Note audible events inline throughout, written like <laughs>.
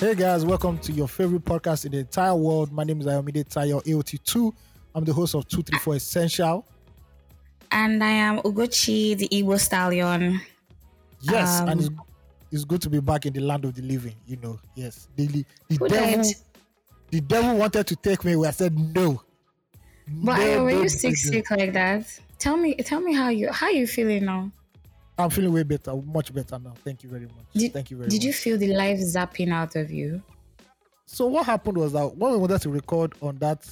Hey guys, welcome to your favorite podcast in the entire world. My name is Ayomide Tayo AOT2. I'm the host of 234 Essential. And I am Ugochi, the Igbo stallion. Yes, and it's, Um, it's good to be back in the land of the living, you know. Yes. The, the, the devil the devil wanted to take me away. I said no. But No, were you sick, sick like that? Tell me, tell me how you how you feeling now. I'm feeling way better, much better now. Thank you very much. Did, Thank you very did much. Did you feel the life zapping out of you? So what happened was that when we wanted to record on that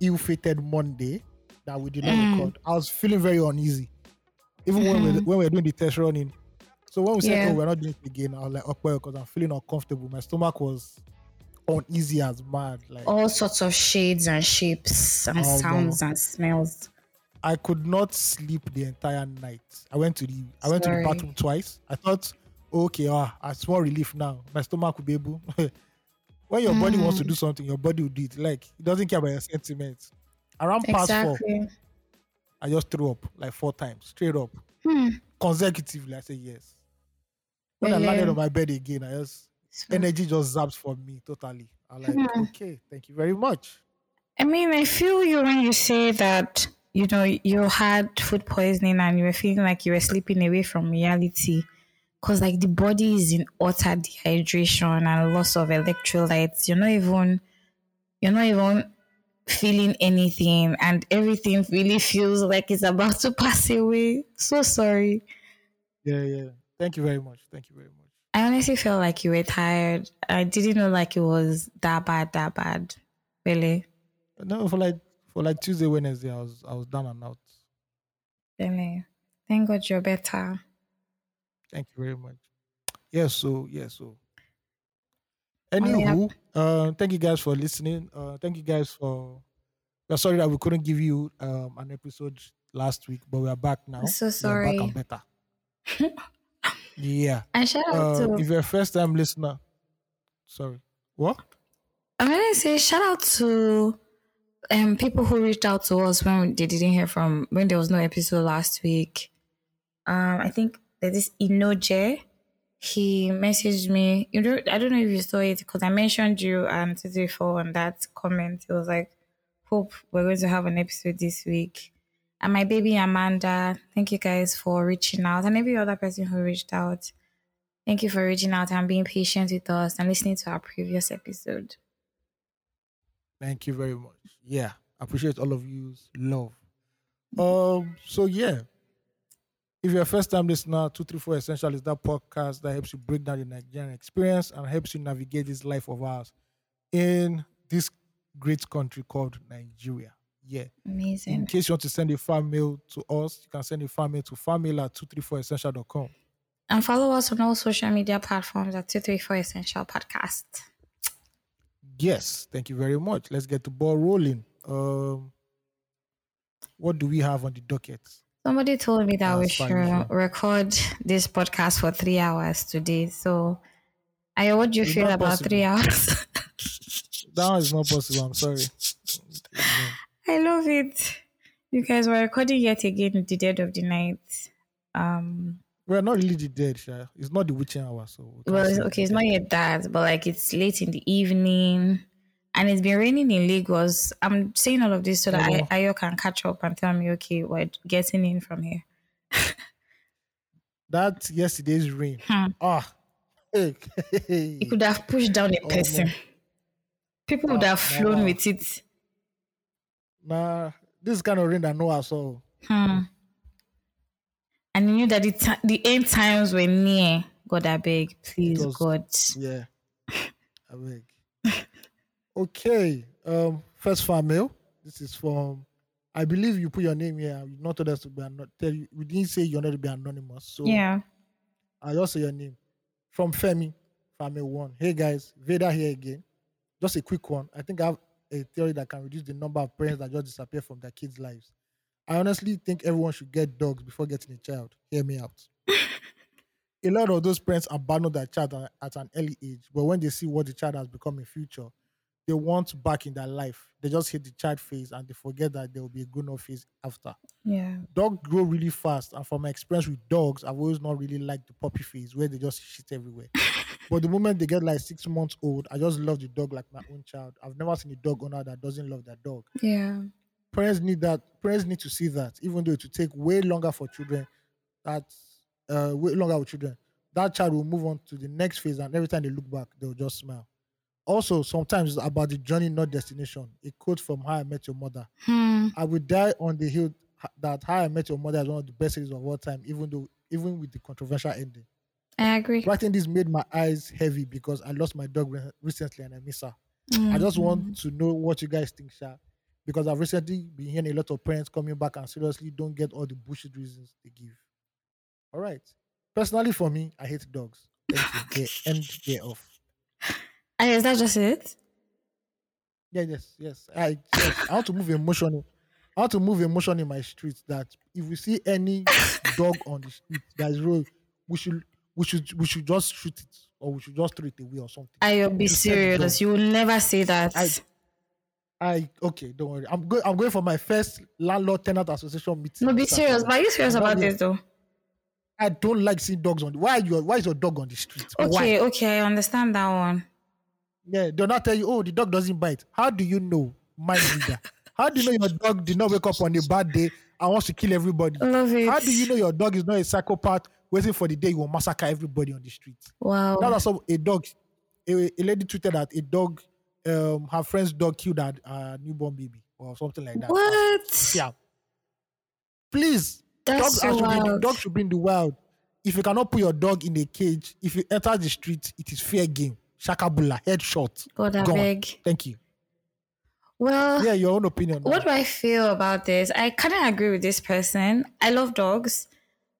ill-fated Monday that we did not Mm. record, I was feeling very uneasy. Even when we Mhm. when we were doing the test running. So when we said, Yeah. "Oh, we're not doing it again," I was like, "Okay," because I'm feeling uncomfortable. My stomach was uneasy as mad. Like All sorts of shades and shapes and Oh, sounds and smells. I could not sleep the entire night. I went to the I went to the bathroom twice. I thought, okay, ah, a small relief now. My stomach will be able. <laughs> when your body wants to Mm. do something, your body will do it. Like it doesn't care about your sentiments. Around past four, I just threw up like four times, straight up, Hmm. consecutively. I said yes. When I landed on my bed again, I just So- energy just zaps for me totally. I'm like, Hmm. okay, thank you very much. I mean, I feel you when you say that, you know, you had food poisoning and you were feeling like you were sleeping away from reality. Because, like, the body is in utter dehydration and loss of electrolytes. You're not even, you're not even feeling anything, and everything really feels like it's about to <laughs> pass away. So sorry. Yeah, yeah. Thank you very much. Thank you very much. I honestly felt like you were tired. I didn't know like it was that bad, that bad. Really. No, for like for like Tuesday, Wednesday, I was I was down and out. Really. Thank God you're better. Thank you very much. Yes, so yes, so. yeah. Anywho, uh, thank you guys for listening. Uh, thank you guys for. We're sorry that we couldn't give you um an episode last week, but we are back now. So We are sorry. back and better. <laughs> yeah. And shout out Uh, to if you're a first time listener, sorry. What? I'm gonna say shout out to um people who reached out to us when they didn't hear from when there was no episode last week. Um, I think there's this Inoje. He messaged me. You know, I don't know if you saw it because I mentioned you and two four on that comment. It was like, "Hope we're going to have an episode this week." And my baby Amanda, thank you guys for reaching out, and every other person who reached out. Thank you for reaching out and being patient with us and listening to our previous episode. Thank you very much. Yeah, I appreciate all of you's love. Um, so yeah, if you're a first time listener, two three four essential is that podcast that helps you break down the Nigerian experience and helps you navigate this life of ours in this great country called Nigeria. Yeah. Amazing. In case you want to send a fan mail to us, you can send a fan mail to fanmail at 234essential.com. And follow us on all social media platforms at 234 Essential Podcast. Yes, thank you very much. Let's get the ball rolling. Um, what do we have on the docket? Somebody told me that we should sure. record this podcast for three hours today. So, I what do you It's feel about possible. three hours? <laughs> <laughs> That one is not possible. I'm sorry. I love it. You guys were recording yet again at the dead of the night. Um, We're not really the dead, Sha. It's not the witching hour, so we well, okay, it's not yet that, but like it's late in the evening, and it's been raining in Lagos. I'm saying all of this so that Oh. I, Ayo can catch up and tell me, okay, we're getting in from here. <laughs> That yesterday's rain. Hmm. Ah, hey, It could have pushed down a Oh, person. no. People would Ah, have flown nah. with it. nah, this kind of rain I know I saw. Hmm. And you knew that the, ti the end times were near. God, I beg, please, was- God. Yeah, I beg. Okay, um, first fan mail. This is from. I believe you put your name here. You not told us to be not tell you. We didn't say you're not to be anonymous. So Yeah. I just say your name. From Femi, Family One. Hey guys, Veda here again. Just a quick one. I think I have a theory that can reduce the number of parents that just disappear from their kids' lives. I honestly think everyone should get dogs before getting a child. Hear me out. <laughs> a lot of those parents abandon their child at- an early age, but when they see what the child has become in future, they want back in their life. They just hit the child phase and they forget that there will be a grown up phase after Yeah. dogs grow really fast and from my experience with dogs i've always not really liked the puppy phase where they just shit everywhere <laughs> But the moment they get like six months old, I just love the dog like my own child. I've never seen a dog owner that doesn't love their dog. Yeah. Parents need that. Parents need to see that, even though it will take way longer for children. that uh, way longer with children. That child will move on to the next phase, and every time they look back, they'll just smile. Also, sometimes it's about the journey, not destination. A quote from How I Met Your Mother. Hmm. I will die on the hill that How I Met Your Mother is one of the best series of all time, even though even with the controversial ending. I agree. Writing this made my eyes heavy because I lost my dog re- recently and I miss her. I just Mm. want to know what you guys think, Sha. Because I've recently been hearing a lot of parents coming back and seriously don't get all the bullshit reasons they give. All right. Personally, for me, I hate dogs. Thank you. Yeah, end here off. Ah, and is that just it? Yeah, yes, yes. I yes, I want to move emotion. I want to move emotion in my streets that if we see any dog on the street that is road, we should we should we should just shoot it or we should just throw it away or something. I'll be You said the dog. serious. You will never say that. I I okay, don't worry. I'm going I'm going for my first landlord tenant association meeting. no, be serious. But are you serious about this though? I don't like seeing dogs on the why are you why is your dog on the street? Why? Okay, okay, I understand that one. Yeah, they'll not tell you, oh, the dog doesn't bite. How do you know, mind reader? How do you know your dog did not wake up on a bad day and wants to kill everybody? Love it. How do you know your dog is not a psychopath waiting for the day you will massacre everybody on the street? Wow. Now that's a dog. A, a lady tweeted that a dog, um, her friend's dog killed her uh, newborn baby or something like that. What? Yeah. Please, That's dogs, so are- should be, in the- wild. dogs should be in the wild. If you cannot put your dog in a cage, if you enter the street, it is fair game. Shakabula, headshot. God, I Gone. beg. Thank you. Well, Yeah, your own opinion. what do I feel about this? I kind of agree with this person. I love dogs.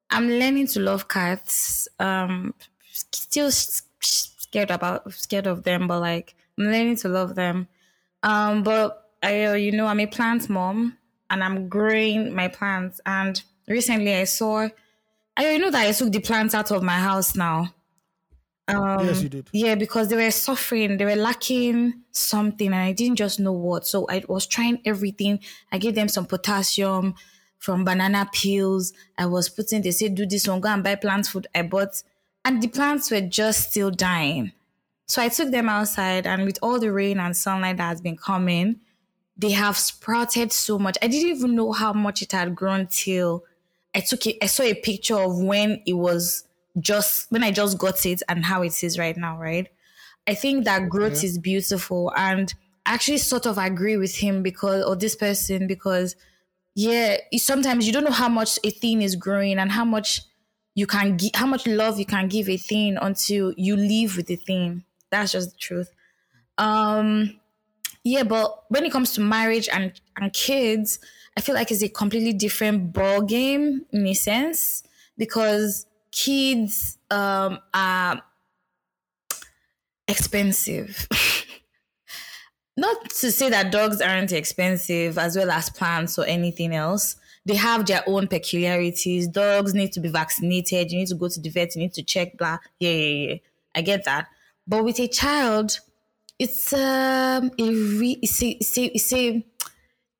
I'm learning to love cats. Um, still scared about scared of them, but like I'm learning to love them. Um, but I, uh, you know, I'm a plant mom, and I'm growing my plants. And recently, I saw, I you know that I took the plants out of my house now. Um, yes, you did. yeah, because they were suffering, they were lacking something, and I didn't just know what. So I was trying everything. I gave them some potassium from banana peels. I was putting, they said, do this one, go and buy plant food. I bought, and the plants were just still dying. So I took them outside, and with all the rain and sunlight that has been coming, they have sprouted so much. I didn't even know how much it had grown till I took it. I saw a picture of when it was just when I just got it and how it is right now. Right. I think that growth is beautiful, and I actually sort of agree with him because or this person because yeah, sometimes you don't know how much a thing is growing and how much you can give, how much love you can give a thing until you live with the thing. That's just the truth. Um, yeah, but when it comes to marriage and and kids, I feel like it's a completely different ball game in a sense because kids um are expensive. <laughs> Not to say that dogs aren't expensive as well as plants or anything else. They have their own peculiarities. Dogs need to be vaccinated. You need to go to the vet. You need to check. Blah. Yeah, yeah, yeah. I get that. But with a child, it's um a re- it's a, it's a, it's a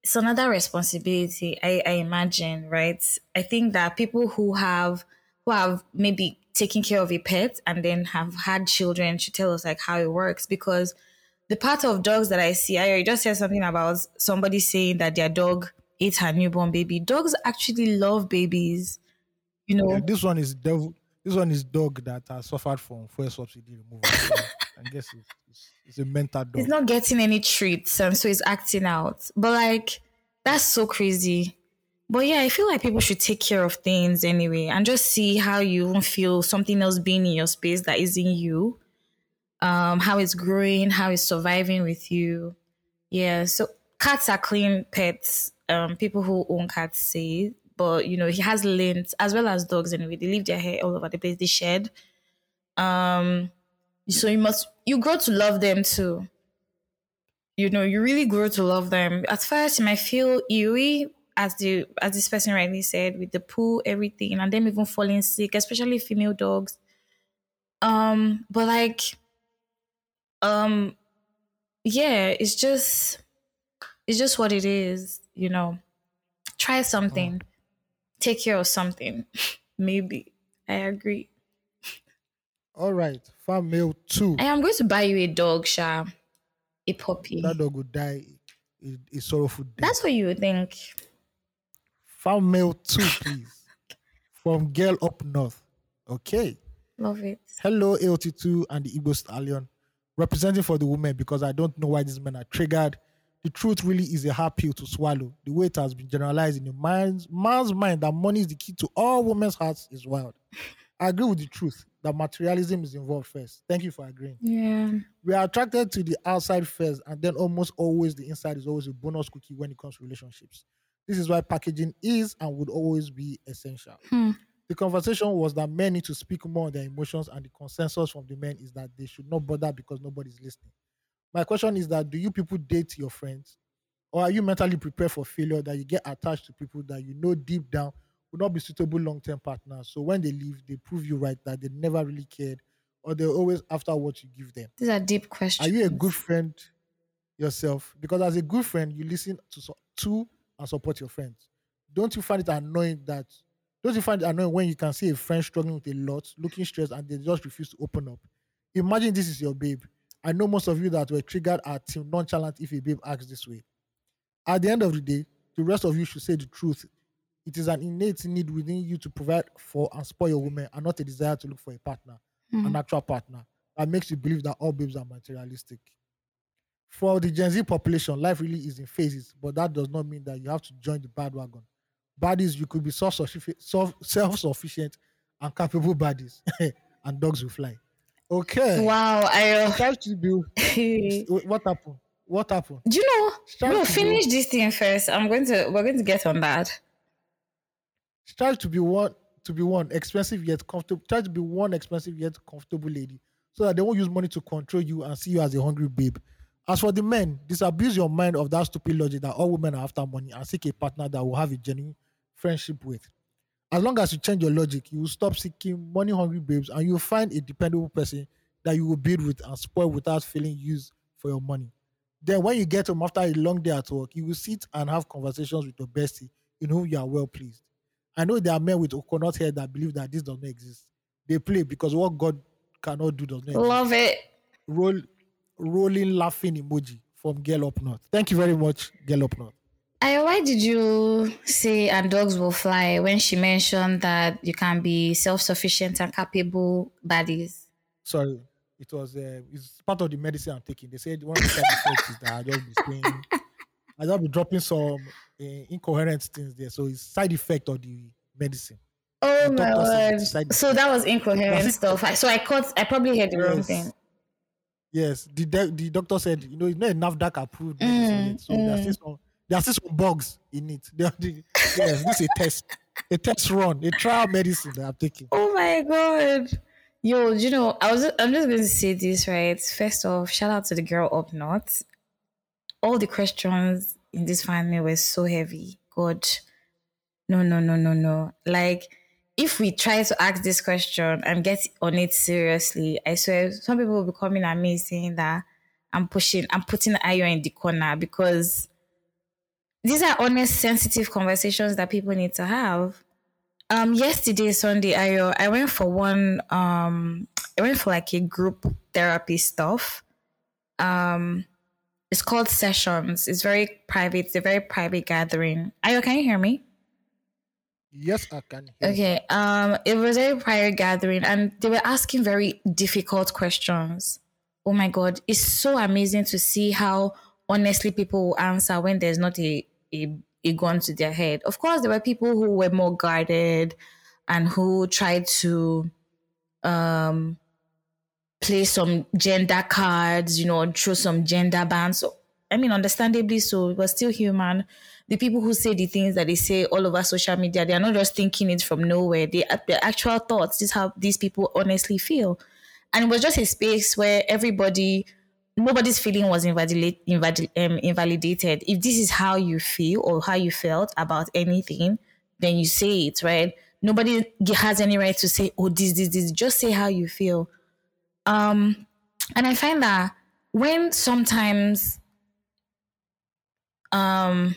it's another responsibility I, I imagine right? I think that people who have who have maybe taken care of a pet and then have had children should tell us like how it works. Because the part of dogs that i see i just said something about somebody saying that their dog ate her newborn baby. Dogs actually love babies you know? Yeah, this one is devil. This one is dog that has suffered from fuel subsidy removal. <laughs> I guess it's, it's, it's a mental dog. He's not getting any treats, um, so he's acting out. But like, that's so crazy. But yeah, I feel like people should take care of things anyway, and just see how you feel something else being in your space that isn't you. Um, how it's growing, how it's surviving with you. Yeah, so cats are clean pets. Um, people who own cats say, but you know he has lint as well as dogs. Anyway, they leave their hair all over the place. They shed. Um, so you must you grow to love them too you know you really grow to love them at first you might feel eerie as the as this person rightly said with the poo everything and them even falling sick especially female dogs um but like um yeah it's just it's just what it is you know try something take care of something <laughs> maybe i agree All right, farm mail two. I am going to buy you a dog, Sha. A puppy. That dog would die a, a sorrowful death. That's what you would think. Farm mail two, <laughs> please. From girl up north. Okay. Love it. Hello, AOT2 and the Igbo Stallion. Representing for the women because I don't know why these men are triggered. The truth really is a hard pill to swallow. The way it has been generalized in the man's, man's mind that money is the key to all women's hearts is wild. I agree with the truth that materialism is involved first. Thank you for agreeing. Yeah. We are attracted to the outside first, and then almost always the inside is always a bonus cookie when it comes to relationships. This is why packaging is and would always be essential. Hmm. The conversation was that men need to speak more on their emotions, and the consensus from the men is that they should not bother because nobody's listening. My question is that do you people date your friends? Or are you mentally prepared for failure that you get attached to people that you know deep down will not be suitable long-term partners? So when they leave, they prove you right that they never really cared or they're always after what you give them. These are deep questions. Are you a good friend yourself? Because as a good friend, you listen to to and support your friends. Don't you find it annoying that? Don't you find it annoying when you can see a friend struggling with a lot, looking stressed, and they just refuse to open up? Imagine this is your babe. I know most of you that were triggered are too nonchalant if a babe acts this way. At the end of the day, the rest of you should say the truth. It is an innate need within you to provide for and spoil your woman, and not a desire to look for a partner, hmm. an actual partner that makes you believe that all babes are materialistic. For the Gen Z population, life really is in phases, but that does not mean that you have to join the bandwagon. Bodies, you could be self-sufficient, self-sufficient and capable bodies, <laughs> and dogs will fly. Okay. Wow. I. Try to be. Do What happened? What happened? Do you know? Start No, finish this thing first. I'm going to. We're going to get on that. Try to be one to be one expensive yet comfortable. Try to be one expensive yet comfortable lady, so that they won't use money to control you and see you as a hungry babe. As for the men, disabuse your mind of that stupid logic that all women are after money and seek a partner that will have a genuine friendship with. As long as you change your logic, you will stop seeking money hungry babes and you will find a dependable person that you will build with and spoil without feeling used for your money. Then, when you get home after a long day at work, you will sit and have conversations with your bestie in whom you are well pleased. I know there are men with coconut hair that believe that this does not exist. They play because what God cannot do does not exist. Love it. Roll, rolling laughing emoji from Girl Up North. Thank you very much, Girl Up North. I, why did you say and dogs will fly when she mentioned that you can be self-sufficient and capable bodies? Sorry, it was uh, it's part of the medicine I'm taking. They said one of the side effects is that I just be saying, I just be dropping some uh, incoherent things there. So it's side effect of the medicine. Oh The my word! So that was incoherent <laughs> stuff. I- So I caught. I probably heard the wrong thing. Yes, the the doctor said, you know, it's not a NAFDAC approved medicine yet, so there's still some there's still some bugs in it. They are the- yes, this is a test, a test run, a trial medicine that I'm taking. Oh my god. Yo, you know, I was I'm just going to say this right. First off, shout out to the girl up north. All the questions in this family were so heavy. God. No, no, no, no, no. Like if we try to ask this question and get on it seriously, I swear some people will be coming at me saying that I'm pushing, I'm putting iron in the corner because these are honest, sensitive conversations that people need to have. Um, yesterday, Sunday, I I went for one. Um, I went for like a group therapy stuff. Um, it's called sessions. It's very private. It's a very private gathering. Ayo, can you hear me? Yes, I can. You. Okay. Um, it was a private gathering, and they were asking very difficult questions. Oh my god, it's so amazing to see how honestly people will answer when there's not a a, a gun to their head. Of course, there were people who were more guarded and who tried to um play some gender cards, you know, throw some gender bans. So, I mean, understandably so, it was still human. The people who say the things that they say all over social media, they are not just thinking it from nowhere. They their actual thoughts. This is how these people honestly feel. And it was just a space where everybody, nobody's feeling was um, invalidated. If this is how you feel or how you felt about anything, then you say it, right? Nobody has any right to say, oh, this, this, this. Just say how you feel. Um, and I find that when sometimes um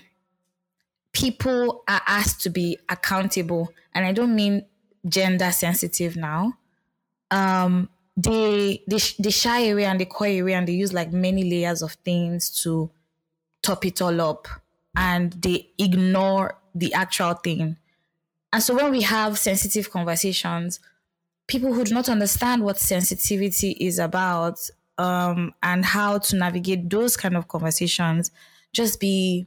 people are asked to be accountable, and I don't mean gender sensitive now, um, they they they shy away and they coy away and they use like many layers of things to top it all up and they ignore the actual thing. And so when we have sensitive conversations, people who do not understand what sensitivity is about um, and how to navigate those kind of conversations just be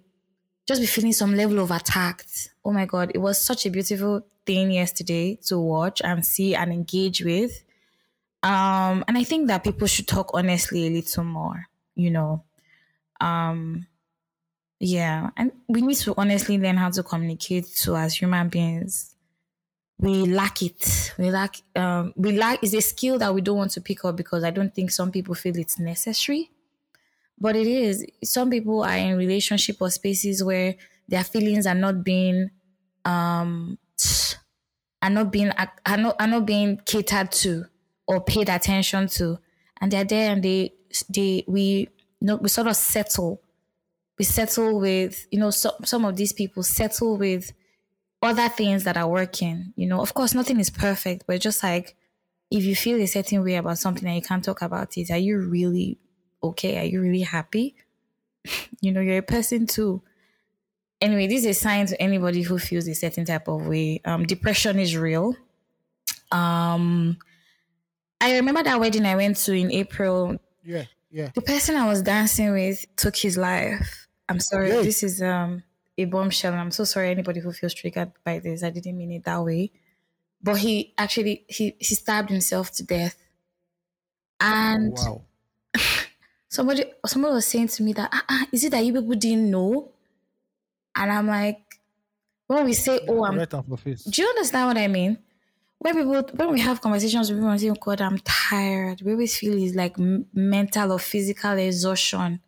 just be feeling some level of attacked. Oh my god, it was such a beautiful thing yesterday to watch and see and engage with. Um, and I think that people should talk honestly a little more, you know. Um, yeah, and we need to honestly learn how to communicate to as human beings. We lack it. We lack um we lack is a skill that we don't want to pick up because I don't think some people feel it's necessary. But it is. Some people are in relationship or spaces where their feelings are not being um are not being are not are not being catered to or paid attention to. And they're there and they they we you know we sort of settle we settle with, you know, so, some of these people settle with other things that are working. You know, of course, nothing is perfect, but just like if you feel a certain way about something and you can't talk about it, are you really okay? Are you really happy? <laughs> you know, you're a person too. Anyway, this is a sign to anybody who feels a certain type of way. Um, depression is real. Um, I remember that wedding I went to in April. Yeah, yeah. The person I was dancing with took his life. I'm sorry. This is um a bombshell. I'm so sorry anybody who feels triggered by this. I didn't mean it that way. But he actually he he stabbed himself to death. And Wow. <laughs> somebody somebody was saying to me that ah, ah, is it that you people didn't know? And I'm like, when we say, oh, I'm right on for face. do you understand what I mean? When people, when we have conversations with people and say, oh God, I'm tired, we always feel it's like mental or physical exhaustion.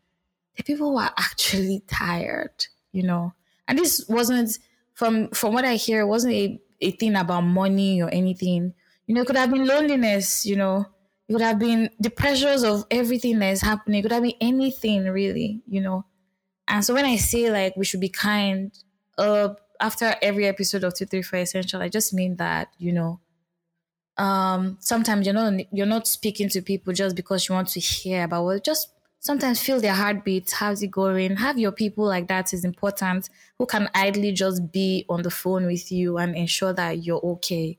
The people were actually tired, you know. And this wasn't from from what I hear, it wasn't a, a thing about money or anything. You know, it could have been loneliness, you know. It could have been the pressures of everything that is happening. It could have been anything really, you know. And so when I say like we should be kind, uh, after every episode of Two Three Four Essential, I just mean that you know, um, sometimes you're not you're not speaking to people just because you want to hear about what. Just sometimes feel their heartbeats. How's it going? Have your people like that is important. Who can idly just be on the phone with you and ensure that you're okay.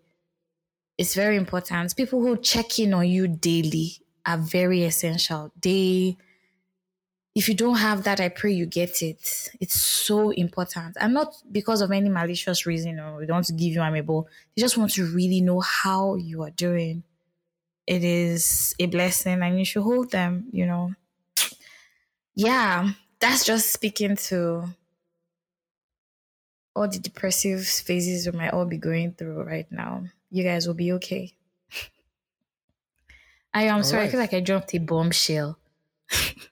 It's very important. People who check in on you daily are very essential. They if you don't have that, I pray you get it. It's so important. And not because of any malicious reason or they want to give you amiable. They just want to really know how you are doing. It is a blessing and you should hold them, you know. Yeah, that's just speaking to all the depressive phases we might all be going through right now. You guys will be okay. <laughs> I am sorry, I feel like I dropped a bombshell. <laughs>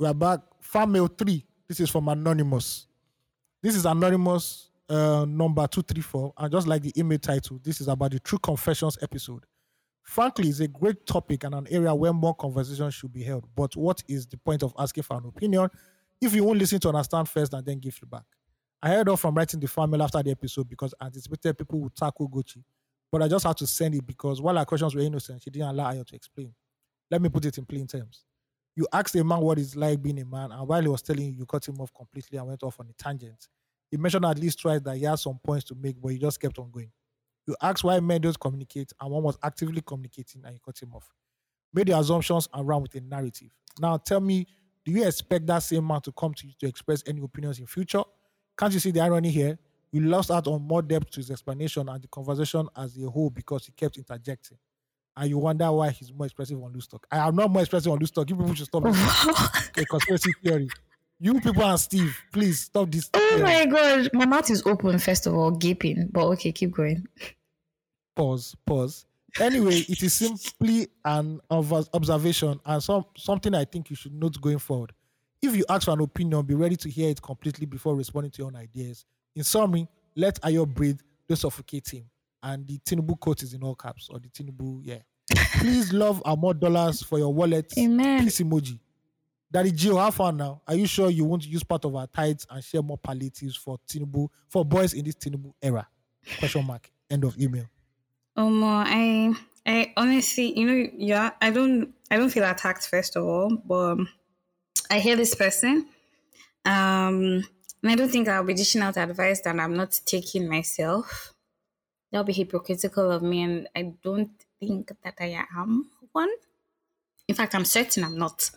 We are back. Mail three. This is from Anonymous. This is Anonymous uh, number 234. And just like the email title, this is about the True Confessions episode. Frankly, it's a great topic and an area where more conversation should be held. But what is the point of asking for an opinion if you won't listen to understand first and then give feedback? I heard off from writing the mail after the episode because I anticipated people would tackle Gochi. But I just had to send it because while our questions were innocent, she didn't allow Ayo to explain. Let me put it in plain terms you asked a man what it's like being a man, and while he was telling you, you cut him off completely and went off on a tangent. He mentioned at least twice that he had some points to make, but he just kept on going. You asked why men don't communicate, and one was actively communicating, and you cut him off. Made the assumptions and ran with a narrative. Now tell me, do you expect that same man to come to you to express any opinions in future? Can't you see the irony here? You lost out on more depth to his explanation and the conversation as a whole because he kept interjecting and you wonder why he's more expressive on loose talk. I am not more expressive on loose talk. You people should stop <laughs> a conspiracy theory. You people and Steve, please stop this. Oh theory. my god, my mouth is open first of all, gaping. But okay, keep going. Pause, pause. Anyway, it is simply an observation and some something I think you should note going forward. If you ask for an opinion, be ready to hear it completely before responding to your own ideas. In summary, let Ayo breathe, don't suffocate him. And the Tinubu quote is in all caps, or the Tinubu, yeah. Please love and more dollars for your wallet. Amen. Peace emoji. Daddy G.O., have fun now. Are you sure you won't use part of our tithes and share more palliatives for Tinubu, for boys in this Tinubu era? Question mark. End of email. Oh um, I I honestly, you know, yeah, I don't, I don't feel attacked first of all, but um, I hear this person, um, and I don't think I'll be dishing out advice that I'm not taking myself. That'll be hypocritical of me, and I don't think that I am one. In fact, I'm certain I'm not.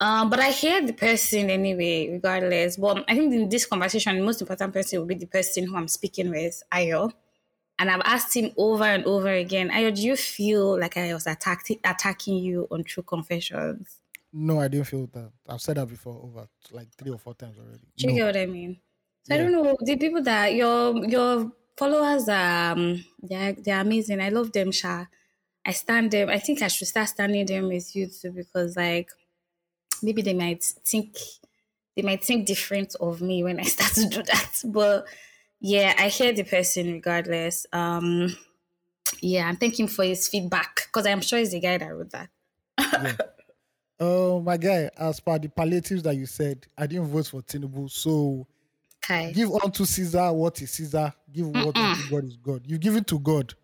Um, but I hear the person anyway, regardless. But I think in this conversation, the most important person will be the person who I'm speaking with, Ayo. And I've asked him over and over again, Ayo, do you feel like I was attack- attacking you on True Confessions? No, I didn't feel that. I've said that before over like three or four times already. Do you No. get what I mean? So I don't know the people that your your followers are um, they're they're amazing. I love them, Sha. I stand them. I think I should start standing them with you too because like maybe they might think they might think different of me when I <laughs> start to do that. But yeah, I hear the person regardless. Um yeah, and thank him for his feedback because I'm sure he's the guy that wrote that. Yeah. <laughs> Oh my guy, as per the palliatives that you said, I didn't vote for Tinubu. So Kai. give unto Caesar what is Caesar, give what to God is God. You give it to God.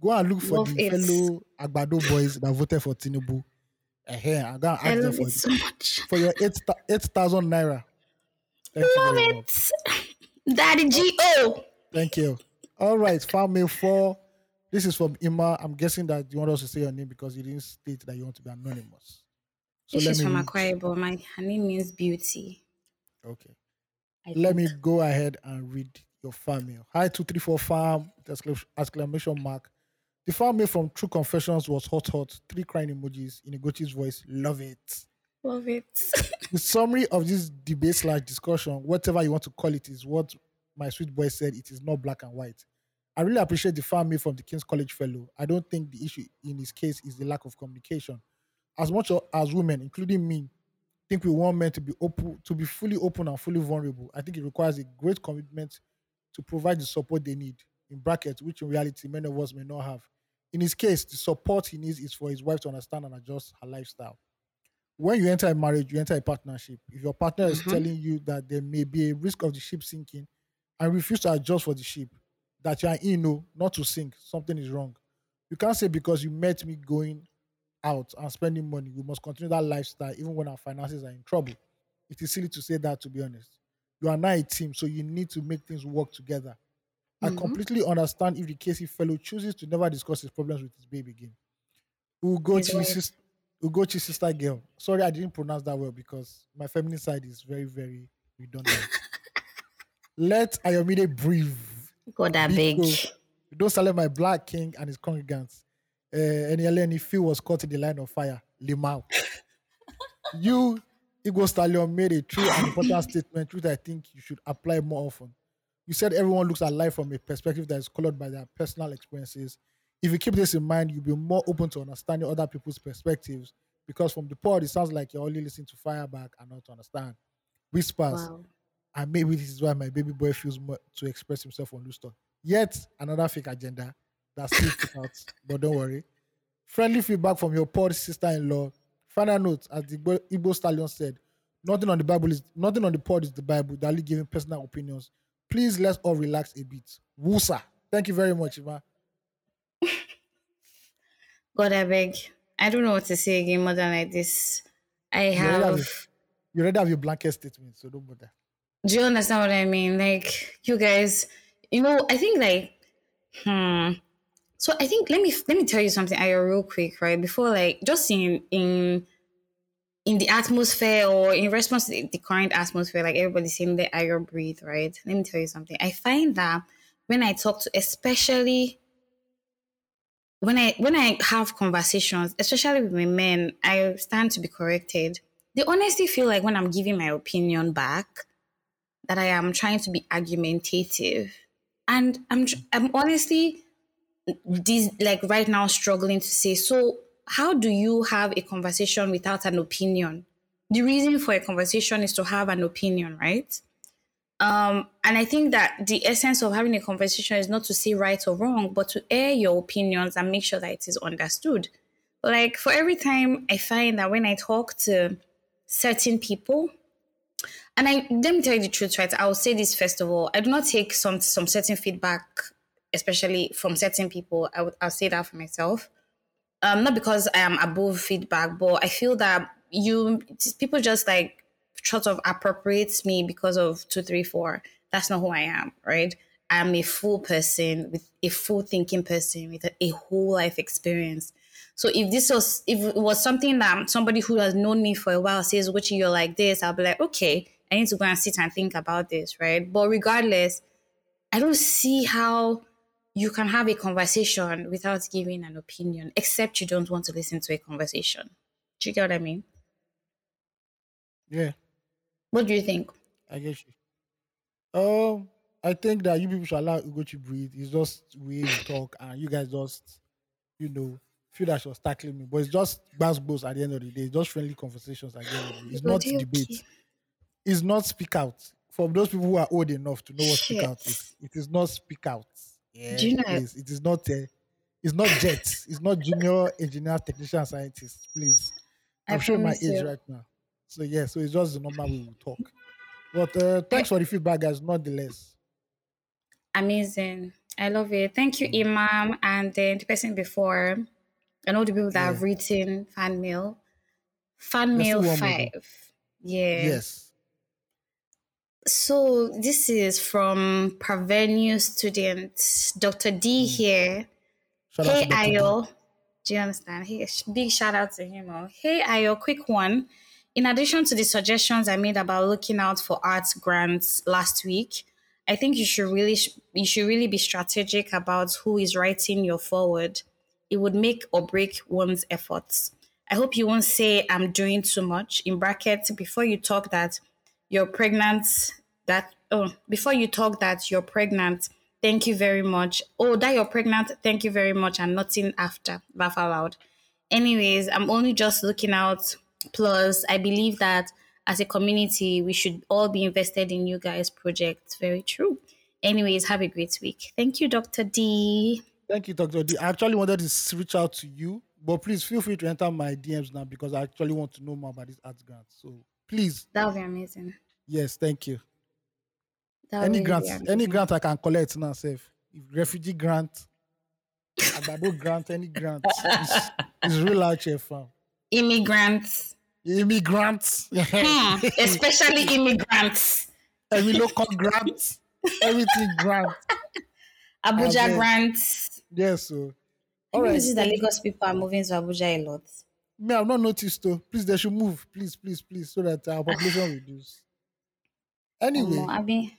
Go and look for Love the it. fellow Agbado boys that voted for Tinubu. Eh, I'm gonna I ask them for, it so much. for your eight 8,000 naira. Thank Love very much. it. <laughs> Daddy G.O. Thank you. All right, family four. This is from Ima. I'm guessing that you want us to say your name because you didn't state that you want to be anonymous. So This let is me from read. Akwa My her name means beauty. Okay. I Let me go ahead and read your farm mail. Hi, 234 farm, exclamation mark. The farm mail from True Confessions was hot, hot. Three crying emojis in a Gochi's voice. Love it. Love it. <laughs> The summary of this debate slash discussion, whatever you want to call it, is what my sweet boy said. It is not black and white. I really appreciate the farm mail from the King's College fellow. I don't think the issue in his case is the lack of communication. As much as women, including me, think we want men to be open, to be fully open and fully vulnerable. I think it requires a great commitment to provide the support they need. In brackets, which in reality many of us may not have. In his case, the support he needs is for his wife to understand and adjust her lifestyle. When you enter a marriage, you enter a partnership. If your partner is Mhm. telling you that there may be a risk of the ship sinking and refuse to adjust for the ship, that you are in no, not to sink, something is wrong. You can't say because you met me going out and spending money, we must continue that lifestyle even when our finances are in trouble. It is silly to say that, to be honest. You are now a team, so you need to make things work together. I Mhm. completely understand if the KC fellow chooses to never discuss his problems with his baby again. His Ugochi, wife. sis- Ugochi sister girl. Sorry, I didn't pronounce that well because my feminine side is very, very redundant. <laughs> Let Ayomide breathe. God, I Big Don't select my black king and his congregants. Uh, and Eleni Phil was caught in the line of fire. Limau. <laughs> you, Igbo Stallion, made a true and important statement, which I think you should apply more often. You said everyone looks at life from a perspective that is colored by their personal experiences. If you keep this in mind, you'll be more open to understanding other people's perspectives because from the pod, it sounds like you're only listening to fireback and not to understand. Whispers Wow. and maybe this is why my baby boy feels more to express himself on Loose Talk. Yet another fake agenda that's still out, but don't worry. Friendly feedback from your pod sister-in-law. Final note, as the Igbo- stallion said, nothing on the Bible is nothing on the pod is the Bible. Only giving personal opinions. Please let's all relax a bit. Wusa. Thank you very much, Ima. <laughs> God, I beg. I don't know what to say again more than like this. I You already, have have. you already have your blanket statement, so don't bother. Do you understand what I mean? Like you guys, you know, I think like, hmm. So I think let me let me tell you something, Ayo, real quick, right? Before like just in in in the atmosphere or in response to the, current atmosphere, like everybody's saying the Ayo breathe, right? Let me tell you something. I find that when I talk to especially when I when I have conversations, especially with my men, I stand to be corrected. They honestly feel like when I'm giving my opinion back, that I am trying to be argumentative, and I'm I'm honestly this like right now struggling to say. So how do you have a conversation without an opinion? The reason for a conversation is to have an opinion, right? Um, and I think that the essence of having a conversation is not to say right or wrong, but to air your opinions and make sure that it is understood. Like for every time I find that when I talk to certain people, and I let me tell you the truth, right? I will say this first of all. I do not take some some certain feedback, especially from certain people. I would I'll say that for myself. um, not because I am above feedback, but I feel that you people just like sort of appropriates me because of two, three, four. That's not who I am, right? I'm a full person with a full thinking person with a, a whole life experience. So if this was if it was something that somebody who has known me for a while says, which you're like this, I'll be like, okay, I need to go and sit and think about this, right? But regardless, I don't see how you can have a conversation without giving an opinion, except you don't want to listen to a conversation. Do you get what I mean? Yeah, What do you think? I guess you. Um, I think that you people should allow Ugo to breathe. It's just you talk, and you guys just, you know, feel that she was tackling me. But it's just bass at the end of the day. It's just friendly conversations at the end of the day. It's not Body okay. debate. It's not speak out. For those people who are old enough to know what speak out is, it is not speak out. Yeah, Do you know- please. It is not. Uh, it's not jets. <laughs> it's not junior engineer, technician, scientist. Please. I I'm showing my age you. right now. So yeah, so it's just the normal we talk. But uh, thanks for the feedback, guys. Nonetheless, Amazing. I love it. Thank you, Ima. And then the person before, and all the people that have written fan mail. Fan mail still one more, though. five. Yeah. yes. So this is from Parvenu student Dr. D here. Shout Hey Ayo. Do you understand? Hey, big shout out to him. Oh. Hey Ayo, quick one. In addition to the suggestions I made about looking out for arts grants last week, I think you should really sh- you should really be strategic about who is writing your forward. It would make or break one's efforts. I hope you won't say I'm doing too much. In brackets, before you talk that you're pregnant, that oh, before you talk that you're pregnant, thank you very much. Oh, that you're pregnant, thank you very much, and nothing after. Laugh aloud. Anyways, I'm only just looking out. Plus, I believe that as a community, we should all be invested in you guys' projects. Very true. Anyways, have a great week. Thank you, Dr. D. Thank you, Dr. D. I actually wanted to reach out to you, but please feel free to enter my DMs now because I actually want to know more about this arts grant. So please, That would be amazing. yes, thank you. That would any really grant, any grant I can collect now, safe. If refugee grant, Agbado grant, any grant, <laughs> it's, it's real out here, fam. Immigrants, Immigrants, Hmm, <laughs> especially immigrants. every local grant, everything grant. Abuja Amen. grants. Yes, so. All All right. right. is that Lagos people are moving to Abuja a lot. Me, I've not noticed though. Please, they should move. Please, please, please, so that our population reduce. Anyway,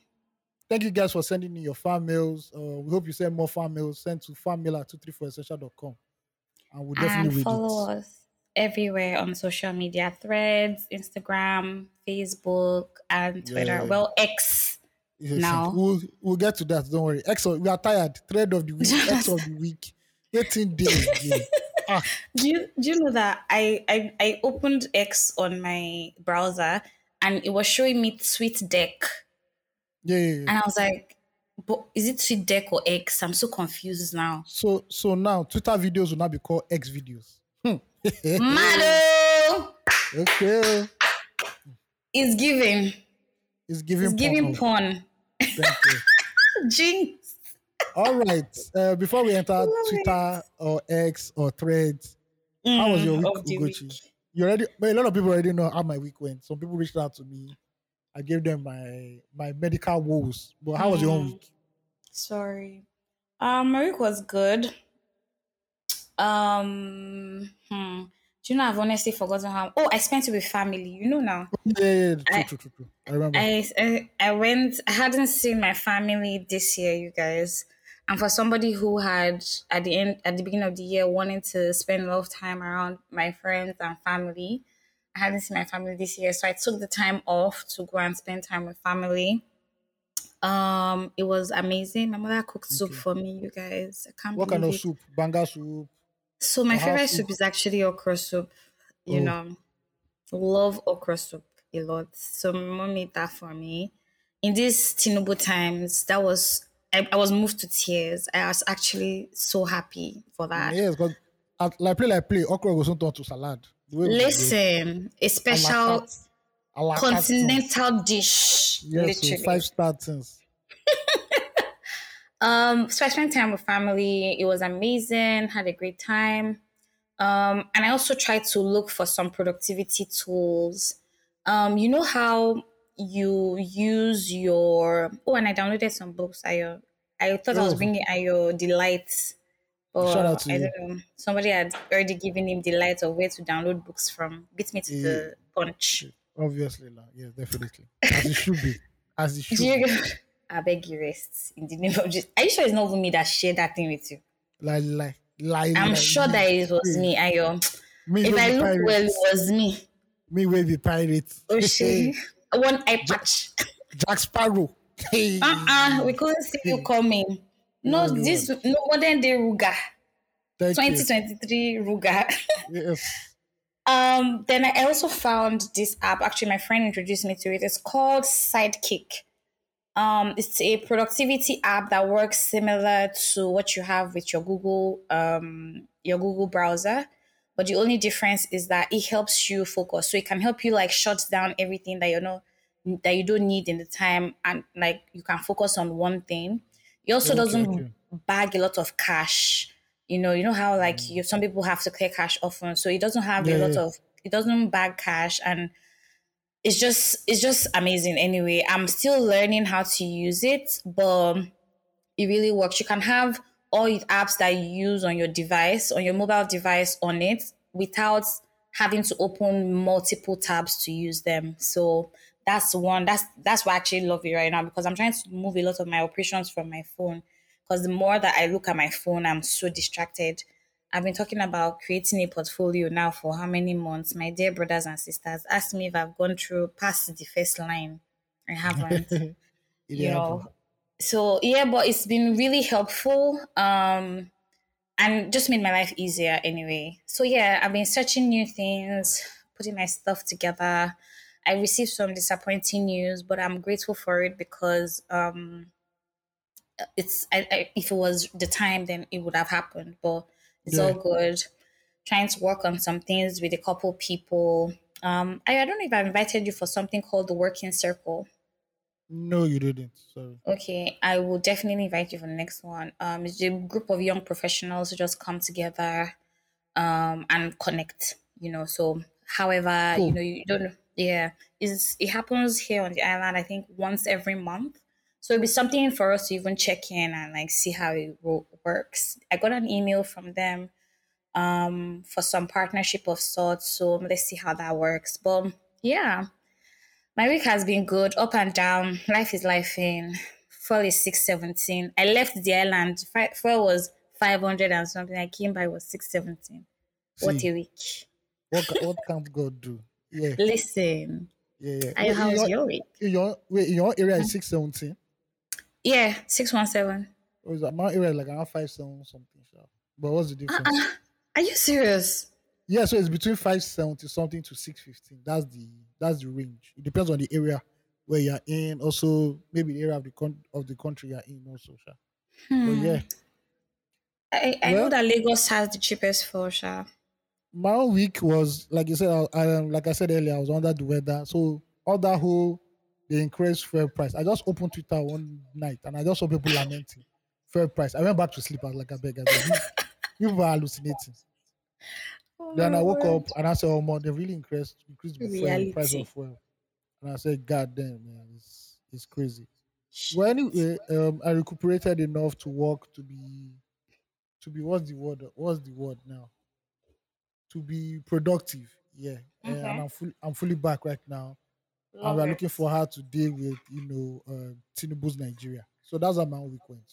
thank you guys for sending in your fan mails. Uh, we hope you send more fan mails. Send to fanmail at 234essential.com. And we'll definitely and follow us everywhere on social media threads, Instagram, Facebook, and Twitter. Yeah. Well, X. Yes, now. We'll, we'll get to that. Don't worry. X, we are tired. Thread of the week. X <laughs> of the week. 18 days. again. Ah, Do you do you know that I, I I opened X on my browser and it was showing me TweetDeck, yeah, yeah, yeah. and I was like, "But is it TweetDeck or X?" I'm so confused now. So, so now Twitter videos will now be called X videos. Hmm. <laughs> Malo, okay. it's giving. It's giving. It's giving porn. porn. Thank you. <laughs> Jinx. All right. Uh, before we enter Love Twitter or X or Threads, how was your Mm, week, of Ugochi? week. You already, but a lot of people already know how my week went. Some people reached out to me. I gave them my my medical woes. But how was your own Mm. week? Sorry. Um, my week was good. Um, hmm. Do you know I've honestly forgotten how? Oh, I spent it with family. You know now. Yeah, yeah, yeah, true, I- true, true, true. I remember. I, I I went. I hadn't seen my family this year, you guys. And for somebody who had at the end at the beginning of the year wanting to spend a lot of time around my friends and family, I hadn't seen my family this year, so I took the time off to go and spend time with family. Um, it was amazing. My mother cooked soup for me, you guys. I can't what kind of it. soup? Banga soup. So my favorite soup? soup is actually okra soup. You Oh. know, love okra soup a lot. So my mom made that for me. In these Tinubu times, that was I, I was moved to tears. I was actually so happy for that. Yes, because like play like play, okra was not turn to salad. The way we do it. Listen, a special carte. A la carte things. continental dish. Yes, so five star things. <laughs> Um, so I spent time with family. It was amazing. Had a great time. Um, and I also tried to look for some productivity tools. Um, you know how you use your oh, and I downloaded some books. I uh, I thought I was Oh. bringing Ayo delights. But Shout out to I you. don't know. Somebody had already given him the light of where to download books from. Beat me to Yeah. the punch. Obviously, la. yes, definitely. As it should be. As it <laughs> should be. <laughs> I beg you rest in the name of Jesus. Are you sure it's not even me that shared that thing with you? Like, like, like. I'm like, sure me, that it was me, Ayo. Me If I look pirate. well, it was me. Me will be pirate. Oh. <laughs> One eye patch. Jack Sparrow. Hey. Uh-uh. We couldn't see you coming. No, No, no. this no modern day Ruga. Thank you. 2023 Ruga. <laughs> Yes. Um, then I also found this app. Actually, my friend introduced me to it. It's called Sidekick. Um, it's a productivity app that works similar to what you have with your Google um your Google browser. But the only difference is that it helps you focus. So it can help you like shut down everything that you know that you don't need in the time and like you can focus on one thing. It also Okay, doesn't okay. bag a lot of cash. You know, you know how like you some people have to clear cash often. So it doesn't have Yeah, a lot yeah. of it doesn't bag cash and it's just it's just amazing anyway. I'm still learning how to use it, but it really works. You can have all the apps that you use on your device, on your mobile device on it without having to open multiple tabs to use them. So that's one that's that's why I actually love it right now because I'm trying to move a lot of my operations from my phone. Because the more that I look at my phone, I'm so distracted. I've been talking about creating a portfolio now for how many months? My dear brothers and sisters, ask me if I've gone through past the first line. I haven't <laughs> you know so yeah but it's been really helpful um and just made my life easier anyway. So yeah i've been searching new things putting my stuff together. I received some disappointing news but i'm grateful for it because um it's I, I, if it was the time then it would have happened but it's all good. Trying to work on some things with a couple people. Um I, I don't know if i've invited you for something called the working circle No, you didn't. Sorry. Okay, I will definitely invite you for the next one. Um, it's a group of young professionals who just come together, um, and connect. You know, so however, you know, you don't. Yeah, is it happens here on the island? I think once every month. So it'll be something for us to even check in and like see how it wo- works. I got an email from them, um, for some partnership of sorts. So let's see how that works. But yeah, my week has been good, up and down. Life is life in. Fuel is 617. I left the island. Fuel was 500 and something. I came by was 617. What a week. what, what can't God do? Yeah, Listen, yeah, yeah. I, Wait, how was your, your week? in your wait, in your area is mm. six seventeen. Yeah, 617. Or is that my area is like around five seven something? sha. But what's the uh-uh. difference? Uh-uh. Are you serious? Yeah, so it's between five seventy something to six fifteen. That's the that's the range. It depends on the area where you're in. Also, maybe the area of the con- of the country you're in. Also, sha. But Hmm. yeah, I, I know that Lagos has the cheapest fuel, Sha. my own week was like you said. I, I like I said earlier, I was under the weather. So all that whole the increased fuel price. I just opened Twitter one night and I just saw people lamenting fuel price. I went back to sleep. I was like, I beg, I beg. You- People were hallucinating. Oh Then I woke up and I said, "Oh man, they really increased increased the price of fuel." And I said, "God damn, man, it's it's crazy." Well, anyway, um, I recuperated enough to work to be to be what's the word? What's the word now? To be productive. Yeah, uh, and I'm fully I'm fully back right now, and we're looking for how to deal with you know uh, Tinubu's Nigeria. So that's how my week went.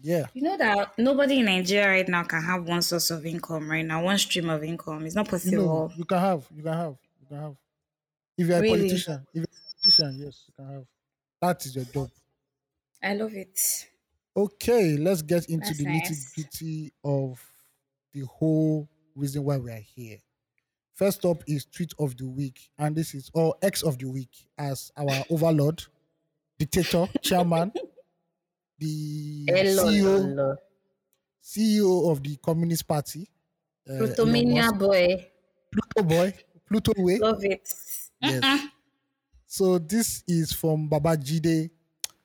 Yeah, You know that nobody in Nigeria right now can have one source of income right now, one stream of income. It's not possible. you can have you can have you can have if you're a Really. politician if you're a politician yes you can have that is your job. I love it. Okay, let's get into That's the nitty gritty of the whole reason why we are here. First up is tweet of the week, and this is or X of the week as our overlord, dictator, chairman, <laughs> the Hello, CEO, hello. CEO of the Communist Party, uh, Elon Plutomania boy. Pluto boy, Pluto way. Love it. Yes. So this is from Baba Jide,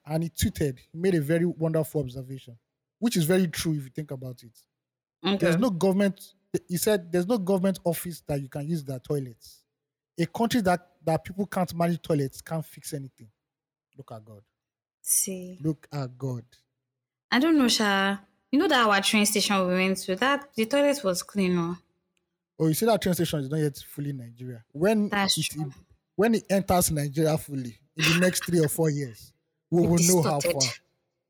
and he tweeted. He made a very wonderful observation, which is very true if you think about it. Okay. There's no government he said there's no government office that you can use their toilets. A country that that people can't manage toilets can't fix anything. Look at God. See, Look at God. I don't know, Sha. You know that our train station we went to, that the toilet was clean. Oh, Oh, you see that train station is not yet fully Nigeria. When That's it, true. when it enters Nigeria fully in the next three or four years, we will know how far.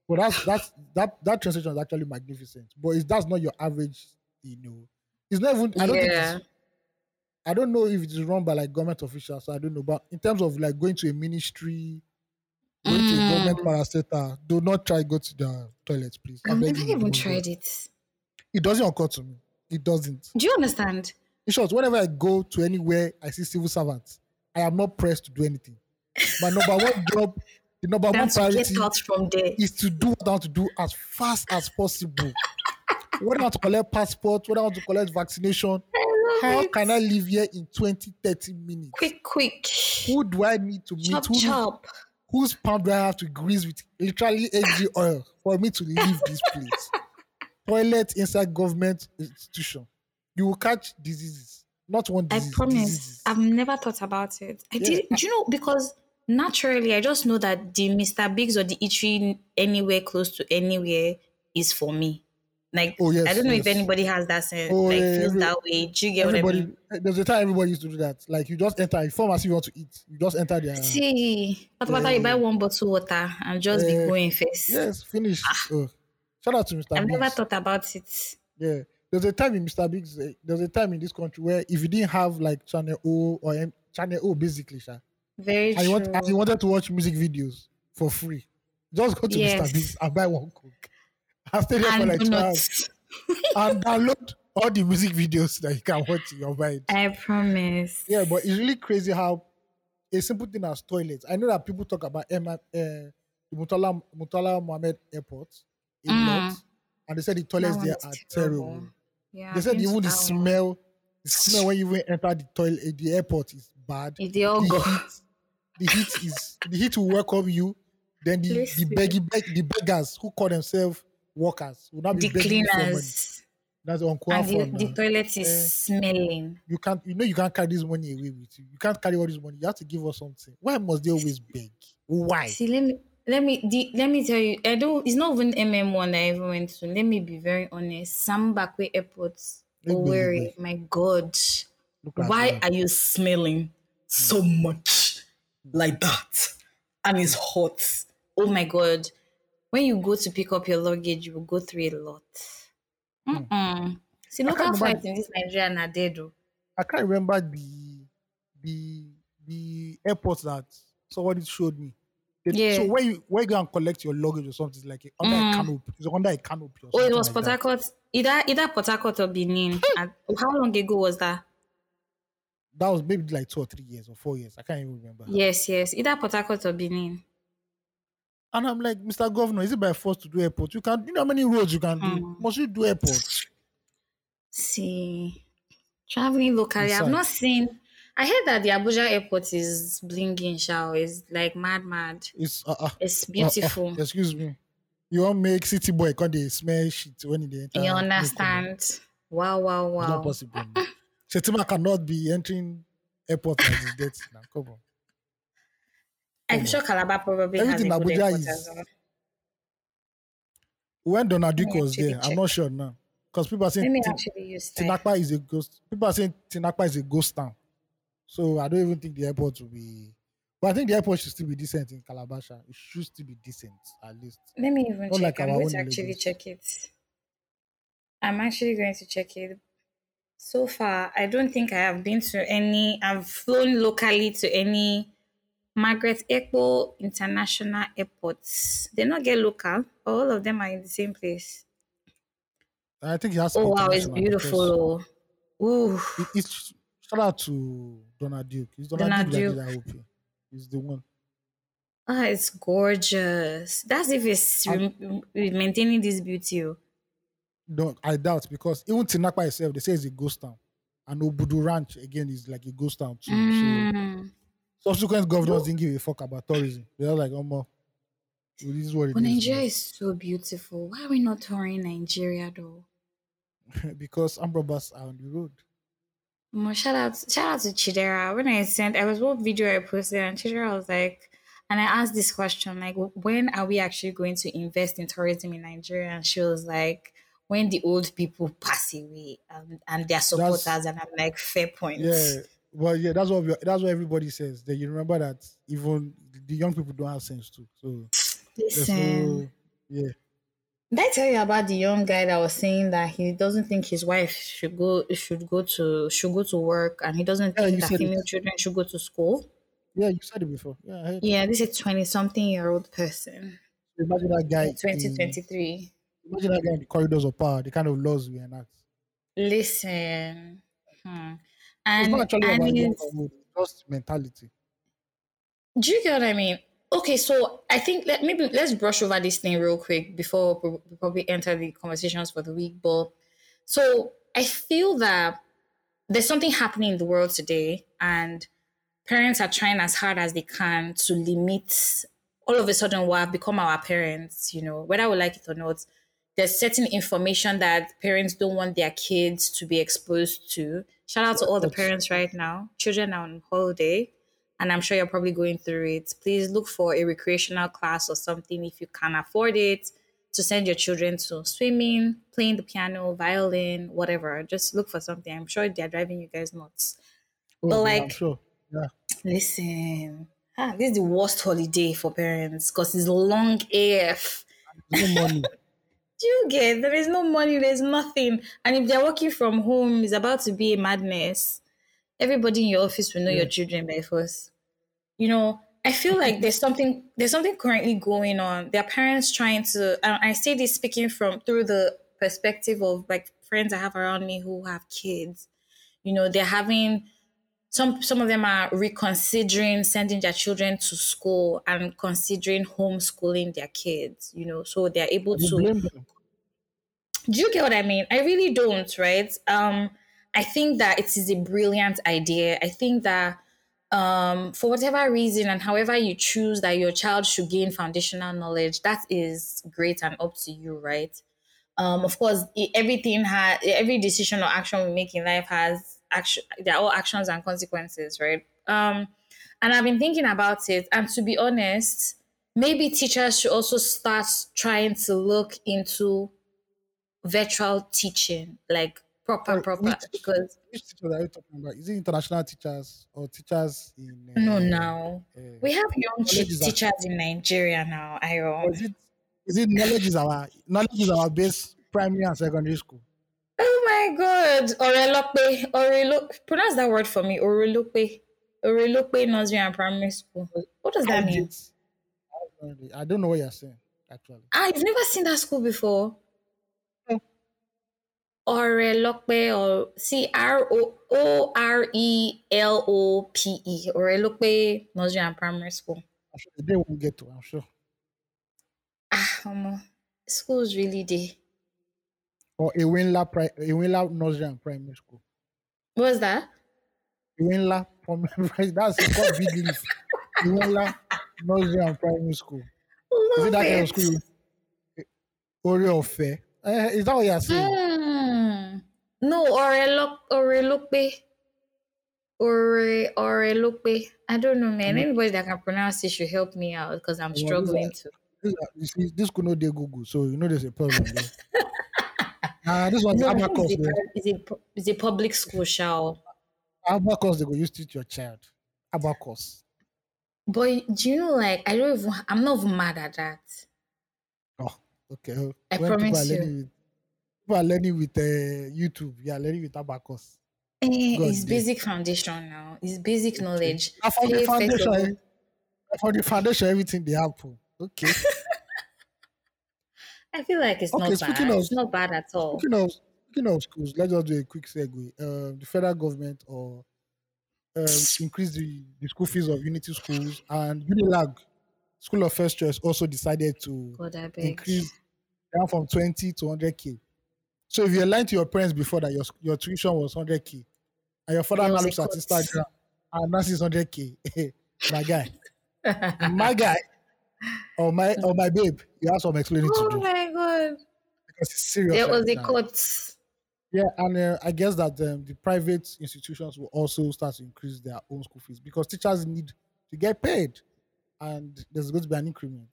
But that's that's that that train station is actually magnificent. But it's, that's not your average, you oh. know. It's not even. I don't think Yeah. it's, I don't know if it is run by like government officials. So I don't know. But in terms of like going to a ministry, going to a government Mm. do not try go to the toilet, please. I I've never even don't go. tried it. It doesn't occur to me. It doesn't. Do you understand? In short, whenever I go to anywhere I see civil servants, I am not pressed to do anything. My number one <laughs> job, the number one That's to priority get out from there. is to do what I want to do as fast as possible. <laughs> when I want to collect passport, when I want to collect vaccination, how can I live here in 20, 30 minutes? Quick, quick. Who do I need to meet? Chop, chop. Whose palm do I have to grease with literally AG oil for me to leave this place? <laughs> Toilet inside government institution. You will catch diseases. Not one I promise. diseases. I've never thought about it. I Yeah. did. Do you know? Because naturally, I just know that the Mr. Biggs or the eatery anywhere close to anywhere is for me. Like, Oh, yes, I don't know if anybody has that sense, Oh, like yeah, feels every- that way. Do you get what I mean? Eh, there's a time everybody used to do that. Like you just enter, a pharmacy you want to eat. You just enter there. See, what about you buy eh. one bottle water and just be eh. going first? Yes, finish. Oh. Shout out to Mr. I've never thought about it. Yeah. There's a time in Mr. Biggs, eh, there's a time in this country where if you didn't have like channel O or M, channel O basically, sha, Very and you, want, true. and you wanted to watch music videos for free, just go to Yes. Mr. Biggs and buy one coke. And stay there for like two hours and download all the music videos that you can watch in your mind. I promise. Yeah, but it's really crazy how a simple thing as toilets. I know that people talk about M- uh, the Murtala, Murtala Mohammed Airport a Mm. lot, and they said the toilets there are is terrible. Yeah, They said even the smell, the smell when you even enter the toilet, the airport is bad. The heat, the heat is the heat will welcome you. Then the the beggy beg, the beggars who call themselves workers will not be the begging you for money. cleaners. That's uncool And the, the toilet is Eh. smelling. You can't, you know, you can't carry this money away with you. You can't carry all this money. You have to give us something. Why must they always beg? Why? See, let me let me the, let me tell you, I don't. It's not even MM one I ever went to. Let me be very honest. Sam Mbakwe Airport, Owerri. My God, why them. are you smelling so much like that? And it's hot. Oh my God! When you go to pick up your luggage, you will go through a lot. Mm-mm. See, local remember- flights in this Nigeria are dead. oh. I can't remember the the the airport that somebody showed me. They- Yeah. So where you where you go and collect your luggage or something, it's like a, under Mm. a canopy. It's under a canopy. Or Oh, it was like Port. Harcourt. Either either Port Harcourt or Benin. And how long ago was that? That was maybe like two or three years or four years. I can't even remember. Yes, yes. Either Port Harcourt or Benin. And I'm like, Mr. Governor, is it by force to do airport? You can, you know how many roads you can do? Mm. Must you do airport? See, traveling locally, I've not seen. I heard that the Abuja airport is blinging, shao. It's like mad, mad. It's uh, uh, It's uh, uh, beautiful. excuse me. You want make city boy because they smell shit when they enter. you understand? Wow, wow, It's not wow. possible. man. Shettima cannot be entering airport like this dirty now. Come on. I'm sure Calabar probably Everything has a Abuja is- well. When Donald Duke was there, I'm not sure now. Because people are saying Tin- actually use that. Tinapa is a ghost. People are saying Tinapa is a ghost town. So I don't even think the airport will be. But I think the airport should still be decent in Calabasha. It should still be decent, at least. Let me even Not check. like I'm going to actually Lagos. check it. I'm actually going to check it. So far, I don't think I have been to any. I've flown locally to any Margaret Ekpo International Airport. They not get local. All of them are in the same place. I think it has Oh wow, it's beautiful. oh. Ooh, It, it's shout out to Donald Duke. It's Donald, Donald Duke, Duke. that did that He's the one. ah, it's gorgeous. That's if it's maintaining this beauty. oh. No, I doubt because even Tinapa itself, they say it's a ghost town. And Obudu Ranch again is like a ghost town too. Mm. So subsequent governors didn't give a fuck about tourism. They're like, oh more. This is what it But is, Nigeria man." is so beautiful. Why are we not touring Nigeria though? <laughs> because armed robbers are on the road. Mo, shout out, shout out to Chidera. When I sent, I was one video I posted, and Chidera was like, and I asked this question, like, when are we actually going to invest in tourism in Nigeria? And she was like, when the old people pass away and, and their supporters, That's- and I'm like, fair point. Yeah, well, yeah, that's what we, that's what everybody says. That you remember that even the young people don't have sense too. So Listen, no, yeah, did I tell you about the young guy that was saying that he doesn't think his wife should go should go to should go to work, and he doesn't Yeah, think that said it. children should go to school? yeah. You said it before. Yeah, I. Yeah, this is twenty something year old person, Imagine that guy. twenty twenty three. Imagine that guy in the corridors of power. The kind of laws we enact. Listen, hmm. It's not actually and about young it's, people, just mentality. do you get what I mean? Okay, so I think let maybe let's brush over this thing real quick before we we probably enter the conversations for the week. But so I feel that there's something happening in the world today, and parents are trying as hard as they can to limit all of a sudden what have become our parents, you know, whether we like it or not. There's certain information that parents don't want their kids to be exposed to. Shout out to all the parents right now. Children are on holiday, and I'm sure you're probably going through it. Please look for a recreational class or something if you can afford it to send your children to swimming, playing the piano, violin, whatever. Just look for something. I'm sure they're driving you guys nuts. Oh, But, yeah, like- sure. Yeah, Listen, ah, this is the worst holiday for parents because it's long AF. no money. <laughs> Do you get? There is no money, there's nothing. And if they're working from home, it's about to be a madness. Everybody in your office will know your children by force. You know, I feel like there's something there's something currently going on. Their parents trying to and I say this speaking from through the perspective of like friends I have around me who have kids. You know, they're having some some of them are reconsidering sending their children to school and considering homeschooling their kids, you know, so they're able to do you get what I mean? I really don't, right? Um, I think that it is a brilliant idea. I think that um, for whatever reason and however you choose that your child should gain foundational knowledge, that is great and up to you, right? Um, of course, everything has every decision or action we make in life has action. They're all actions and consequences, right? Um, and I've been thinking about it, and to be honest, maybe teachers should also start trying to look into virtual teaching, like proper, Sorry, proper. which- Because Which teachers are you talking about? Is it international teachers or teachers in? no, uh, now uh, we have young are- teachers in Nigeria now. Ayo. is it? Is it knowledge is our knowledge is our base primary and secondary school? Oh my God, Orelope, Orelo, pronounce that word for me. Orelope, Orelope nursery and primary school. What does that mean? I don't know- I don't know what you're saying actually. I've never seen that school before. No. Orelope or C R O O R E L O P E. Orelope nursery and primary school. I'm sure they won't get to. I'm sure. Ah, um, school's really day. Or Ewinla, pri- Ewinla nursery and primary school. What's that? Ewinla <laughs> primary. That's called big leaf. Ewinla nursery and primary school. Is it that kind of school? Ore Ofe. Uh, is that what you're saying? Mm. No, Orelope, Orelope. Ore, Orelope. I don't know, man. Mm. Anybody that can pronounce it should help me out because I'm these struggling to. This, you this could not do Google, so you know there's a problem there. <laughs> uh, this one's No, Abacus. though. a, it's, a, public school, shall. Abacus, they go use to teach your child. Abacus. But do you know, like, I don't even, I'm not even mad at that. Oh, okay. oh, I when promise are you. learning with, people are learning with uh, YouTube. You are learning with Abacus. Eh, it's damn. basic foundation now. It's basic knowledge. For the Pay first of foundation, eh, for the foundation, everything they have. oh, Okay. <laughs> I feel like it's Okay, not bad. of- it's not bad at all. Speaking of speaking of schools, let's just do a quick segue. Um, the federal government or um, <laughs> increase the, the school fees of Unity schools and Unilag School of First Choice also decided to God, increase down from 20 to 100k. So if you're lying to your parents before that your your tuition was 100k, and your father now looks at. Instagram and now sees 100k, <laughs> my guy, <laughs> my guy, or my or my babe, you have some explaining to oh do my God. because it's serious. There was right a cut. Yeah, and uh, I guess that um, the private institutions will also start to increase their own school fees because teachers need to get paid, and there's going to be an increment.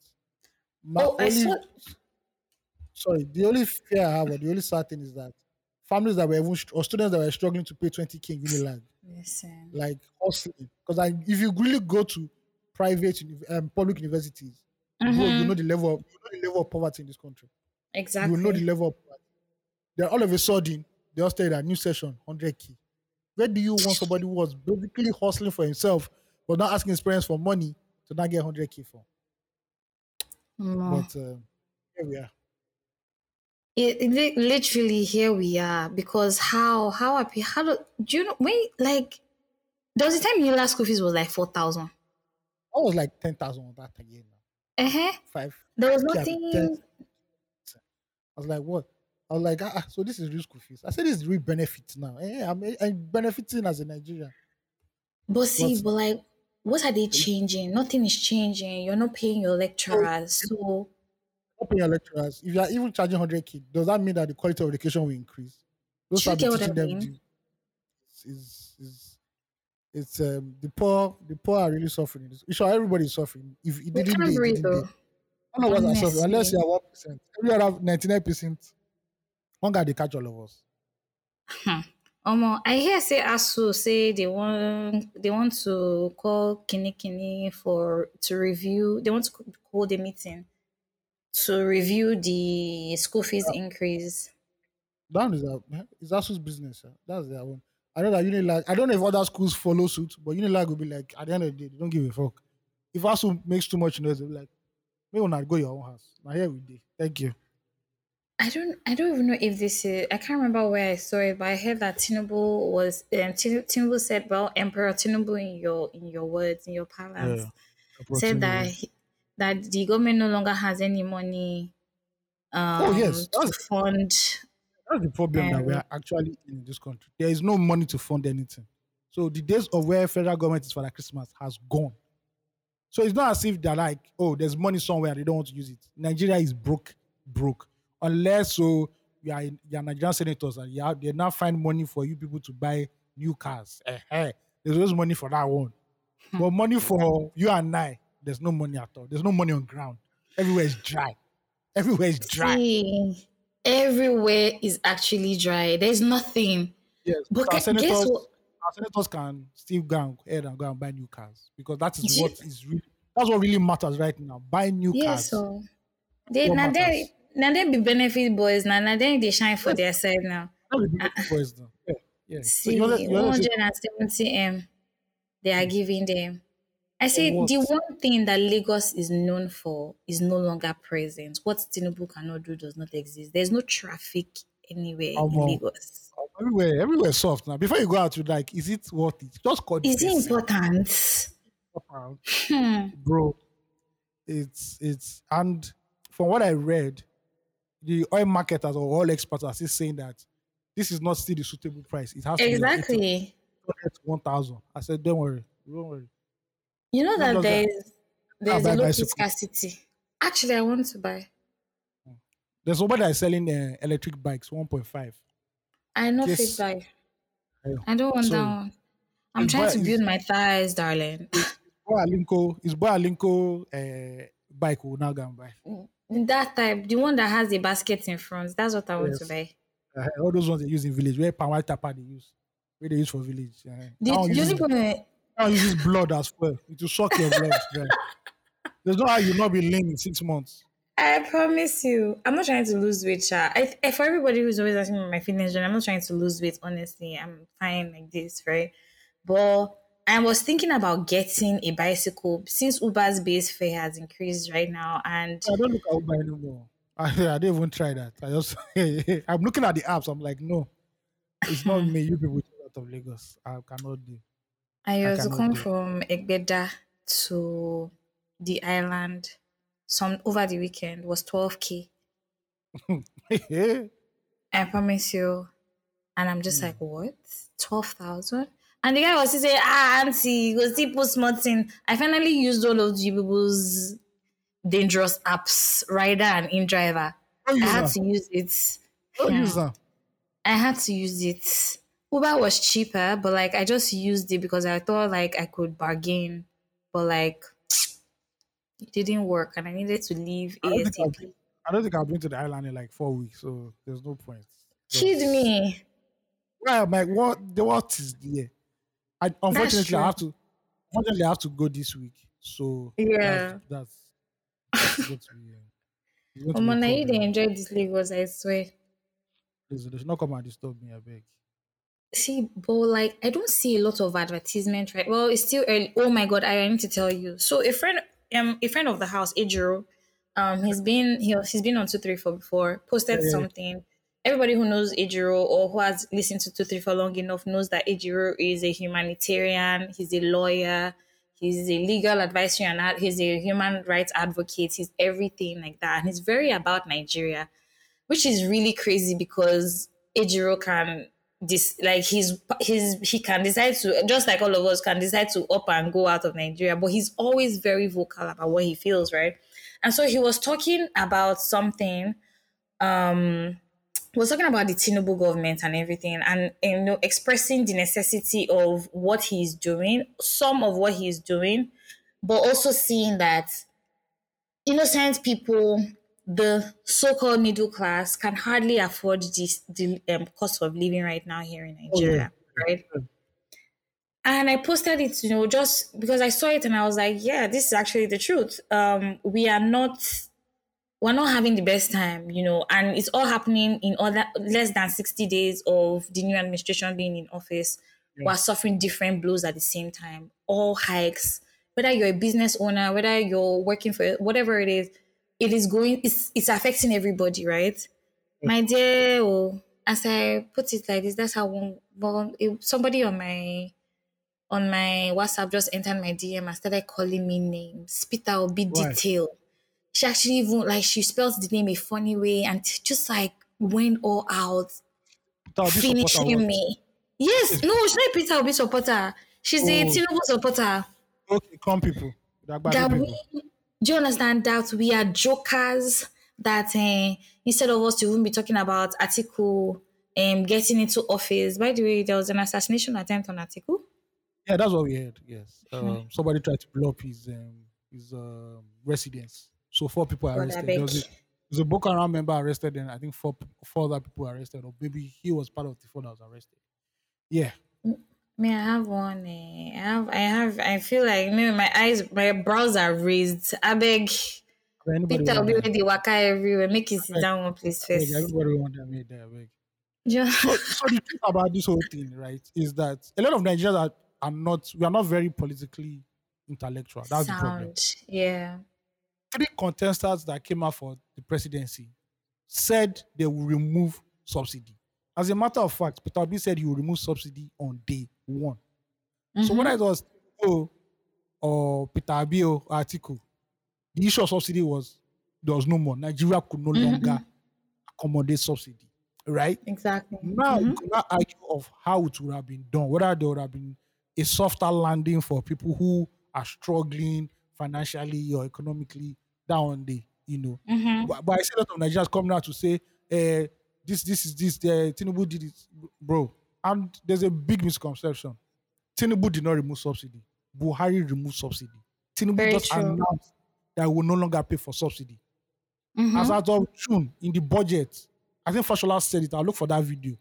My Oh, I only saw. sorry, the only fear I have, or the only sad thing is that families that were even or students that were struggling to pay 20k in Unilag, Listen. like hustling, because if you really go to private um, public universities, bro, you Mhm. know the level of you know the level of poverty in this country. You will know the level of. Then all of a sudden, they all stay that new session, 100k. Where do you want somebody who was basically hustling for himself, but not asking his parents for money to not get 100k for? No. But um, here we are. It, it literally here we are because how how happy how do, do you know when like there was a time your last school fees was like four thousand. I was like 10,000 on that again. Uh huh. Five. There was nothing. 10. I was like, what? I was like, ah, ah, so this is real school fees. I said, this is real benefit now. Eh, I'm, I'm benefiting as a Nigerian. But see, What's- but like, what are they changing? Nothing is changing. You're not paying your lecturers, so Not paying your lecturers. If you are even charging 100k, does that mean that the quality of education will increase? Those you start get what I teaching them. mean? the- Is is it's um the poor the poor are really suffering. It's sure everybody is suffering. If it didn't, can't breathe didn't. though. I don't know what's suffering unless you are one percent. Every other ninety nine percent, hunger they catch all of us. Um, I hear say ASUU say they want they want to call Kini Kini for to review. They want to hold a meeting to review the school fees increase. That is a it's ASUU's business. Sir. That's their own. I know that Unilag. I don't know if other schools follow suit, but Unilag will be like at the end of the day, they don't give a fuck. If ASUU makes too much noise, they'll be like, "Maybe will not go your own house." Now here we did. Thank you. I don't I don't even know if this is I can't remember where I saw it, but I heard that Tinubu was um Tin- Tinubu said, well, Emperor Tinubu in your in your words in your parlance said that he, that the government no longer has any money um Oh, yes, to that's- fund That's the problem that we Um, are actually in this country. There is no money to fund anything. So the days of where federal government is for Christmas has gone. So it's not as if they're like, oh, there's money somewhere they don't want to use it. Nigeria is broke, broke. Unless so you are you're Nigerian senators and you are, they now find money for you people to buy new cars. Eh, eh. There's always money for that one. But money for you and I, there's no money at all. There's no money on ground. Everywhere is dry. Everywhere is dry. See, everywhere is actually dry. There's nothing. Yes, But guess what? Our senators can still go and ahead and go and buy new cars because that is what is really that's what really matters right now. Buy new Yeah, cars. so they now they now they be benefit boys now. Now they they shine for their side now. That would be ah. the boys now. Yeah, yeah. See, you wanna- you wanna 170 m they are giving them. I say the one thing that Lagos is known for is no longer present. What Tinubu cannot do does not exist. There's no traffic anywhere in Omo. Lagos. everywhere, everywhere soft now. Before you go out, you like, is it worth it? Just call Is it important? Hmm. bro. It's it's and from what I read, the oil marketers or oil experts are still saying that this is not still the suitable price. It has to Exactly. be one thousand. I said, don't worry, don't worry. You know that does that- there's there's a bicycle. scarcity. Actually, I want to buy. There's somebody that is selling uh, electric bikes, one point five. I know Yes. buy. Yeah. I don't want So, that one. I'm it's trying to build my thighs, darling. <laughs> Boy Alinko, is Boy Alinko uh, bike will now go and buy. That type, the one that has a basket in front. That's what I want to buy. Uh, all those ones they use in village, where white tapa they use, where they use for village. Uh, The, one the uses, only problem, that one uses blood as well. It will suck your blood. <laughs> yeah. There's no how you not be lean in six months. I promise you, I'm not trying to lose weight. Sha. I, I, for everybody who's always asking me my fitness journey, I'm not trying to lose weight. Honestly, I'm fine like this, right? But I was thinking about getting a bicycle since Uber's base fare has increased right now, and I don't look at Uber anymore. <laughs> I, I didn't even try that. I just <laughs> I'm looking at the apps. I'm like, no, it's not hmm. me. You people with out of Lagos. I cannot do. I I was to come do from Egbeda to the island. Some over the weekend was 12k. <laughs> I promise you. And I'm just like, what? 12,000? And the guy was saying, ah, auntie, go see small. I finally used all of the people's dangerous apps, Rida and InDriver. I had to use it. Yeah. I had to use it. Uber was cheaper, but like I just used it because I thought like I could bargain, but like it didn't work, and I needed to leave I don't think I've been, I don't think I've been to the island in like four weeks, so there's no point. Kid me. Right, I'm like, what? The what is there? I unfortunately. I have to. Unfortunately, I have to go this week. So Yeah. that's that's, that's <laughs> going to be. Uh, going to be you they enjoy this Lagos, I swear. Please, they should not come and disturb me. I beg. See, but like I don't see a lot of advertisement, right? Well, it's still early. Oh my god, I need to tell you. So a friend, um, a friend of the house, Ejiro, um, he's been he, he's been on two three four before. Posted Yeah. something. Everybody who knows Ejiro or who has listened to two three four long enough knows that Ejiro is a humanitarian. He's a lawyer. He's a legal advisor and he's a human rights advocate. He's everything like that, and he's very about Nigeria which is really crazy because Ejiro can this like he's he's he can decide to just like all of us can decide to up and go out of Nigeria, but he's always very vocal about what he feels, right? And so he was talking about something, um was talking about the Tinubu government and everything, and you know, expressing the necessity of what he's doing, some of what he's doing, but also seeing that innocent people, the so-called middle class, can hardly afford this the um, cost of living right now here in Oh, yeah. Nigeria, right? And I posted it, you know, just because I saw it and I was like, yeah, this is actually the truth. Um, we are not we're not having the best time, you know, and it's all happening in other less than 60 days of the new administration being in office. We're suffering different blows at the same time, all hikes. Whether you're a business owner, whether you're working for whatever it is, it is going, it's, it's affecting everybody, right? Mm. My dear, oh, as I put it like this, that's how one, somebody on my on my WhatsApp just entered my DM and started calling me names. Peter will be Why? detailed. She actually even like she spells the name a funny way and just like went all out, supporter finishing me. Yes, no, she's not a Peter Obi supporter. She's a Oh. Tinubu supporter. Okay, come people. Agbado That people. we, do you understand that we are jokers? That uh, instead of us to even be talking about Atiku um, getting into office. By the way, there was an assassination attempt on Atiku. Yeah, that's what we heard. Yes, Hmm. um, somebody tried to blow up his um, his um, residence. So four people I arrested. There was a, beg. there was a Boko Haram member arrested, and I think four four other people arrested, or maybe he was part of the four that was arrested. Yeah, Me, I have one. eh, I have. I have. I feel like maybe my eyes, my brows are raised. I beg. Peter will be with the waka everywhere. Make it sit down one place first. everybody want them made there. abeg. Just, So, so the truth about this whole thing, right, is that a lot of Nigerians are, are not. We are not very politically intellectual. That's the problem. Yeah. three contestants that came out for the presidency said they will remove subsidy. As a matter of fact, Peter Obi said he will remove subsidy on day one. So Mhm. when I was oh or Peter Obi article, the issue of subsidy was there was no more. Nigeria could no Mhm, longer accommodate subsidy, right? Exactly. Now you Mhm. could not argue of how it would have been done, whether there would have been a softer landing for people who are struggling financially or economically down the, you know. Mhm. But, but I see a lot of Nigerians coming out to say, eh, this, this is this, uh, Tinubu did it, bro. And there's a big misconception. Tinubu did not remove subsidy. Buhari removed subsidy. Tinubu Very just true. announced that he will no longer pay for subsidy. Mhm. As of June, in the budget, I think Fashola said it. I'll look for that video.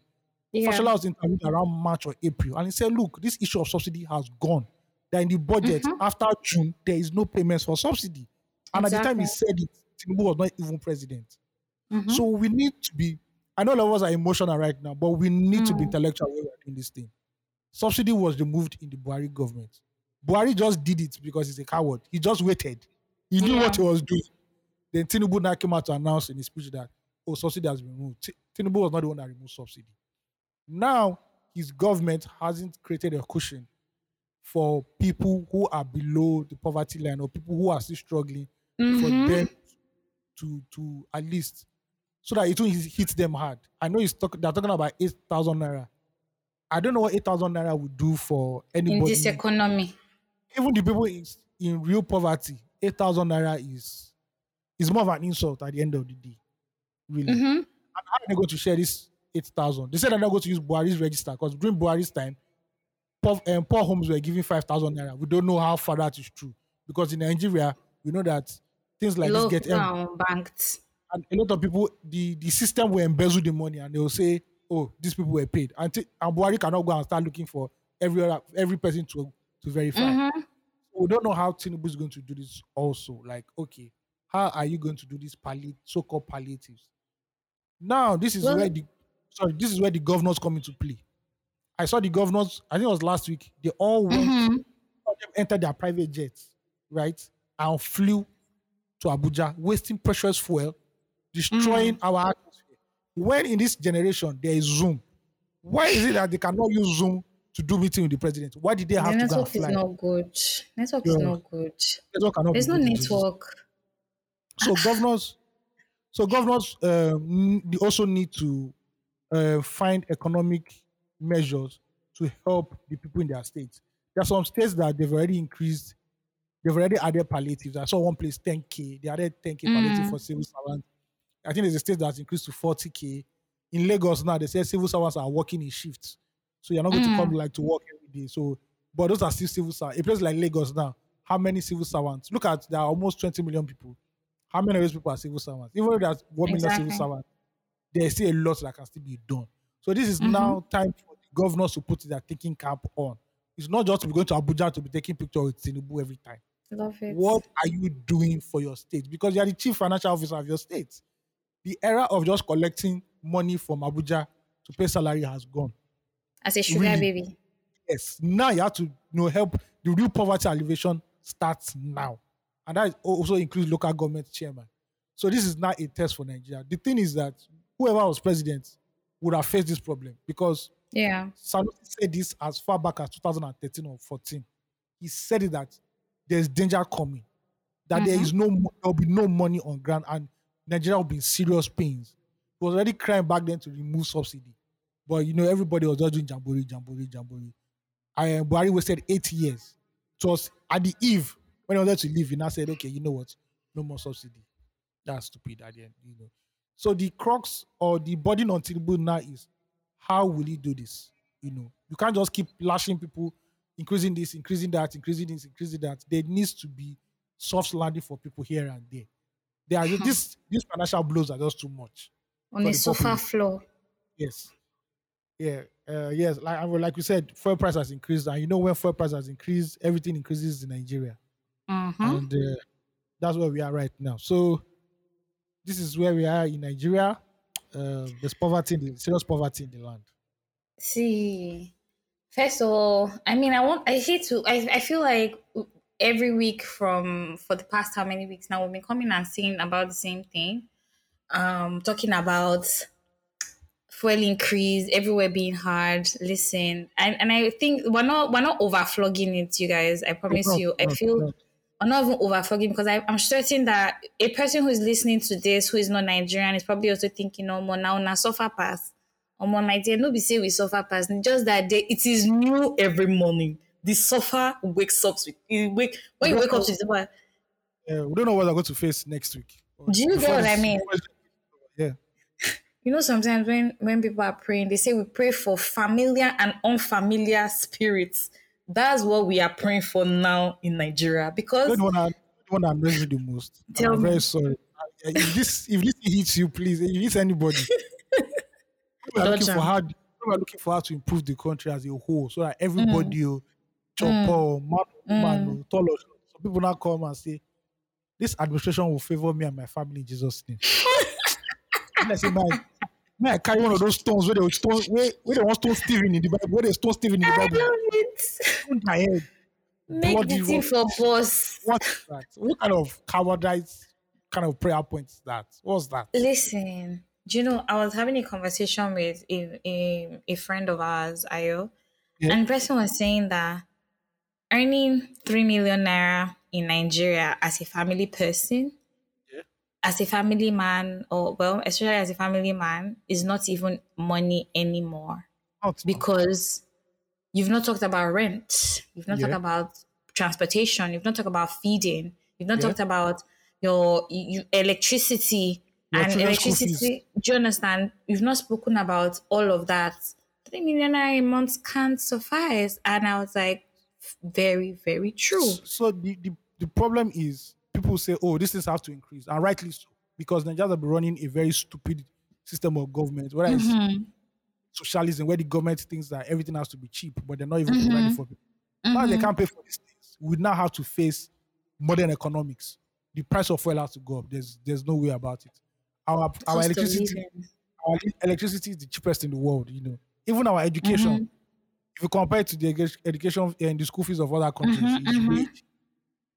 Yeah. Fashola was interviewed around March or April, and he said, "Look, this issue of subsidy has gone. That in the budget Mhm. after June there is no payments for subsidy." And at the time he said it, Tinubu was not even president. Mhm. So we need to be. I know a lot of us are emotional right now, but we need to be Mm. intellectual when we're doing this thing. Subsidy was removed in the Buhari government. Buhari just did it because he's a coward. He just waited. He knew what he was doing. Then Tinubu now came out to announce in his speech that oh subsidy has been removed. Ti- Tinubu was not the one that removed subsidy. Now his government hasn't created a cushion for people who are below the poverty line or people who are still struggling for Mhm. them to to at least so that it won't hit them hard. I know talk, they're talking about eight thousand naira. I don't know what eight thousand naira would do for anybody. in this economy. Even the people in, in real poverty, eight thousand naira is is more of an insult at the end of the day. Really, Mhm. and how are they going to share this 8,000. They said they're not going to use Buhari's register because during Buhari's time, poor, um, poor homes were giving 5,000 naira. We don't know how far that is true because in Nigeria, we know that things like Low this get em- banked. And a lot of people, the, the system will embezzle the money and they will say, oh, these people were paid. And, t- and Buhari cannot go and start looking for every other, every person to, to verify. Mhm. We don't know how Tinubu is going to do this also. Like, okay, how are you going to do this palli- so-called palliatives? Now, this is Well- where the sorry, this is where the governors come into play. I saw the governors, I think it was last week, they all went, Mhm. them entered their private jets, right? And flew to Abuja, wasting precious fuel, destroying our atmosphere. When in this generation there is Zoom, why is it that they cannot use Zoom to do meeting with the president? Why did they The have to go and network is not good. Network is not good. Network cannot There's no network. So governors, so governors um, they also need to uh, find economic measures to help the people in their states. There are some states that they've already increased, they've already added palliatives. I saw one place 10k, they added 10k palliative Mm. for civil servants. I think there's a state that's increased to 40k. In Lagos now, they say civil servants are working in shifts, so you're not going to mm. come like to work every day. So, but those are still civil servants. A place like Lagos now, how many civil servants? Look at there are almost 20 million people. How many of those people are civil servants? Even if there's one million Exactly. civil servants, there's still a lot that can still be done. So this is now mm-hmm. time for the governors to put their thinking cap on. It's not just to be going to Abuja to be taking pictures with Tinubu every time. Love it. What are you doing for your state? Because you are the chief financial officer of your state. The era of just collecting money from Abuja to pay salary has gone. As a sugar Really? baby. Yes. Now you have to you know, help the real poverty alleviation starts now. And that also includes local government chairman. So this is not a test for Nigeria. The thing is that whoever was president would have faced this problem because Yeah. Sanusi said this as far back as 2013 or 14. He said that there's danger coming, that there uh-huh. is no, mo- there will be no money on ground, and Nigeria will be in serious pains. He was already crying back then to remove subsidy, but you know everybody was just doing jamboree, jamboree, jamboree. I uh, Buhari wasted eight years. It was at the eve when he wanted to leave. He now said, "Okay, you know what? No more subsidy." That's stupid at the end, you know. So the crux or the burden on Tinubu now is how will he do this? You know, you can't just keep lashing people, increasing this, increasing that, increasing this, increasing that. There needs to be soft landing for people here and there. There are this these financial blows are just too much. On a the sofa floor. Yes. Yeah. Uh, yes. Like I like you said, fuel price has increased, and you know when fuel price has increased, everything increases in Nigeria, Mm-hmm. and uh, that's where we are right now. So this is where we are in Nigeria. Uh, there's poverty, in the, serious poverty in the land. See, first of all, I mean, I want, I hate to, I, I feel like every week from, for the past how many weeks now, we've been coming and saying about the same thing. Um, talking about fuel increase, everywhere being hard. Listen, and, and I think we're not, we're not overflogging it, you guys. I promise you. I feel. I'm not even overflogging because I, I'm certain that a person who is listening to this who is not Nigerian is probably also thinking, oh, more now na suffer pass. Oh, my my dear, no be say we suffer pass. Just that day, it is new every morning. The suffer wakes up with you wake when you wake up to the. Uh, we don't know what we're going to face next week. Do you get what I mean? Yeah. <laughs> You know, sometimes when when people are praying, they say we pray for familiar and unfamiliar spirits. That's what we are praying for now in Nigeria because You're the one that, the one annoys me the most. Tell I'm me. very sorry. Uh, If this if this hits you, please, if it hits anybody, <laughs> we are looking for how we are looking for how to improve the country as a whole, so that everybody, Mm. Chopper, mm. oh, man, mm. tall, oh, some people now come and say, "This administration will favor me and my family in Jesus' name." And I say, "Man, may I carry one of those stones where they stone where, where they want stone Stephen in the Bible, where they stone Stephen in the I Bible, love it. on my head." Make the thing for boss. What is that? What kind of cowardice kind of prayer point is that? What's that? Listen, do you know, I was having a conversation with a, a, a friend of ours, Ayo, Yeah. and the person was saying that earning 3 million naira in Nigeria as a family person, Yeah. as a family man, or well, especially as a family man, is not even money anymore Out, because you've not talked about rent, you've not Yeah. talked about transportation, you've not talked about feeding, you've not Yeah. talked about your you, electricity Your and electricity. Do you understand? You've not spoken about all of that. Three million naira a month can't suffice. And I was like, very, very true. So the, the, the problem is people say, oh, these things have to increase, and rightly so, because Nigerians have been running a very stupid system of government, whether it's Mhm. socialism, where the government thinks that everything has to be cheap, but they're not even providing Mhm. for people. Now they can't pay for these things. We now have to face modern economics. The price of oil has to go up. There's there's no way about it. Our our electricity our electricity is the cheapest in the world. You know, even our education. If you compare it to the education and the school fees of other countries, Mhm, it's mhm. way-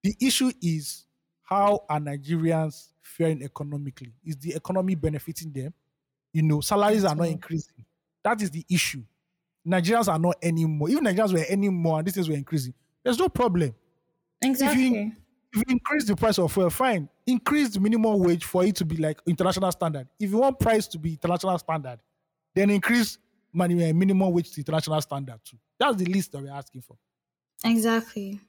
the issue is how are Nigerians faring economically? Is the economy benefiting them? You know, salaries are not increasing. That is the issue. Nigerians are not anymore. If Nigerians were anymore and these things were increasing, there's no problem. Exactly. If you increase the price of fuel, fine. Increase the minimum wage for it to be like international standard. If you want price to be international standard, then increase Eh, minimum wage to international standard too. That's the least that we're asking for. Exactly.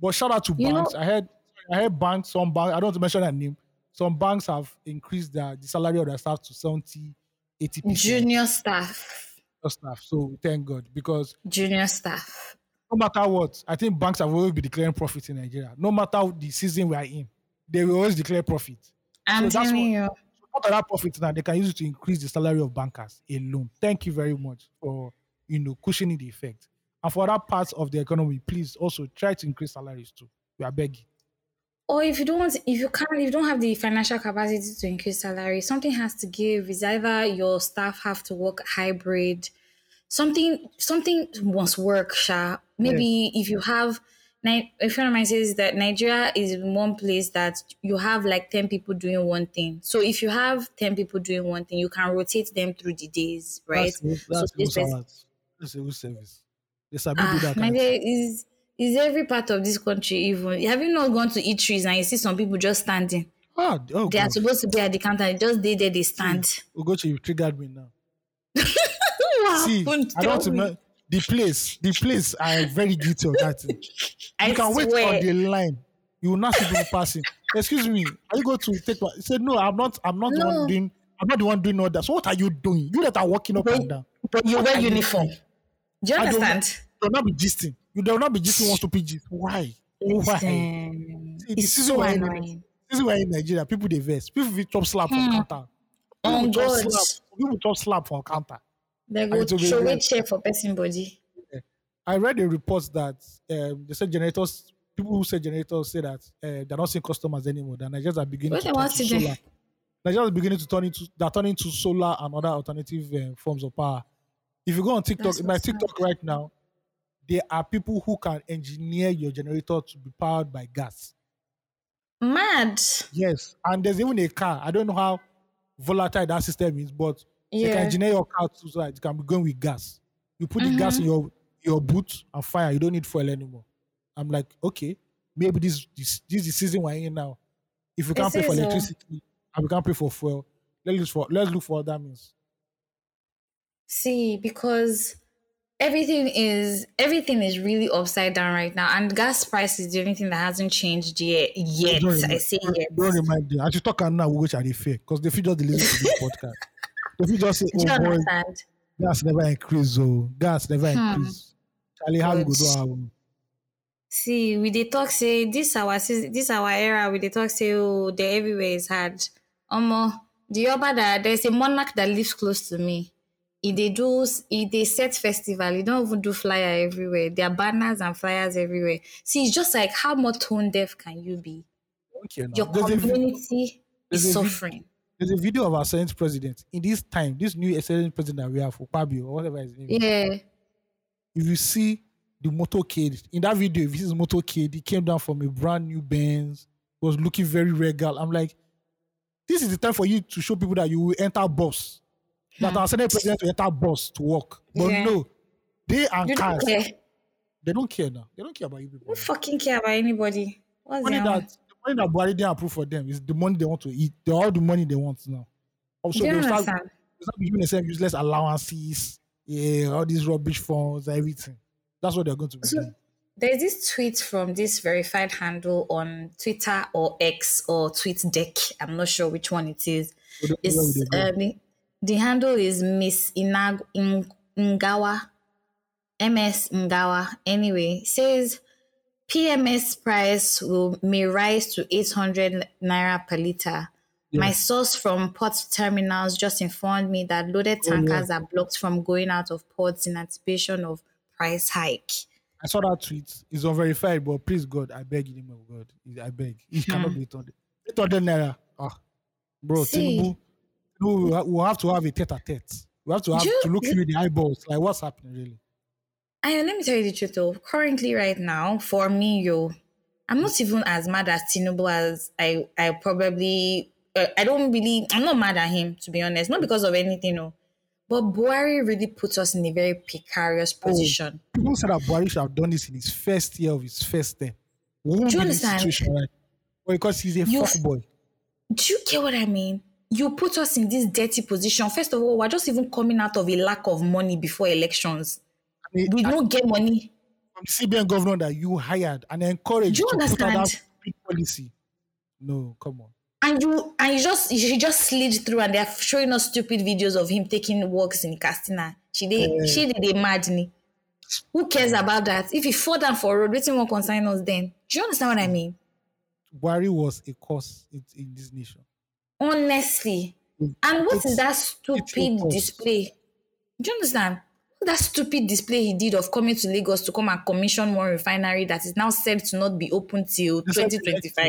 But shout out to You banks. know- I heard I heard banks, some banks, I don't want to mention their name. Some banks have increased their the salary of their staff to 70, 80 percent Junior staff. staff. So thank God. Because Junior staff. no matter what, I think banks have always been declaring profit in Nigeria. No matter the season we are in, they will always declare profit. I'm So telling you. What are that profit now? They can use it to increase the salary of bankers alone. Thank you very much for you know cushioning the effect. And for other parts of the economy, please also try to increase salaries too. We are begging. Or if you don't want, if you can't, if you don't have the financial capacity to increase salary, something has to give. Is either your staff have to work hybrid, something, something must work. Sha. Maybe if you have, Ni- a friend of mine says that Nigeria is one place that you have like ten people doing one thing. So if you have ten people doing one thing, you can rotate them through the days, right? That's, that's, that's this good person- That's a good service. They sabi do Ah, that. Nigeria is is every part of this country even. Have you not gone to eateries and you see some people just standing? Ah, oh They are supposed to be at the counter. Just they there, they stand. Ugochi, you triggered me now. <laughs> See? I don't want to me. The place. The place I am very guilty of that thing. <laughs> I You can wait swear. on the line. You will not see people passing. Excuse me, are you going to take? He said, no, I'm not. I'm not the one doing. I'm not the one doing all that. So what are you doing? You that are walking up But- and down. But you wear uniform. Do you understand? You will not be gisting. You will not be gisting one stupid gist. Why? Why? Listen, the it's season so annoying. This is why in Nigeria people they vex. People will chop slap Hmm. counter. Oh People chop God, slap. People chop slap from counter. They go it throw good. chair for person body. I read a report that um, they said generators, people who say generators say that uh, they're not seeing customers anymore. That Nigerians are beginning What to turn to solar. Nigerians are beginning to turn into they're turning to solar and other alternative uh, forms of power. If you go on TikTok, That's in my TikTok right now, there are people who can engineer your generator to be powered by gas. Mad. Yes, and there's even a car. I don't know how volatile that system is, but they can engineer your car to so that it can be going with gas. You put the gas in Mm-hmm. your your boot and fire. You don't need fuel anymore. I'm like, okay, maybe this this, this is the season we're in now. If we can't pay for electricity and we can't pay for fuel, let's look for let's look for other means. See, because everything is everything is really upside down right now, and gas price is the only thing that hasn't changed yet. Yet, I say don't- yet. Don't remind them. I should talk now. We go to the fair because they feel just listen to this <laughs> podcast. They you just say, Do you "Oh boy, understand? gas never increase. Oh, gas never Hmm. increase." Charlie, how we go But- do our? See, we dey talk say this our this our era. We dey talk say oh, the everywhere is hard. Omo, the other that there's a monarch that lives close to me. He dey do, he dey set festival. He don't even do flyer everywhere. There are banners and flyers everywhere. See, it's just like how much tone deaf can you be? Okay, now. Your There's community there's is a suffering. There's a video of our Senate president in this time, this new Senate president that we have Akpabio or whatever his name. is. Yeah. If you see the motorcade in that video, if you see his motorcade, he came down from a brand new Benz, was looking very regal. I'm like, this is the time for you to show people that you will enter bus. That our Senate president will enter bus to work. But Hmm. Yeah. no, they and cars, they don't care now. They don't care about you people. Who fucking care about anybody? What's that money that Buhari didn't approve for them is the money they want to eat. They're all the money they want now. Also, Do they'll start, they'll start giving themselves useless allowances, yeah, all these rubbish funds, everything. That's what they're going to be So- doing. there's this tweet from this verified handle on Twitter or X or TweetDeck. I'm not sure which one it is. It's, uh, the, the handle is Miss Inag In- Ngawa, MS Ngawa. Anyway, says PMS price will may rise to 800 naira per liter. My source from port terminals just informed me that loaded Oh, yeah. tankers are blocked from going out of ports in anticipation of price hike. I saw that tweet. It's unverified, but please God, I beg in the name of God. I beg. It cannot be 800. 800 naira. Ah, bro, See. Tinubu, Tinubu, we we'll have to have a tete a tete. We have to have Do to look you in the eyeballs. Like, what's happening, really? And let me tell you the truth though. Currently, right now, for me, yo, I'm not even as mad at Tinubu as I I probably uh, I don't really I'm not mad at him to be honest. Not because of anything, no. But Buhari really puts us in a very precarious position. Oh. position. People said that Buhari should have done this in his first year of his first term. Won't Do you be in this understand? situation, right? Because he's a You- fuck boy. Do you get what I mean? You put us in this dirty position. First of all, we're just even coming out of a lack of money before elections. We don't get money. from the CBN governor that you hired and encouraged Do you to put out that understand? policy. No, come on. and you and you just she just slid through and they're showing us stupid videos of him taking walks in Katsina. She did Eh. she did a. Who cares about that? If he fall down for road, waiting won't concern us then. Do you understand what I mean? Worry was a cause in, in this nation. Honestly. Mm. And what is that stupid display? Do you understand? That stupid display he did of coming to Lagos to come and commission one refinery that is now said to not be open till 2025.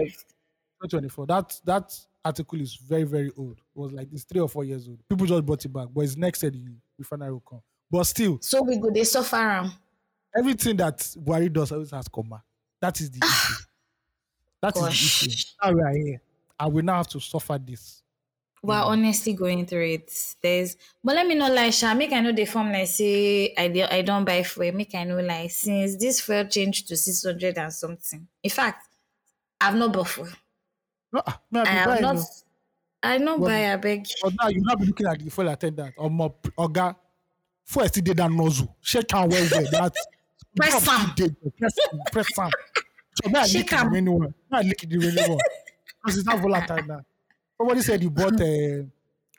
2024. That that article is very very old. It was like it's three or four years old. People just brought it back, but it's next year the refinery will come. But still, So we go they suffer am. everything that Buhari does always has comma. That is the ah! issue. That is Gosh. the issue. Now we are here. And we now have to suffer this. We're honestly going through it. There's but let me know like Sha, make I know the form like say I dey- I don't buy fuel. Make I know like since this fuel changed to six hundred and something. In fact, I've not bought fuel. No, ah, I have not no. I not But- buy I beg. But now you not be looking at the fuel attendant or more Oga. Fuel still did that nozzle. Shake hand well well. That <laughs> Press drop am. still dey. Press am. Press am. So now I lick am. remaining. Now I lick remaining one. <laughs> Because it's not volatile now. Somebody said he bought uh,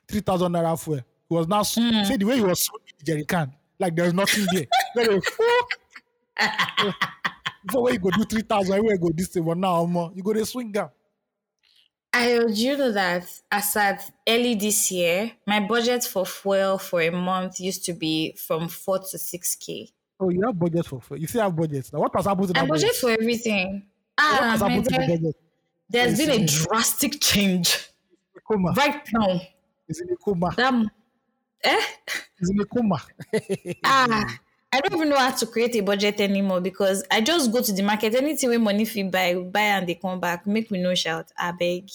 3,000 naira fuel. He was now, Hmm. say the way he was the jerry can, like there's nothing there. <laughs> He, Before when you go do 3,000, everywhere you go this thing, but now um, you go to swing down. I do you know that as at early this year, my budget for fuel for a month used to be from four to six K. Oh, you have budget for fuel. You still have budget. Now, what has happened to I budget budget? for everything. What Ah, has man, happened to the budget? there's been a drastic change Right now. It's in a coma. That eh? In a coma. Ah, I don't even know how to create a budget anymore because I just go to the market. Anything with money fee buy, buy and they come back. Make me no shout. I beg.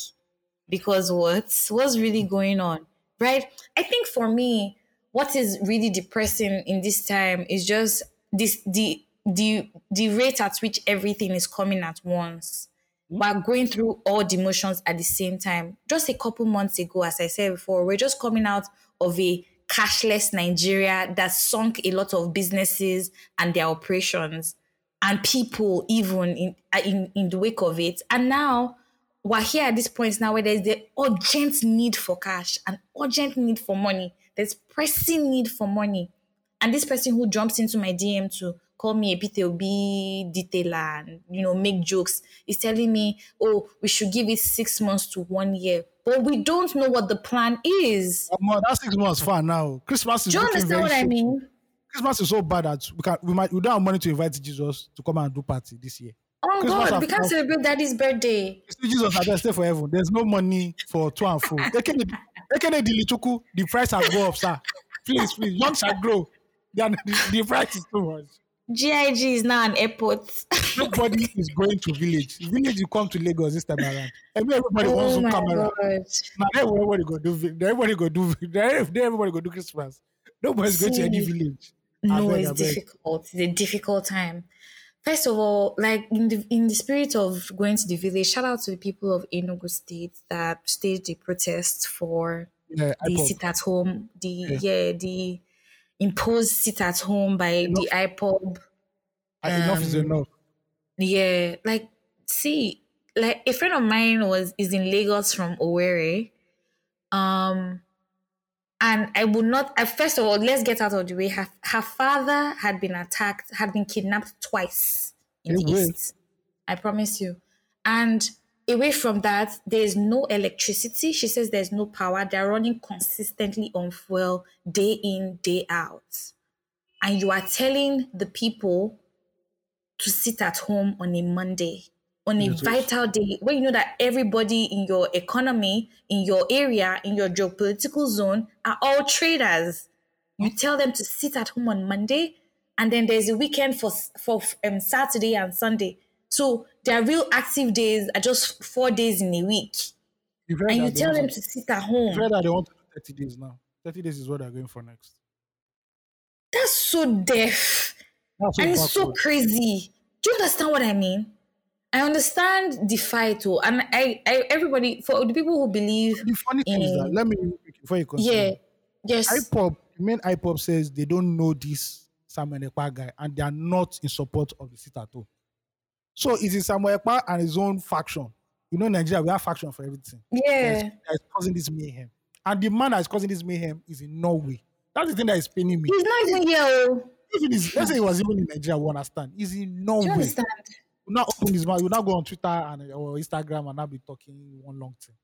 Because what? What's really going on? Right? I think for me, what is really depressing in this time is just this the the the rate at which everything is coming at once. We're going through all the motions at the same time. Just a couple months ago, as I said before, we're just coming out of a cashless Nigeria that sunk a lot of businesses and their operations and people even in uh, in, in the wake of it. And now we're here at this point now where there's the urgent need for cash, an urgent need for money. There's pressing need for money. And this person who jumps into my DM to call me a PTOB detailer and you know make jokes he's telling me, oh, we should give it six months to one year. But we don't know what the plan is. Omo, that six months far now. Christmas is Do you understand what I mean? Christmas is so bad that we can we might we don't have money to invite Jesus to come and do party this year. Oh Christmas God, we can't celebrate daddy's birthday. Jesus has stay for heaven. There's no money for two and four. Ekene Ekene Dilichukwu, the price has go up, sir. Please, please, young shall grow. The, the, the price is too much. GIG is now an airport. Nobody <laughs> is going to village. Village you come to Lagos this time around. Everybody wants oh to my come around. God. Now everybody go do everybody go do everybody go do Christmas. Nobody's going to any village. No, it's difficult. It's a difficult time. First of all, like in the in the spirit of going to the village, shout out to the people of Enugu State that staged the protest for Yeah, the sit at home, the Yeah. yeah, the imposed sit at home by the IPOB. And enough is um, enough. Yeah, like see, like a friend of mine was is in Lagos from Owerri. Um and I would not uh, first of all, let's get out of the way. Her, her father had been attacked, had been kidnapped twice in the Away. east. I promise you. And away from that, there's no electricity. She says there's no power. They're running consistently on fuel day in, day out. And you are telling the people to sit at home on a Monday, on a vital day, when you know that everybody in your economy, in your area, in your geopolitical zone are all traders. You tell them to sit at home on Monday, and then there's a weekend for for um, Saturday and Sunday. So their real active days are just four days in a week, and you tell them to- sit at home. that they want to do 30 days now. 30 days is what they're going for next. That's so deaf. That's so and it's so crazy. Do you understand what I mean? I understand the fight, oh, and I, I, everybody for the people who believe, The funny thing is that, let me, before you continue, yeah, yes, IPOB, the main IPOB says they don't know this Samuel Ekpa guy and they are not in support of the sit at home. So it is Samuel Ekpa and his own faction. You know, Nigeria, we have faction for everything. That yeah, is, that is causing this mayhem. And the man that is causing this mayhem is in Norway. That's the thing that is paining me. he's not even here. Oh, is, let's say he was even in Nigeria, we understand. He's in Norway. do you understand? will not open his mouth. Will not go on Twitter and or Instagram and not be talking one long thing.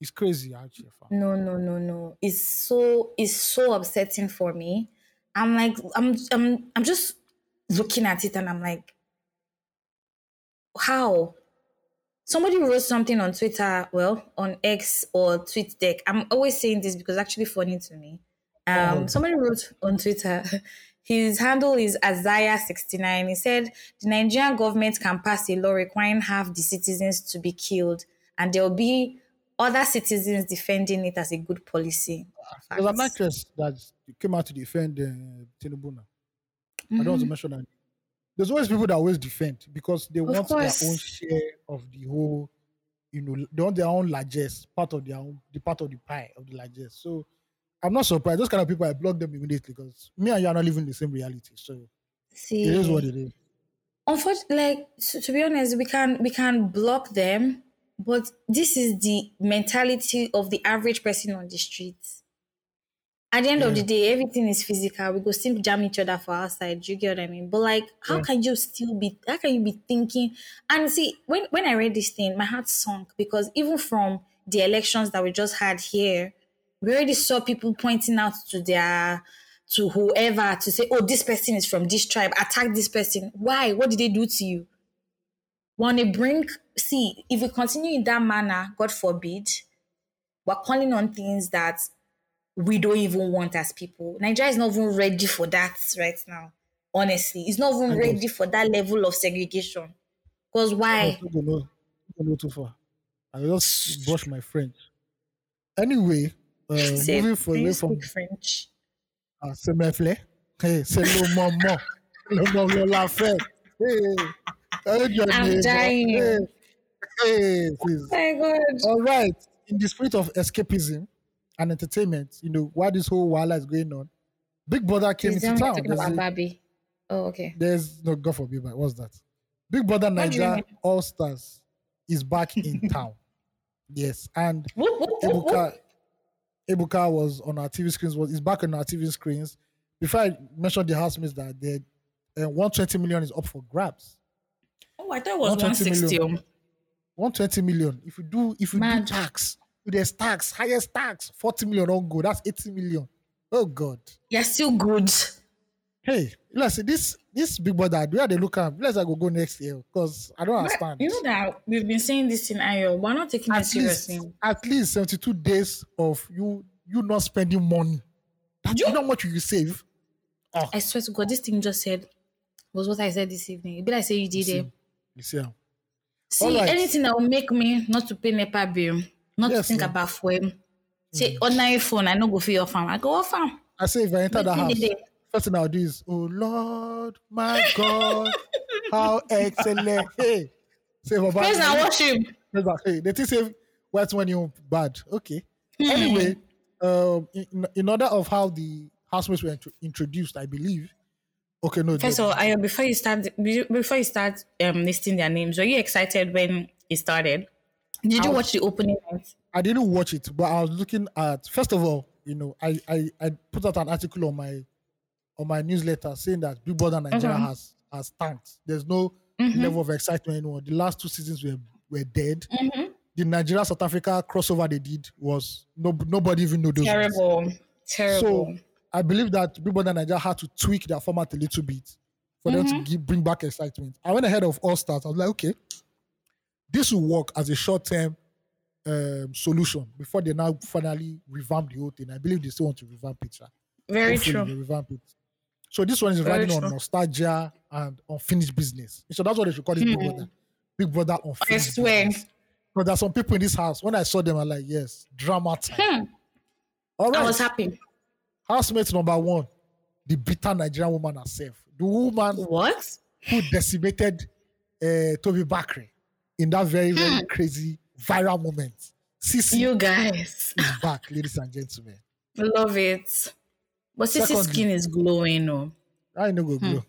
It's crazy, actually. No, no, no, no. It's so, it's so upsetting for me. I'm like, I'm, I'm, I'm just looking at it, and I'm like, how? Somebody wrote something on Twitter, well, on X or TweetDeck. I'm always saying this because it's actually funny to me. Um, Oh. somebody wrote on Twitter, <laughs> his handle is Azaya69. He said the Nigerian government can pass a law requiring half the citizens to be killed, and there will be other citizens defending it as a good policy. There's an Facts. actress that came out to defend uh, Tinubu now. I don't Mm-hmm. want to mention her name. There's always people that always defend because they want course. their own share of the whole, you know, they want their own largesse, part of their own, the part of the pie of the largesse. So I'm not surprised. Those kind of people, I block them immediately because me and you are not living the same reality. So See, it is what it is. unfortunately, like to, to be honest, we can we can block them, but this is the mentality of the average person on the streets. At the end of the day, everything is physical. We go still jam each other for outside. You get what I mean? But like, how Yeah. can you still be? How can you be thinking? And see, when when I read this thing, my heart sunk because even from the elections that we just had here, we already saw people pointing out to their to whoever to say, "Oh, this person is from this tribe. Attack this person. Why? What did they do to you?" When they bring? See, if we continue in that manner, God forbid, we're calling on things that we don't even want as people. Nigeria is not even ready for that right now. Honestly, it's not even I ready for that level of segregation. Because I why? don't go, don't go too far. I just brush my French. Anyway, uh, <laughs> Say, moving for, away from French? uh, Semefle. Hey, c'est le moment. Le moment la fête. Hey, hey, I'm dying. Hey, hey, please. Oh my God. All right. In the spirit of escapism and entertainment, you know, while this whole wala is going on, Big Brother came Please into tell me you're town. talking There's, about a- Barbie. Oh, okay. there's no God forbid, but what's that? Big Brother What Niger? All Stars is back in <laughs> town. Yes, and. Ebuka, Ebuka was on our TV screens. Was is back on our TV screens. Before I mentioned the housemates that they, uh, 120 million is up for grabs. Oh, I thought it was 120 160. million. 120 million. If you do, if you Mad. do tax, if there's tax, highest tax, 40 million on go. That's 80 million. Oh God. You're still good. Hey, let's see this this big brother. Where they look at? Let's go go next year because I don't understand. You know that we've been saying this in Ayo. We're not taking it at least seriously. at least 72 days of you you not spending money. That, you know how much you save? Oh, I swear to God, this thing just said was what I said this evening. It be like say you did it. you see. See, Alright. anything that will make me not to pay NEPA bill, not Yes, to think about fuel. Say, ordinary phone, I no go for your farm. I go off farm. I say if I enter the house, there? first thing I'll do is, oh Lord, my God, how <laughs> excellent. Hey, say Baba. Praise and worship. Praise and- Hey, they think say what's when you bad. Okay. Anyway, um, in, in order of how the housemates were intro- introduced, I believe, Okay, no. First of all, Ayo, before you start before you start um listing their names, were you excited when it started? Did you was- watch the opening night? I didn't watch it, but I was looking at first of all, you know, I I, I put out an article on my on my newsletter saying that Big Brother Nigeria Mhm. has has tanked. There's no Mhm. level of excitement anymore. The last two seasons were were dead. Mhm. The Nigeria South Africa crossover they did was no nobody even knew those. ones. Terrible. Terrible. So I believe that Big Brother Nigeria had to tweak their format a little bit for them to give, bring back excitement. I went ahead of All Stars. I was like, okay, this will work as a short term um, solution before they now finally revamp the whole thing. I believe they still want to revamp it. sha. Very Hopefully true. Revamp it. So this one is Very riding on nostalgia and unfinished business. So that's what they should call it, Big Brother. Big Brother Hmm. I unfinished swear. business. But there's some people in this house. When I saw them, I'm like, yes, drama time. Hmm. All right. I was happy. Housemate number one, the bitter Nigerian woman herself. The woman What? who decimated uh, Tobi Bakre in that very, very Hmm. crazy viral moment. CeeC You guys. is back, ladies and gentlemen. Love it. But CeeC's skin is glowing, oh. I know go Hmm. glow.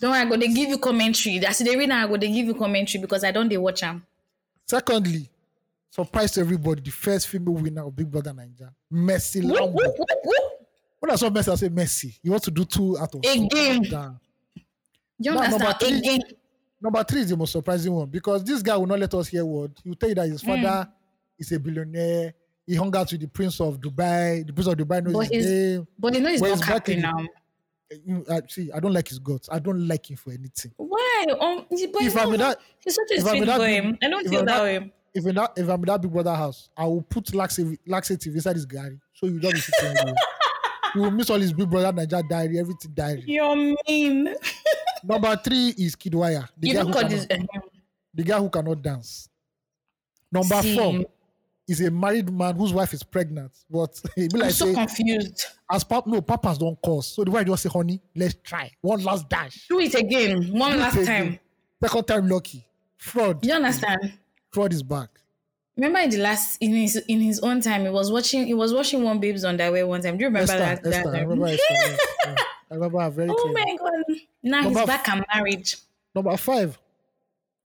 Don't worry, I go they give you commentary. That's the reason I go they give you commentary because I don't they watch them. Secondly, surprise to everybody, the first female winner of Big Brother Nigeria, Mercy Lambo. When I saw Mercy, I said Mercy. You want to do two out of. Again. You understand? Again. Number three is the most surprising one because this guy will not let us hear word. He will tell you that his Hmm. father is a billionaire. He hung out with the Prince of Dubai. The Prince of Dubai knows But his he's- name. But you know he's not happy now. You, uh, see, I don't like his guts. I don't like him for anything. Why? Um, If I'm in not, that- he's such a sweet boy. big- I don't feel I'm that way. If in that, if I'm in that Big Brother house, I will put laxative, laxative inside his Gary. So you don't be sitting. <laughs> You will miss all his Big Brother Nigeria diary, everything diary. You're mean. <laughs> Number three is Kiddwaya, the you guy, who cannot, this. the guy who cannot dance. Number See, four is a married man whose wife is pregnant. But <laughs> he be I'm like so say, confused. as pap, no, papas don't cause. So the wife just say, honey, let's try. One last dash. Do it again. One Do last again. time. Second time lucky. Fraud. You understand? Frodd is back. Remember in the last in his in his own time, he was watching he was watching one babes underwear one time. Do you remember Esther, that? that Esther, I remember Esther. yeah. <laughs> I remember her very Oh clearly. my god! Now Number he's f- back and married. Number five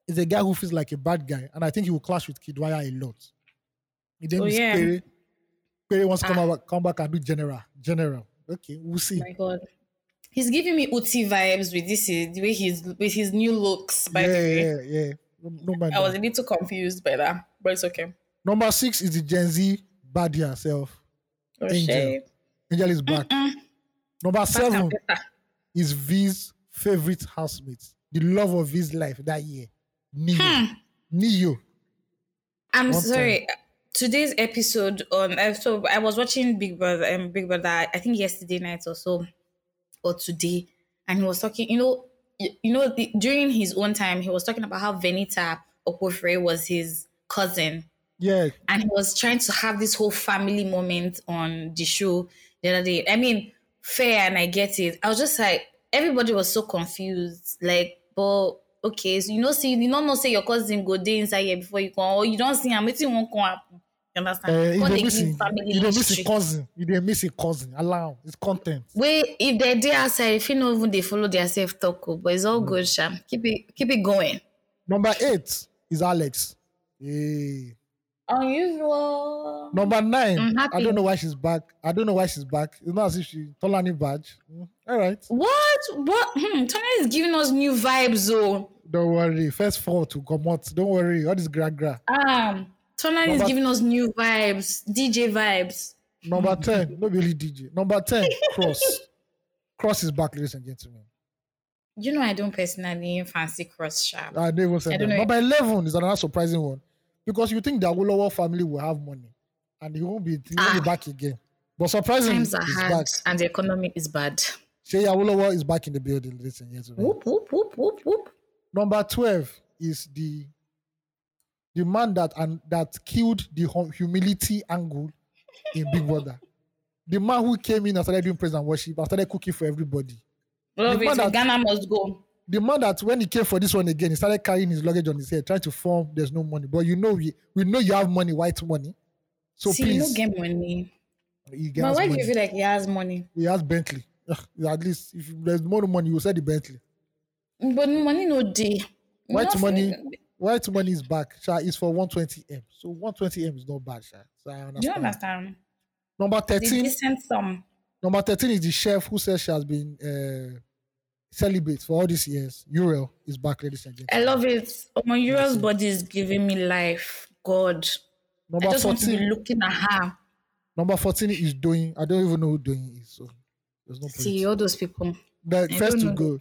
is a guy who feels like a bad guy, and I think he will clash with Kiddwaya a lot. His name Oh, is yeah. Pere. Pere wants to come, Ah. back, come back and do general. General. Okay, we'll see. my god. He's giving me Uti vibes with this is the way he's with his new looks, by yeah, the way. yeah, yeah. No, no I was a little confused by that, but it's okay. Number six is the Gen Z baddie herself. Angel. O'Shea. Angel is back. Number seven is Vee's favorite housemate, the love of his life that year, Neo. Hmm. Neo. I'm One sorry. Today's episode on uh, so I was watching Big Brother um, Big Brother I think yesterday night or so or today and he was talking you know you, know the, during his own time he was talking about how Venita Akpofure was his cousin Yeah, and he was trying to have this whole family moment on the show the other day. I mean, fair and I get it. I was just like, everybody was so confused. Like, but okay, so you know, see, you don't know, say your cousin go day inside here before you come, or you don't see him, waiting won't come happen. You understand? uh, don't they miss give family You don't miss a cousin. You don't miss a cousin. Allow it's content. Wait, if they're there outside, if you know even they follow their self talk, oh, but it's all good, Sham. Keep it, keep it going. Number eight is Alex. Hey. Unusual. Number 9 I'm I happy. don't know why she's back. I don't know why she's back. It's not as if she Tolanibaj. Mm, All right. What? What? Hmm, Tony is giving us new vibes, though. Don't worry. First four to come out. Don't worry. All this gra gra. Um, Tonan is giving us new vibes, DJ vibes. Number 10, no really DJ. Number 10, Cross. <laughs> Cross is back, ladies and gentlemen. You know, I don't personally fancy cross sharp. I never said I that. don't know. Number 11 is another surprising one. Because you think the Awolowo family will have money and he won't be, he won't be Ah. back again. But surprisingly, Times are hard back. and the economy is bad. Seyi Awolowo is back in the building, ladies and gentlemen. Whoop, whoop, whoop, whoop, whoop. Number 12 is the the man that and that killed the hum- humility angle in Big Brother. <laughs> The man who came in and started doing praise and worship and started cooking for everybody. Love The it. man that- Ghana must go. The man that when he came for this one again, he started carrying his luggage on his head, trying to form there's no money. But you know we we know you have money, Whitemoney. So See, you please, don't get money. he But why do you feel like he has money? he has Bentley. at least if there's more money, you will sell the Bentley. But money no day. Whitemoney, white money is back. Sha is for 120m. So 120m is not bad, Sha. So I understand. Do you understand? Number The 13. decent sum. Number 13 is the chef who says she has been uh, celibate for all these years. Uriel is back, ladies and gentlemen. I love it. Oh, my Uriel's body is giving me life. God. I Number just want to 14. be looking at her. Number 14 is Doyin. I don't even know who Doyin is. So there's no point. See all those people. The I first to go.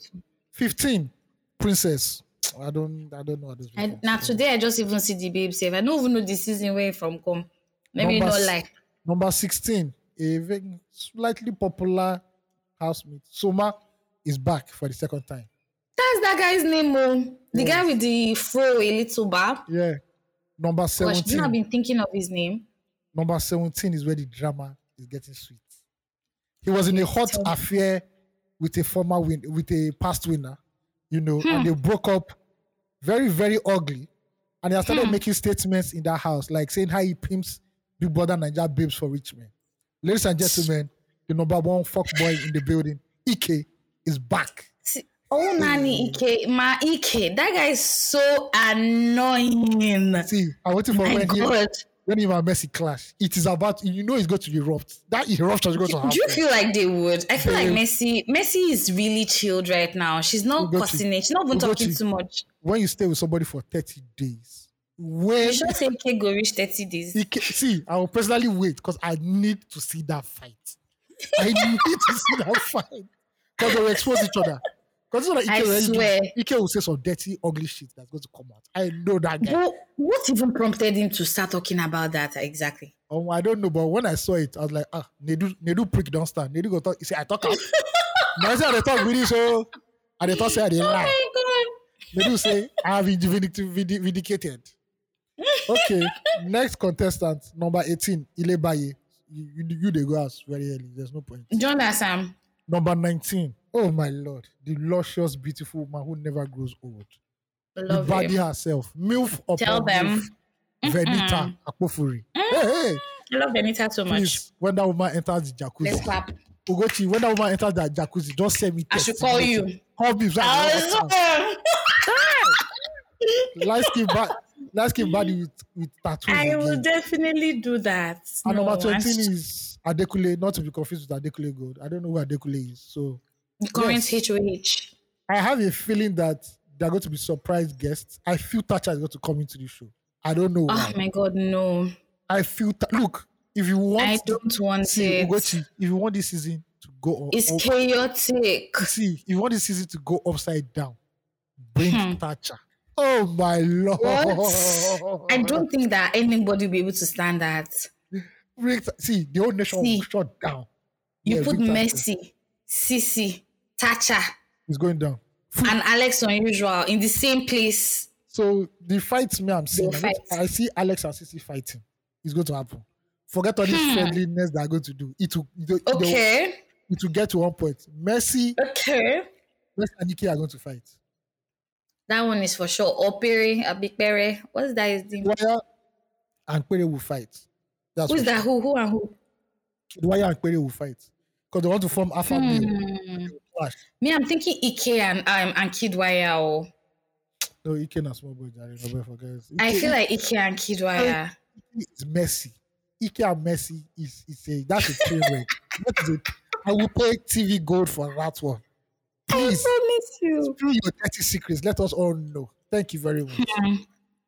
15. Princess. I don't I don't know what this I, now today I just even see the babe save. I don't even know the season where from come. Maybe Number not like Number 16, a very slightly popular housemate. Soma is back for the second time. that's that guy's name. Oh. The Yes. guy with the fro a little bar. Yeah. Number Gosh, you know, 17. I've been thinking of his name. Number 17 is where the drama is getting sweet. He was in a hot affair with a former win with a past winner, you know, Hmm. and they broke up very, very ugly. And he started Hmm. making statements in that house, like saying how he pimps Big Brother Nigeria babes for rich men. Ladies and gentlemen, the number one fuck boy in the building, Ike, is back. Oh, Nani Ike, ma Ike, that guy is so annoying. See, I'm waiting for My when he, God. when him and Mercy clash. It is about you know it's going to erupt. That eruption is going to happen. Do you feel like they would? I feel like Mercy. Mercy is really chilled right now. She's not cussing it. She's not even talking too much. when you stay with somebody for 30 days, when You should say Ike go reach thirty days. ca- see, I will personally wait because I need to see that fight. I need to see that fight because they will expose each other. Because Ike, I swear. Ike will say some dirty, ugly shit that's going to come out. I know that guy. What, what even prompted him to start talking about that exactly? Um, I don't know, but when I saw it, I was like, ah, Nedu, Nedu prick don't stand. Nedu go talk. He say, I talk out. <laughs> now I say, I talk really so. And they talk say, I Oh lie. my They do say, I have been vindic- vindi- vindicated. Okay, next contestant, number 18, Ilebaye. You, you, you they go out very early. There's no point. God! You understand? Number 19, oh my lord, the luscious, beautiful woman who never grows old. I The body him. herself, MILF upon Tell them. MILF, Venita Akpofure. Hey, hey, I love Venita so much. please, when that woman enters the jacuzzi. Let's clap. Ugochi, when that woman enters that jacuzzi, just send me text. I should call you. Call me. so I I know was. <laughs> Light skin body, light skin body with, with tattoos. I will definitely do that. And No, number 20 I- is Adekunle, not to be confused with Adekunle Gold. I don't know who Adekunle is. So the current yes. HOH. I have a feeling that they're going to be surprise guests. I feel Tacha is going to come into the show. I don't know why. Oh my god, no. I feel Ta- look, if you want I don't want see it. Ugochi, if you want this season to go on, It's up- chaotic. see, if you want this season to go upside down, bring Hmm. Tacha. Oh my lord. What? I don't think that anybody will be able to stand that. see the whole nation See. will shut down. You Yeah, put. Mercy, CeeC, Tacha, It's going down. and Alex Unusual in the same place. So the fights me I'm seeing, I, fight. I see Alex and CeeC fighting. It's going to happen. Forget all this Hmm. friendliness they are going to do. It will, it will, it will- Okay. it will get to one point. Mercy, Okay. Mercy and Ike are going to fight. That one is for sure. Opere, Abikpere. What's that his name? Dwyer and Pere will fight. That's Who's that? Who? Who and who? Sure. Dwyer and Pere will fight because they want to form alpha. Hmm. Me, I'm thinking Ike and um and Kiddwaya. Oh. No, Ike na small boy. Jare, no boy forget. I feel like Ike and Kiddwaya. Ike is Mercy. Ike and Mercy is is a that's a train wreck. <laughs> That is a, I will pay TV gold for that one. I Please. promise you. Spill your dirty secrets. Let us all know. Thank you very much.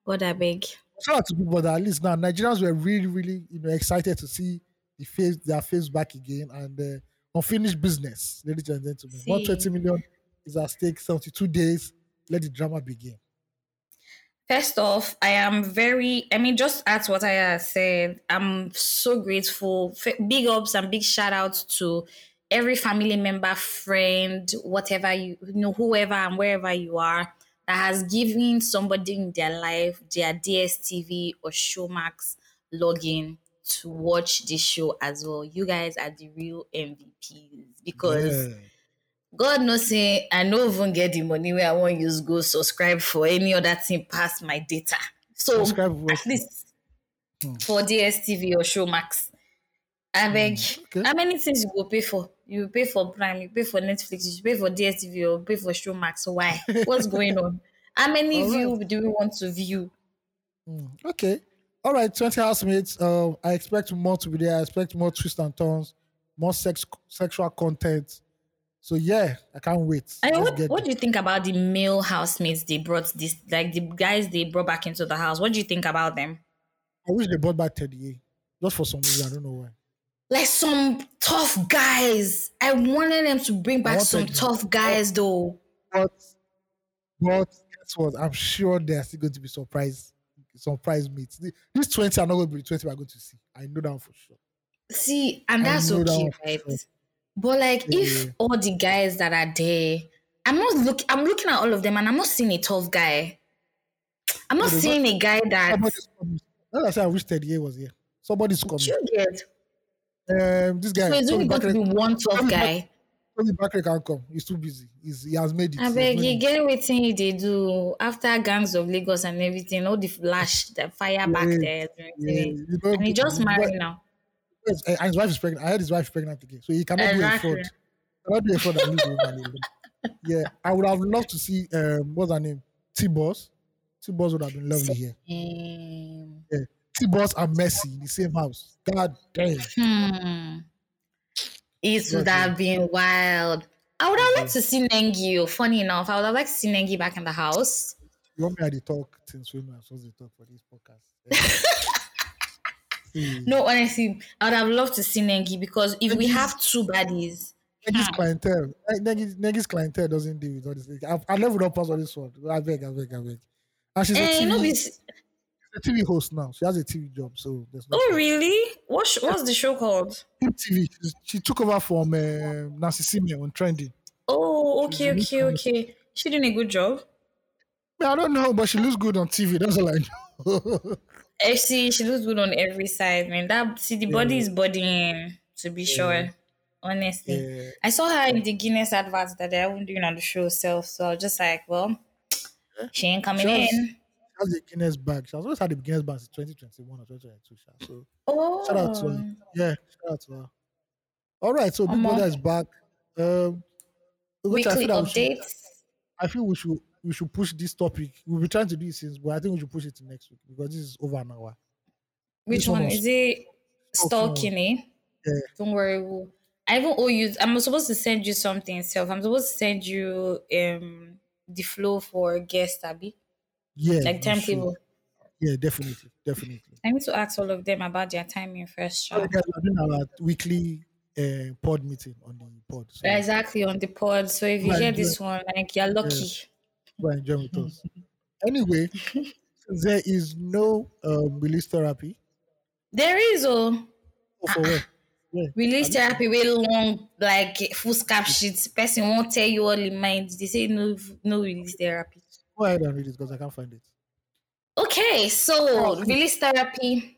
God, I beg. Shout out to people that at least now Nigerians were really, really, you know, excited to see the face their face back again and uh, unfinished business, ladies and gentlemen. See. 120 million is at stake. 72 days. Let the drama begin. First off, I am very, I mean, just at what I said, I'm so grateful. F- Big ups and big shout outs to every family member, friend, whatever you, you know, whoever and wherever you are that has given somebody in their life their DSTV or Showmax login to watch this show as well. You guys are the real MVPs because. Yeah. God knows say I no even get the money where I want use go subscribe for any other thing past my data. So Subscribe at least Hmm. for DSTV or Showmax. I beg okay. how many things you go pay for? You pay for Prime, you pay for Netflix, you pay for DSTV, you pay for Showmax. Why? What's going on? How many All view do we want to view? Mm, okay. All right, 20 housemates. Uh, I expect more to be there. I expect more twists and turns, more sex, sexual content. So yeah, I can't wait. I mean, what, what do you think about the male housemates they brought this like the guys they brought back into the house? What do you think about them? I wish they brought back Teddy Just for some reason, I don't know why. Like some tough guys. I wanted them to bring back some wanted- tough guys though. But, but guess what? I'm sure they are still going to be surprised. Surprise meets. These 20 are not going to be 20 we're going to see. I know that for sure. See, and that's that okay, for right? sure. But like Yeah. if all the guys that are there, I'm not look I'm looking at all of them and I'm not seeing a tough guy. I'm not seeing a guy that Somebody's coming. I said, I wish Teddy was here. Somebody's coming. you get. Um, this guy, So it's only going to be one tough guy. Tobi Bakre can't come. He's too busy. He's, he has made it. I He beg you get everything they do after gangs of Lagos and everything, all the flash, the fire back Yeah, there. and Yeah, you know, And he just married now. Yes, and his wife is pregnant. I heard his wife is pregnant again, so he cannot be a fraud. Cannot do a fraud and leave woman alone. Yeah, I would have loved to see um, what's her name, T Boss. T Boss would have been lovely here. T Boss and Mercy in the same house. God damn. hmm. It would have been wild. I would have liked to see Nengi. oh, Funny enough, I would have liked to see Nengi back in the house. You want me to talk since I'm supposed to talk for this podcast? Yeah. <laughs> See, No, honestly, I would have loved to see Nengi because if we have two baddies, Nengi's clientele, eh, Nengi's, Negi's clientele doesn't deal with all this. I've, I never not pass on this one. I beg, I beg, I beg. And she's a, eh, TV, you know, this. A TV host now. She has a TV job, so there's no. Oh, really? What sh- what's the show called? TV. She, she took over from um Nancy Isime on trending. Oh, okay, new okay, okay. She doing a good job. I don't know, but she looks good on TV. That's all I know. FC, she looks good on every side, man. That see the body is bodying to be sure. Honestly. yeah. I saw her in the Guinness advert that they weren't doing on the show itself. So I was just like, well, she ain't coming She in. Has the Guinness bag. She has always had the Guinness bag since 2021 or 2022. sha. So Oh, shout out to her. Yeah, shout out to her. All right, so Big. Brother is back. Um, I weekly feel, that we should, updates. I feel we should we should push this topic. We've been trying to do it since, but I think we should push it to next week because this is over an hour. Which this one is it? stalking. Eh? Yeah. Don't worry. we'll- I even owe you. I'm supposed to send you something self. I'm supposed to send you um the flow for guest Abby, Yeah, like timetable. Yeah, definitely, definitely. I need to ask all of them about their timing first. So Sha. guys, we're doing our weekly uh, pod meeting on the pod. So Exactly on the pod. So if you hear yeah. this one, like you're lucky. go join with us. <laughs> Anyway, <laughs> there is no um, release therapy. There is oh Oh, for what? Yeah. release therapy way long like full scap shit. Person won't tell you all in mind. They say no no release therapy. Go ahead and read it because I can't find it. Okay, so Oh, release therapy.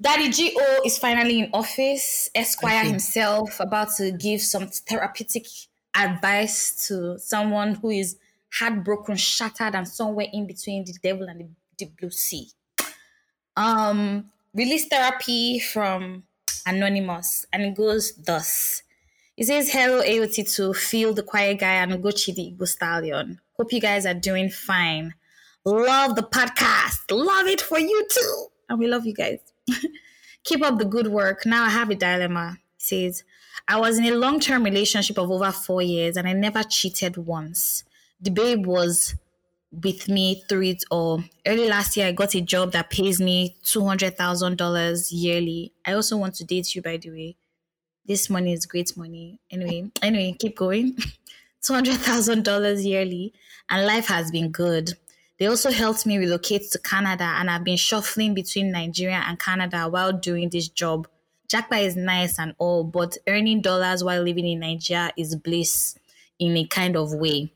Daddy G.O. is finally in office. Esquire himself about to give some therapeutic advice to someone who is heartbroken, shattered, and somewhere in between the devil and the, the blue sea. Um, release therapy from Anonymous, and it goes thus. It says, Hello, AOT2, feel the quiet guy and Ugochi the Igbo stallion. Hope you guys are doing fine. Love the podcast. Love it for you too. And we love you guys. <laughs> Keep up the good work. Now I have a dilemma. It says, I was in a long term relationship of over four years and I never cheated once. The babe was with me through it all. Early last year, I got a job that pays me $200,000 yearly. I also want to date you, by the way. This money is great money. Anyway, anyway, keep going. <laughs> $200,000 yearly, and life has been good. They also helped me relocate to Canada, and I've been shuffling between Nigeria and Canada while doing this job. Jackpot is nice and all, but earning dollars while living in Nigeria is bliss in a kind of way.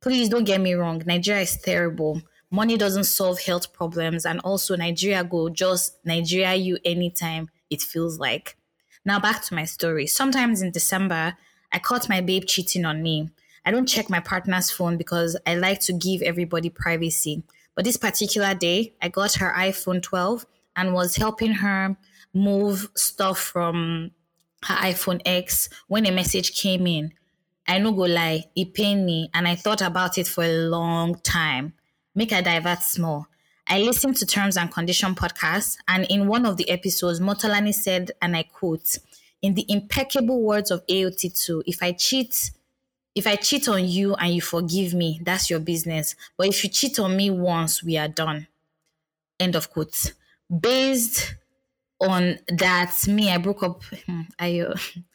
Please don't get me wrong, Nigeria is terrible. Money doesn't solve health problems, and also Nigeria go just Nigeria you anytime it feels like. Now back to my story. Sometimes in December, I caught my babe cheating on me. I don't check my partner's phone because I like to give everybody privacy. But this particular day, I got her iPhone 12 and was helping her move stuff from her iPhone X when a message came in. I no go lie, it pained me and I thought about it for a long time. Make I divert small. I listened to Terms and Condition podcast, and in one of the episodes, Motolani said, and I quote, in the impeccable words of AOT2, if I cheat, if I cheat on you and you forgive me, that's your business. But if you cheat on me once, we are done. End of quote. Based on that, me, I broke up. Hmm, I, uh, <laughs>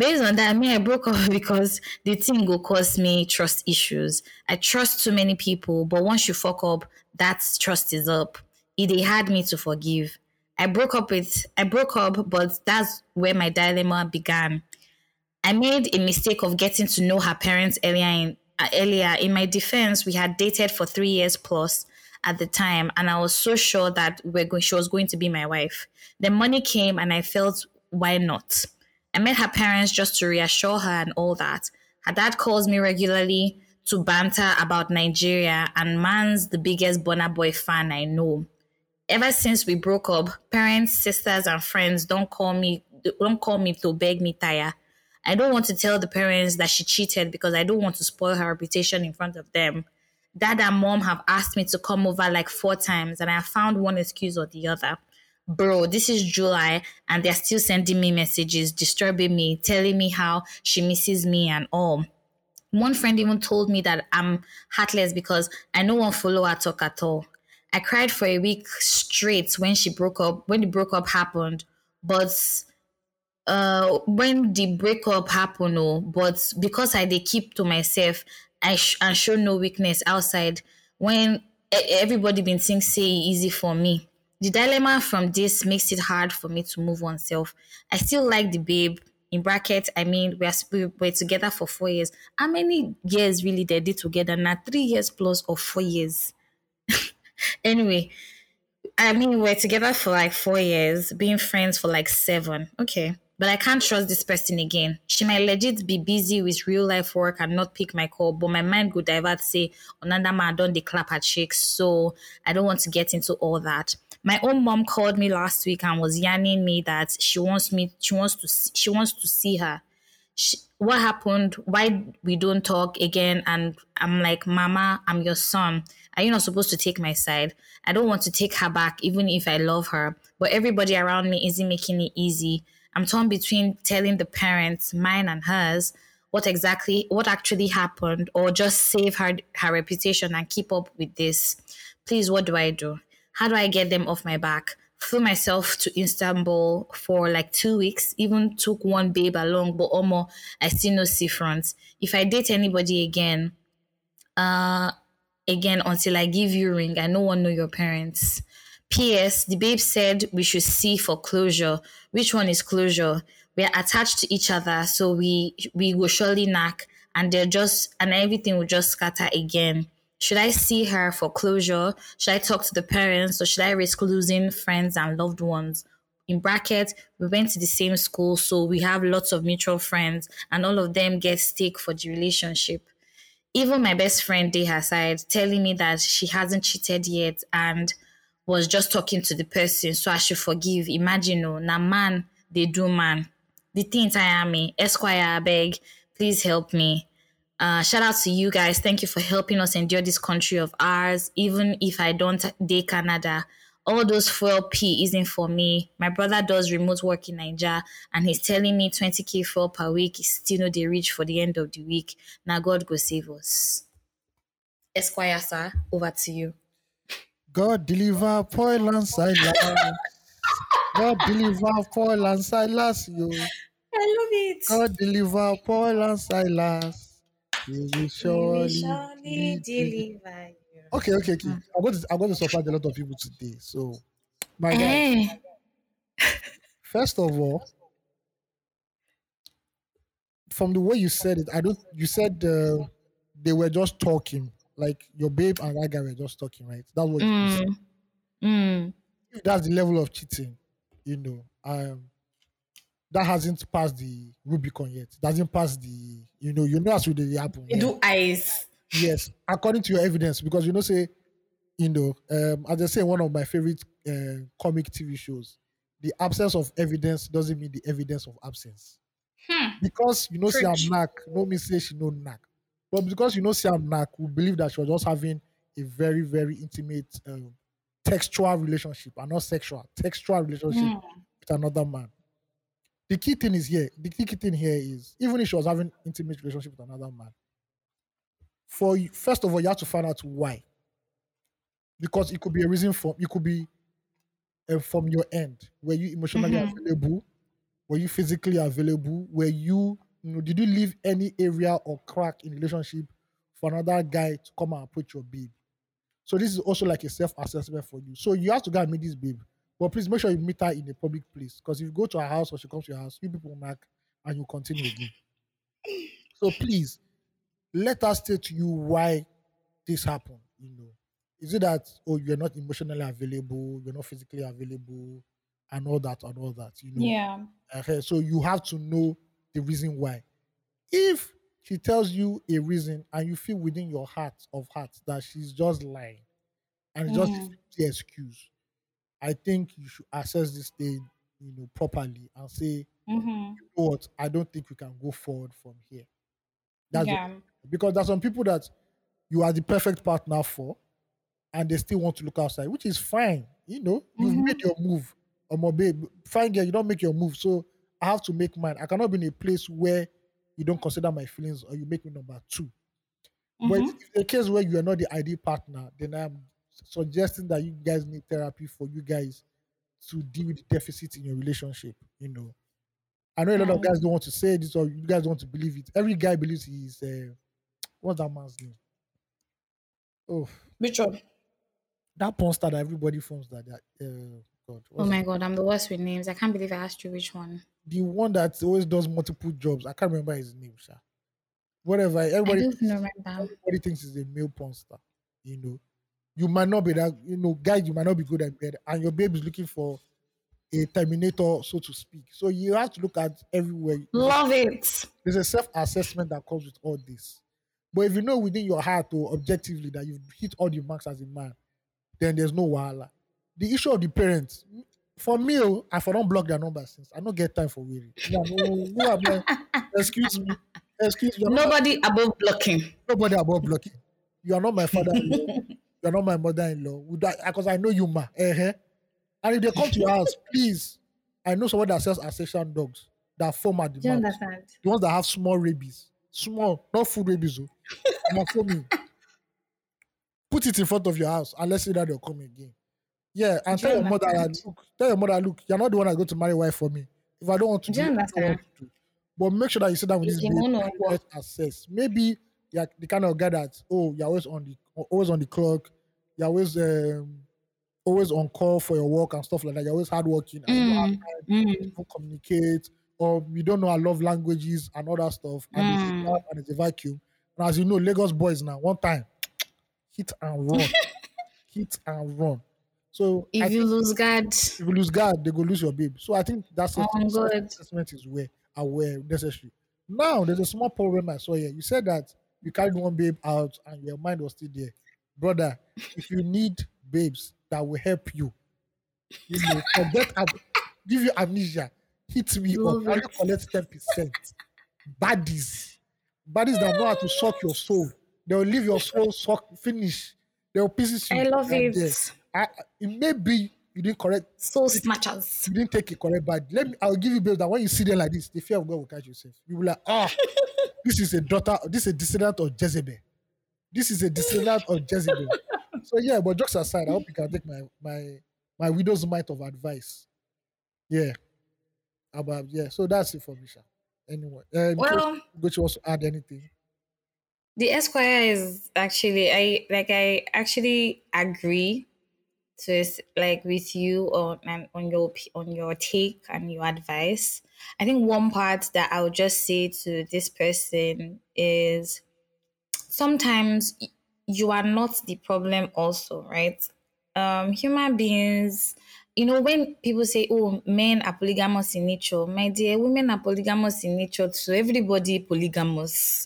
based on that, me, I broke up <laughs> because the thing will cause me trust issues. I trust too many people, but once you fuck up, that trust is up. It had me to forgive. I broke up with I broke up, but that's where my dilemma began. I made a mistake of getting to know her parents earlier in uh, earlier. In my defense, we had dated for three years plus at the time, and I was so sure that we're going, she was going to be my wife. The money came, and I felt why not? I met her parents just to reassure her and all that. Her dad calls me regularly to banter about Nigeria, and man's the biggest Burna Boy fan I know ever since we broke up, parents, sisters, and friends don't call me don't call me to beg me tire. I don't want to tell the parents that she cheated because I don't want to spoil her reputation in front of them. Dad and mom have asked me to come over like four times, and I have found one excuse or the other. Bro, this is July, and they're still sending me messages, disturbing me, telling me how she misses me and all. One friend even told me that I'm heartless because I no one follow her talk at all. I cried for a week straight when she broke up, when the breakup happened. But uh, when the breakup happened, oh, but because I did keep to myself, I sh- and show no weakness outside. When everybody been saying say easy for me, the dilemma from this makes it hard for me to move on self. I still like the babe. In brackets, I mean, we are we were together for four years. How many years really did they did together? Now three years plus or four years. <laughs> anyway, I mean, we're together for like four years, being friends for like seven. Okay. But I can't trust this person again. She might legit be busy with real life work and not pick my call, but my mind could divert say, another man don't the clap at shakes. So I don't want to get into all that. My own mom called me last week and was yarning me that she wants me, she wants to, she wants to see her. She, what happened? Why we don't talk again? And I'm like, Mama, I'm your son. Are you not supposed to take my side? I don't want to take her back, even if I love her. But everybody around me isn't making it easy. I'm torn between telling the parents, mine and hers, what exactly, what actually happened, or just save her her reputation and keep up with this. Please, what do I do? How do I get them off my back? Flew myself to Istanbul for like two weeks. Even took one babe along, but almost I still no see front. If I date anybody again, uh, again until I give you ring. I no one know your parents. P.S. The babe said we should see for closure. Which one is closure? We are attached to each other, so we we will surely knock, and they're just and everything will just scatter again. Should I see her for closure? Should I talk to the parents, or should I risk losing friends and loved ones? In brackets, we went to the same school, so we have lots of mutual friends, and all of them get stake for the relationship. Even my best friend day her side telling me that she hasn't cheated yet and was just talking to the person so i should forgive. Imagine oh na man they do man. The thing tire me esquire I beg please help me uh, shout out to you guys thank you for helping us endure this country of ours even if i don't day canada all those fuel P isn't for me. My brother does remote work in Nigeria and he's telling me 20k fuel per week is still not the reach for the end of the week. Now God go save us. Esquire, sir, over to you. God deliver Paul and Silas. God deliver Paul and Silas, you. I love it. God deliver Paul and Silas. He will surely, surely deliver you. Okay, okay, okay. I'm going to I'm going to surprise a lot of people today. So, my guy, Eh. first of all, from the way you said it, I don't. You said uh, they were just talking, like your babe and that guy were just talking, right? That's what you said. Mm. Mm. That's the level of cheating, you know, um, that hasn't passed the Rubicon yet. Doesn't pass the, you know, you know, as really happen. You do eyes. Yes, according to your evidence, because you know, say, you know, um, as I say, one of my favorite uh, comic TV shows, the absence of evidence doesn't mean the evidence of absence. Hmm. Because you know, see, I'm Preach. knack, no me say she no knack. But because you know, see, I'm knack, we believe that she was just having a very, very intimate um, textual relationship and not sexual, textual relationship Hmm. with another man. The key thing is here. The key thing here is even if she was having intimate relationship with another man, for you, first of all, you have to find out why. Because it could be a reason for it could be uh, from your end. Were you emotionally Mhm. available? Were you physically available? Were you, you know, did you leave any area or crack in relationship for another guy to come and approach your babe? So this is also like a self-assessment for you. So you have to go and meet this babe. But please make sure you meet her in a public place. Because if you go to her house or she comes to your house, you people will knock and you continue again. So please let us state to you why this happened. You know, is it that oh you're not emotionally available, you're not physically available, and all that and all that? You know, Yeah. Okay, so you have to know the reason why. If she tells you a reason and you feel within your heart of hearts that she's just lying and just Mm. the excuse, I think you should assess this thing, you know, properly and say, Mm-hmm. you know what, I don't think we can go forward from here. That's the- Yeah. because there's some people that you are the perfect partner for and they still want to look outside, which is fine. You know, you've Mhm. made your move. Or my babe, fine girl, you don't make your move. So I have to make mine. I cannot be in a place where you don't consider my feelings or you make me number 2 But Mhm. if a case where you are not the ideal partner, then I'm suggesting that you guys need therapy for you guys to deal with the deficit in your relationship. You know, I know a lot of Mm. guys don't want to say this or you guys don't want to believe it. Every guy believes he's uh, what's that man's name? Oh, Which one? that porn star that everybody phones that. that uh, God, Oh my god, I'm the worst with names. I can't believe I asked you which one. the one that always does multiple jobs. I can't remember his name, sir. Whatever. I Everybody, don't remember. everybody thinks he's a male porn star. You know, you might not be that. You know, guys, you might not be good at bed, and your babe is looking for a terminator, so to speak. So you have to look at everywhere. Love it. There's a self-assessment that comes with all this. But if you know within your heart or objectively that you've hit all the marks as a man, then there's no wahala. The issue of the parents, for me, oh, I for don't block their number since I don't get time for weary. Yeah, no, who am I? Excuse me. Excuse me. Nobody above blocking. nobody about blocking. You are not my father-in-law. <laughs> you are not my mother-in-law. Because I know you, ma. Uh-huh. And if they come to your house, please. I know someone that sells Alsatian dogs that foam at the Do you understand? The ones that have small rabies. Small, not full rabies. Oh. Foaming. Put it in front of your house and let's see that they'll come again. Yeah, and Do you tell your mother, that, look, tell your mother, look, you're not the one that's going to marry wife for me. If I don't want to Do do, I want understand? to do. But make sure that you sit down with this and work. let assess. Maybe you're the kind of guy that oh you're always on the always on the clock, you're always um always on call for your work and stuff like that. You're always hardworking and you don't have Mm, time mm, to communicate, or you don't know our love languages and all that stuff. And it's a Mm. gap and it's a vacuum. And as you know, Lagos boys now, one time, <tsk> hit and run, <laughs> hit and run. So I If you lose God, if you lose guard, they go lose your babe. So I think that's Oh. Assessment is where aware necessary. Now there's a small problem I saw here. You said that you carried one babe out and your mind was still there, brother. If you need babes that will help you, you know, forget ab- give you amnesia, hit me Love up. It. will collect ten percent. Baddies, baddies that know how to suck your soul. They will leave your soul suck finish. They will pieces you. I love it. I, it may be you didn't correct Soul snatchers. you didn't take it correct but Let me I'll give you bills that when you see them like this, the fear of God will catch yourself. You will like, ah, this is a daughter, this is a descendant of Jezebel. This is a descendant of Jezebel. So yeah, but jokes aside, I hope you can take my my my widow's mite of advice. Yeah. About yeah. So that's it for me, Sha. Anyway. Um Well, Gochi wants to add anything. the Esquire is actually I like I actually agree to it's like with you on and on your on your take and your advice. I think one part that I would just say to this person is sometimes you are not the problem also, right? Um human beings you know when people say oh men are polygamous in nature my dear women are polygamous in nature too everybody polygamous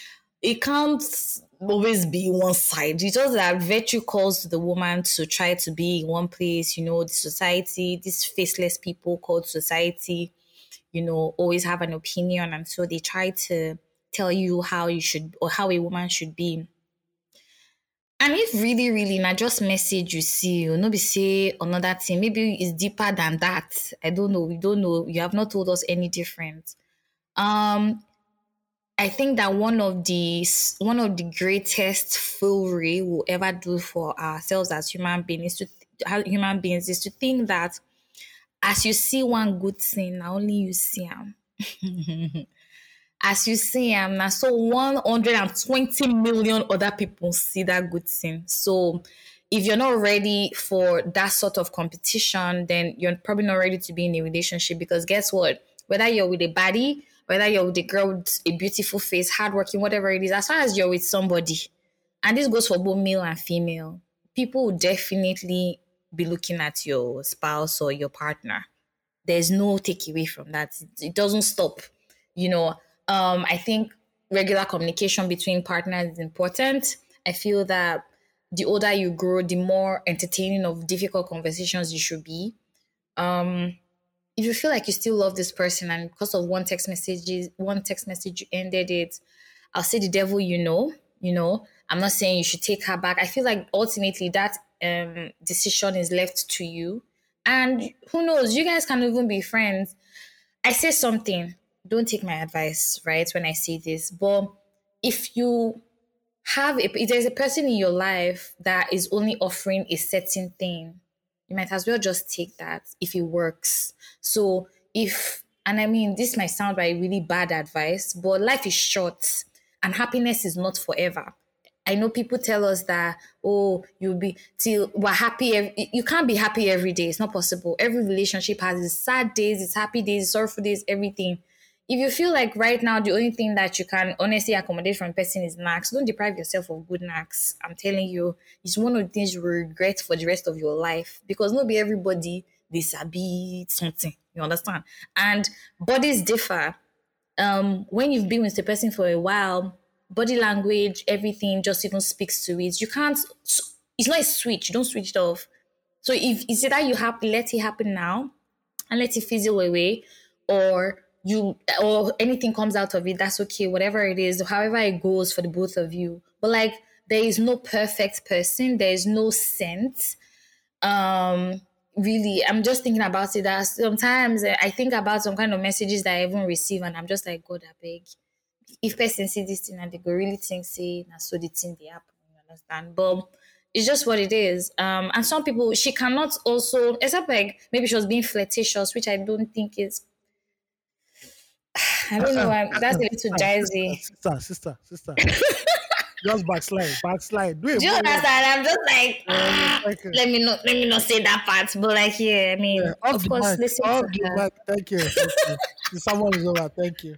<laughs> it counts always be one side. It's just that virtue calls the woman to try to be in one place, you know, the society, these faceless people called society, you know, always have an opinion. And so they try to tell you how you should or how a woman should be. And if really, really not just message you see, you know, be say another thing, maybe it's deeper than that. I don't know. We don't know. You have not told us any different. Um, I think that one of the one of the greatest foolery we'll ever do for ourselves as human beings to human beings is to think that as you see one good thing, now only you see them. <laughs> as you see um now so 120 million other people see that good thing so if you're not ready for that sort of competition then you're probably not ready to be in a relationship because guess what whether you're with a body whether you're with a girl with a beautiful face hardworking whatever it is as far as you're with somebody and this goes for both male and female people will definitely be looking at your spouse or your partner there's no takeaway from that it doesn't stop you know um, I think regular communication between partners is important. I feel that the older you grow, the more entertaining of difficult conversations you should be. Um, if you feel like you still love this person and because of one text message, one text message you ended it, I'll say the devil you know, you know. I'm not saying you should take her back. I feel like ultimately that um, decision is left to you. And who knows, you guys can even be friends. I say something, don't take my advice, right? When I say this, but if you have a, if there's a person in your life that is only offering a certain thing, you might as well just take that if it works. So if and I mean this might sound like really bad advice, but life is short and happiness is not forever. I know people tell us that oh you'll be till we're happy. You can't be happy every day. It's not possible. Every relationship has its sad days, its happy days, sorrowful days, everything if you feel like right now the only thing that you can honestly accommodate from a person is knacks, don't deprive yourself of good knacks. I'm telling you, it's one of the things you regret for the rest of your life because not be everybody they sabi something. You understand? And bodies differ. Um, when you've been with the person for a while, body language, everything just even speaks to it. You can't. It's not a switch. You don't switch it off. So if it's either you have let it happen now and let it fizzle away, or you or anything comes out of it, that's okay, whatever it is, however it goes for the both of you. But like there is no perfect person, there is no sense. Um really I'm just thinking about it that sometimes I think about some kind of messages that I even receive and I'm just like, God, I beg. If person see this thing and they go really think say na so the thing they happen, you understand? But it's just what it is. Um and some people she cannot also except like maybe she was being flirtatious, which I don't think is I don't know. I'm, that's a little jazzy. Sister, sister, sister. just backslide, backslide. Do, Do you understand? I'm just like, ah, let me not, let me not say that part. But like, yeah, I mean, yeah, of course, mic, listen to her. Thank you. <laughs> Someone is over. Thank you.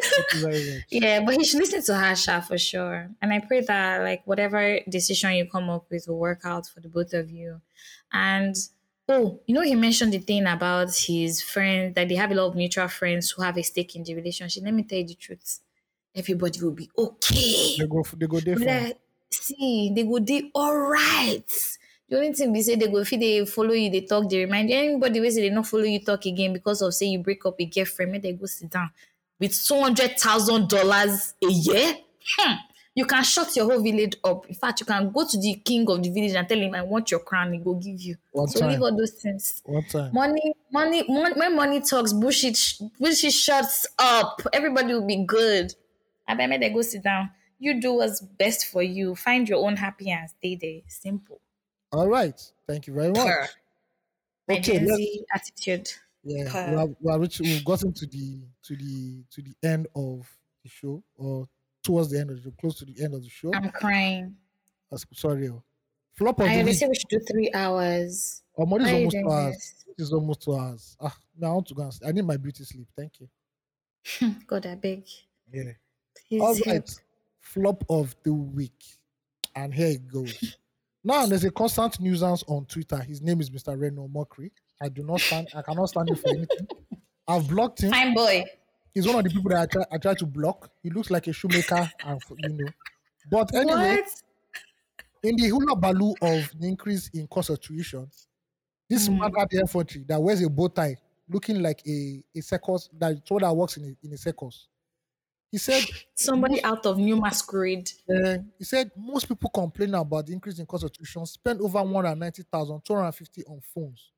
Thank you. Yeah, but he should listen to her, Sha, for sure. And I pray that like whatever decision you come up with will work out for the both of you. And Oh, you know, he mentioned the thing about his friend that they have a lot of mutual friends who have a stake in the relationship. Let me tell you the truth. Everybody will be okay. They go, they go there. see, they go there all right. The only thing we say they go if they follow you, they talk, they remind you. Anybody will say they not follow you talk again because of say you break up a girlfriend, they go sit down with two hundred thousand dollars a year. Hmm you can shut your whole village up. In fact, you can go to the king of the village and tell him, I want your crown, he will give you. One so time. leave all those things. One time. Money, money, money, when money talks, bullshit, bullshit shuts up. Everybody will be good. I bet they go sit down. You do what's best for you. Find your own happy and stay there. Simple. All right. Thank you very much. Per. Okay, attitude. Yeah, we have, we have reached, we've gotten to the to the to the end of the show, or towards the end of the close to the end of the show. I'm crying. sorry. Oh. Flop of I the week. say we should do three hours. Oh, more is almost two hours. This is almost two hours. Ah, now I want to go. I need my beauty sleep. Thank you. <laughs> God, I beg. Yeah. Please All right. Flop of the week, and here it goes. now there's a constant nuisance on Twitter. His name is Mr. Reno Omokri. I do not stand. I cannot stand him for anything. <laughs> I've blocked him. Fine boy he's one of the people that I try, I try to block. He looks like a shoemaker, and you know, But anyway, What? in the hula baloo of the increase in cost of tuition, this Mm. the infantry that wears a bow tie, looking like a, a circus, that someone that works in a, in a circus. He said, <laughs> Somebody out of new masquerade. uh, he said most people complain about the increase in cost of tuition, spend over 190,000, 250 on phones.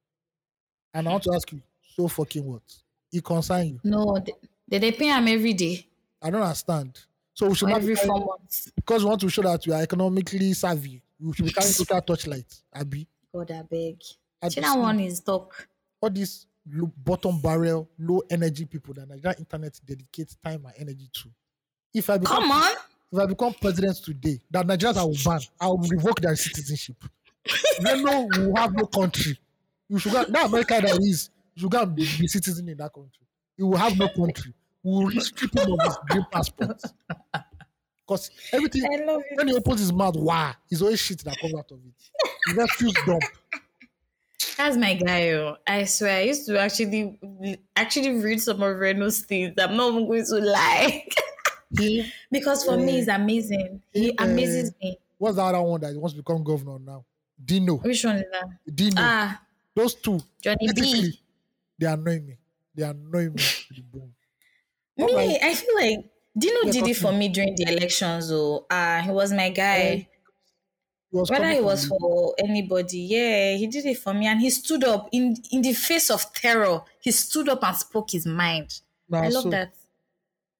And I want to ask you, so fucking what? It concern you. No, they, they, they pay him every day, I don't understand. So we should or not every four months. because we want to show that we are economically savvy. We should be carrying total torchlight. Abi. God, I beg. I See, just that see one is talk. all these low, bottom barrel, low energy people that Nigerian internet dedicates time and energy to. If I become Come on. if I become president today, that Nigerians I will ban, I will revoke their citizenship. <laughs> you know, we have no country. You should go, that America that is, you should go and be, be citizen in that country. You will have no country. We will strip him of his green passport. <laughs> Because everything, I love when he opens his mouth, wow, it's always shit that comes out of it. He just feels dumb. That's my guy. oh. I swear, I used to actually actually read some of Reno's things. I'm not even going to lie. He, <laughs> because for me, Eh, he's amazing. He eh, amazes me. what's the other one that wants to become governor now? Dino. Which one is that? Dino. Ah, Those two, Johnny B. they annoy me. They annoy me to the bone. Me. I feel like Dino Yeah, did it for me during the elections. Oh, ah, he was my guy. He was Whether it was for anybody, yeah, he did it for me, and he stood up in in the face of terror. He stood up and spoke his mind. Nah, I love so- that,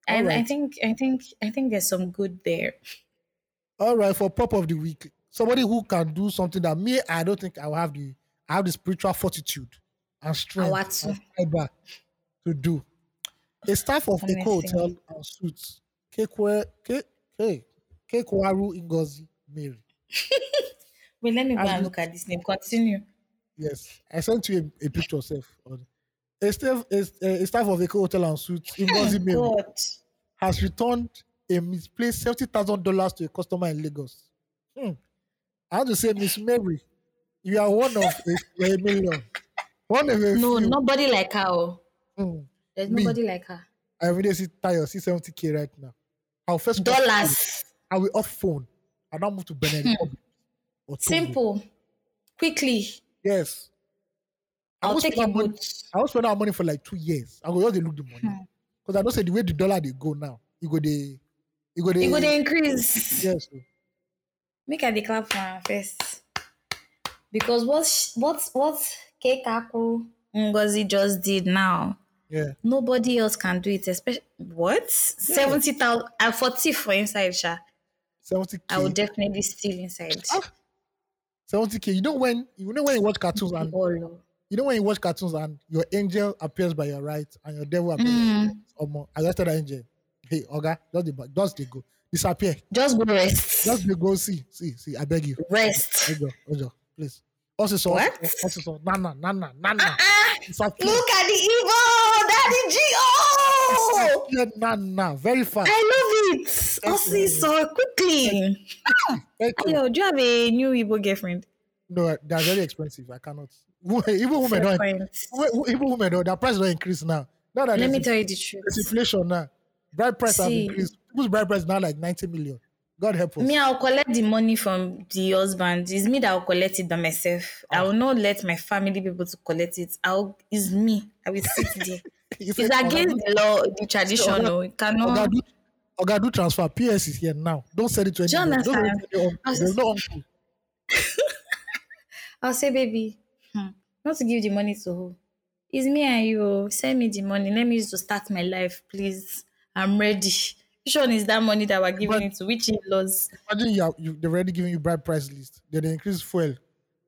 and I think I think I think there's some good there. All right, for pop of the week, somebody who can do something that me, I don't think I will have the I have the spiritual fortitude and strength and to do. A staff of Amazing. Eko Hotel and Suits, Kekwe, Ke, Ke, Kekwaru Ngozi Mary. <laughs> Wait, let me go As and look at this name. Continue. Yes, I sent you a, a picture of self. A staff, a, a staff of Eko Hotel and Suits, Ngozi <laughs> Mary, God, has returned a misplaced seventy thousand dollars to a customer in Lagos. Hmm. I have to say, Miss Mary, you are one of a, a million. One of a no, few. nobody like her. oh. Hmm. There's Me. nobody like her. I really see Tayo, see 70k right now. I'll first Dollars, I will off phone. I now move to Benin Togo. simple, quickly. Yes. I I'll take spend your money- I won't spend that money for like two years. I will just look the money. Hmm. Because I don't say the way the dollar they go now, you go they you go they You go to increase. yes. Make a declare for her first. Because what what what Kekaku Ngozi just did now, Yeah. nobody else can do it. Especially what seventy thousand. I forty for inside, Sha. 70k. I would definitely steal inside. Ah. 70k. You know when you know when you watch cartoons and Oh, you know when you watch cartoons and your angel appears by your right and your devil appears Mm, left. Omo, arrested that angel. Hey, Oga, just the just they go. Disappear. just go rest. Just go see. See, see, I beg you. rest. Ojo, Ojo, please. Also, so, What? also, so, nana, nana, nana. Ah, Disappear. look at the evil, Daddy G. Oh, <laughs> Disappear, nana. Very fast. I love it. Also, so quickly. Very cool. Yo, do you have a new Igbo girlfriend? No, they're very expensive. I cannot. Even women don't. Fair Even women don't. Their price don't increase now. Now that Let me tell you the truth. there's inflation now. Bride price have increased. People's bride price now like 90 million. God help us. Me, I'll collect the money from the husband. It's me that will collect it by myself. I will not let my family be able to collect it. I'll it's me. I will sit <laughs> there. It's against the law, the tradition. Oga- No, it cannot. Oga do, transfer. PS is here now. Don't send it to anyone. Don't send it to uncle. I was There's just- no uncle. <laughs> I'll say, baby, hmm, not to give the money to who? It's me and you. oh. Send me the money. Let me use to start my life, please. I'm ready. Which is that money that we're giving But- it to? Which in-laws? Imagine you, have, you they're already giving you bride price list. Then they increase fuel.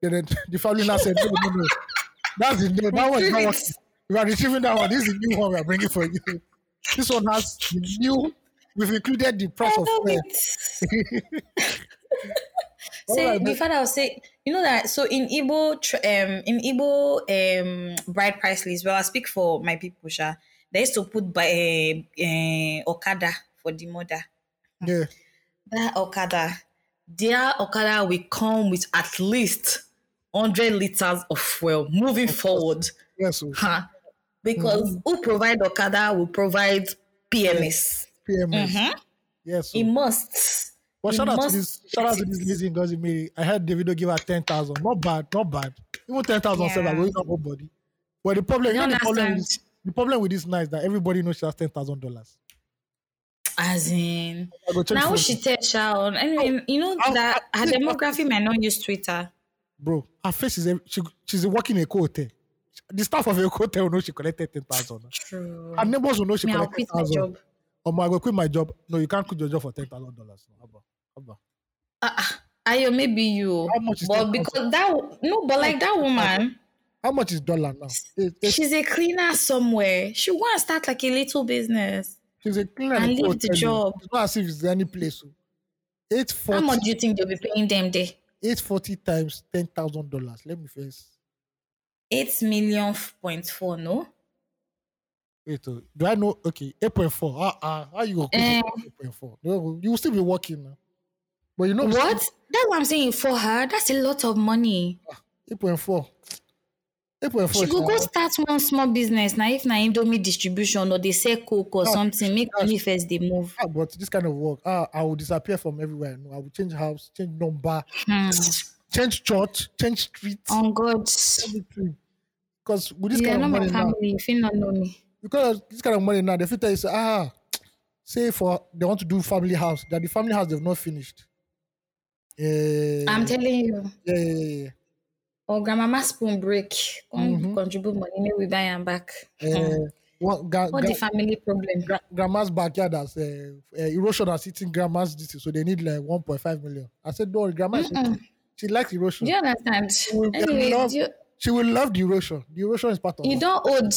Then they- <laughs> the family now said, no, no, no. That's the no, that one is not working. We are retrieving that one. This is the new one we are bringing for you. This one has the new. We've included the price of fuel. <laughs> Say right, the but- father will say, you know that so in Igbo um in Igbo um bride price list, well I speak for my people, Sha, they used to put by uh, uh, Okada for the mother. Yeah. That Okada, their Okada will come with at least 100 liters of fuel moving forward. Yes. Huh? Because who provide Okada will provide PMS. PMS. Mhm. Yes. So, It must. You shout out to this, shout out to this. Lizzie Ngozi Mary. I heard Davido give her ten thousand. Not bad, not bad. Even ten thousand yeah. Yeah. going up her body. But the problem, You know, the problem, this, the problem with this now is that everybody knows she has ten thousand dollars. As in, I now she tell child. Anyway, you know I'll- that I'll- her demography might not use Twitter. bro. Her face is every- she, she's working in a hotel. The staff of a hotel will know she collected ten thousand. True. Her neighbors will know she Me, I'll collected quit my thousand. job. Um, I quit my job. No, you can't quit your job for ten thousand dollars. No, Abba, Abba. Uh, Ayo, maybe you. How much is but 10,000? because that no, but like that woman, How much is dollar now? It- it- she's a cleaner somewhere. She want to start like a little business. She's a cleaner and leave the job. It's not as if it's any place. Eight How much do you think they'll be paying them there? 840 times ten thousand dollars. Let me first. Eight million point four, no? Wait, oh, do I know? Okay, eight point four. Ah, ah, how you go? Eh. Eight point four. No, you will still be working now. But you know What? That's what I'm saying for her. That's a lot of money. Eight four. Eight point four. She go go start one small business now. If na Indomie distribution or they sell coke or something, make money first. They move. Ah, but this kind of work, ah, I will disappear from everywhere. I will change house, change number, Hmm. change church, change street, On God, everything. Because with this you kind of money now, you not know me, because of this kind of money now, the filter is ah, say for they want to do family house, that the family house they've not finished. Eh, I'm telling you. yeah, yeah, yeah. Or grandmama spoon break. Come Mhm. contribute money, make we buy am back. Eh, one, gra- What gra- the family problem? gra- grandma's backyard has uh, uh, erosion has eating grandma's this, so they need like 1.5 million. I said, don't worry, grandma, she, she likes erosion. Do you understand? will Anyway, love- you, She will love the erosion. The erosion is part of you her. don't old.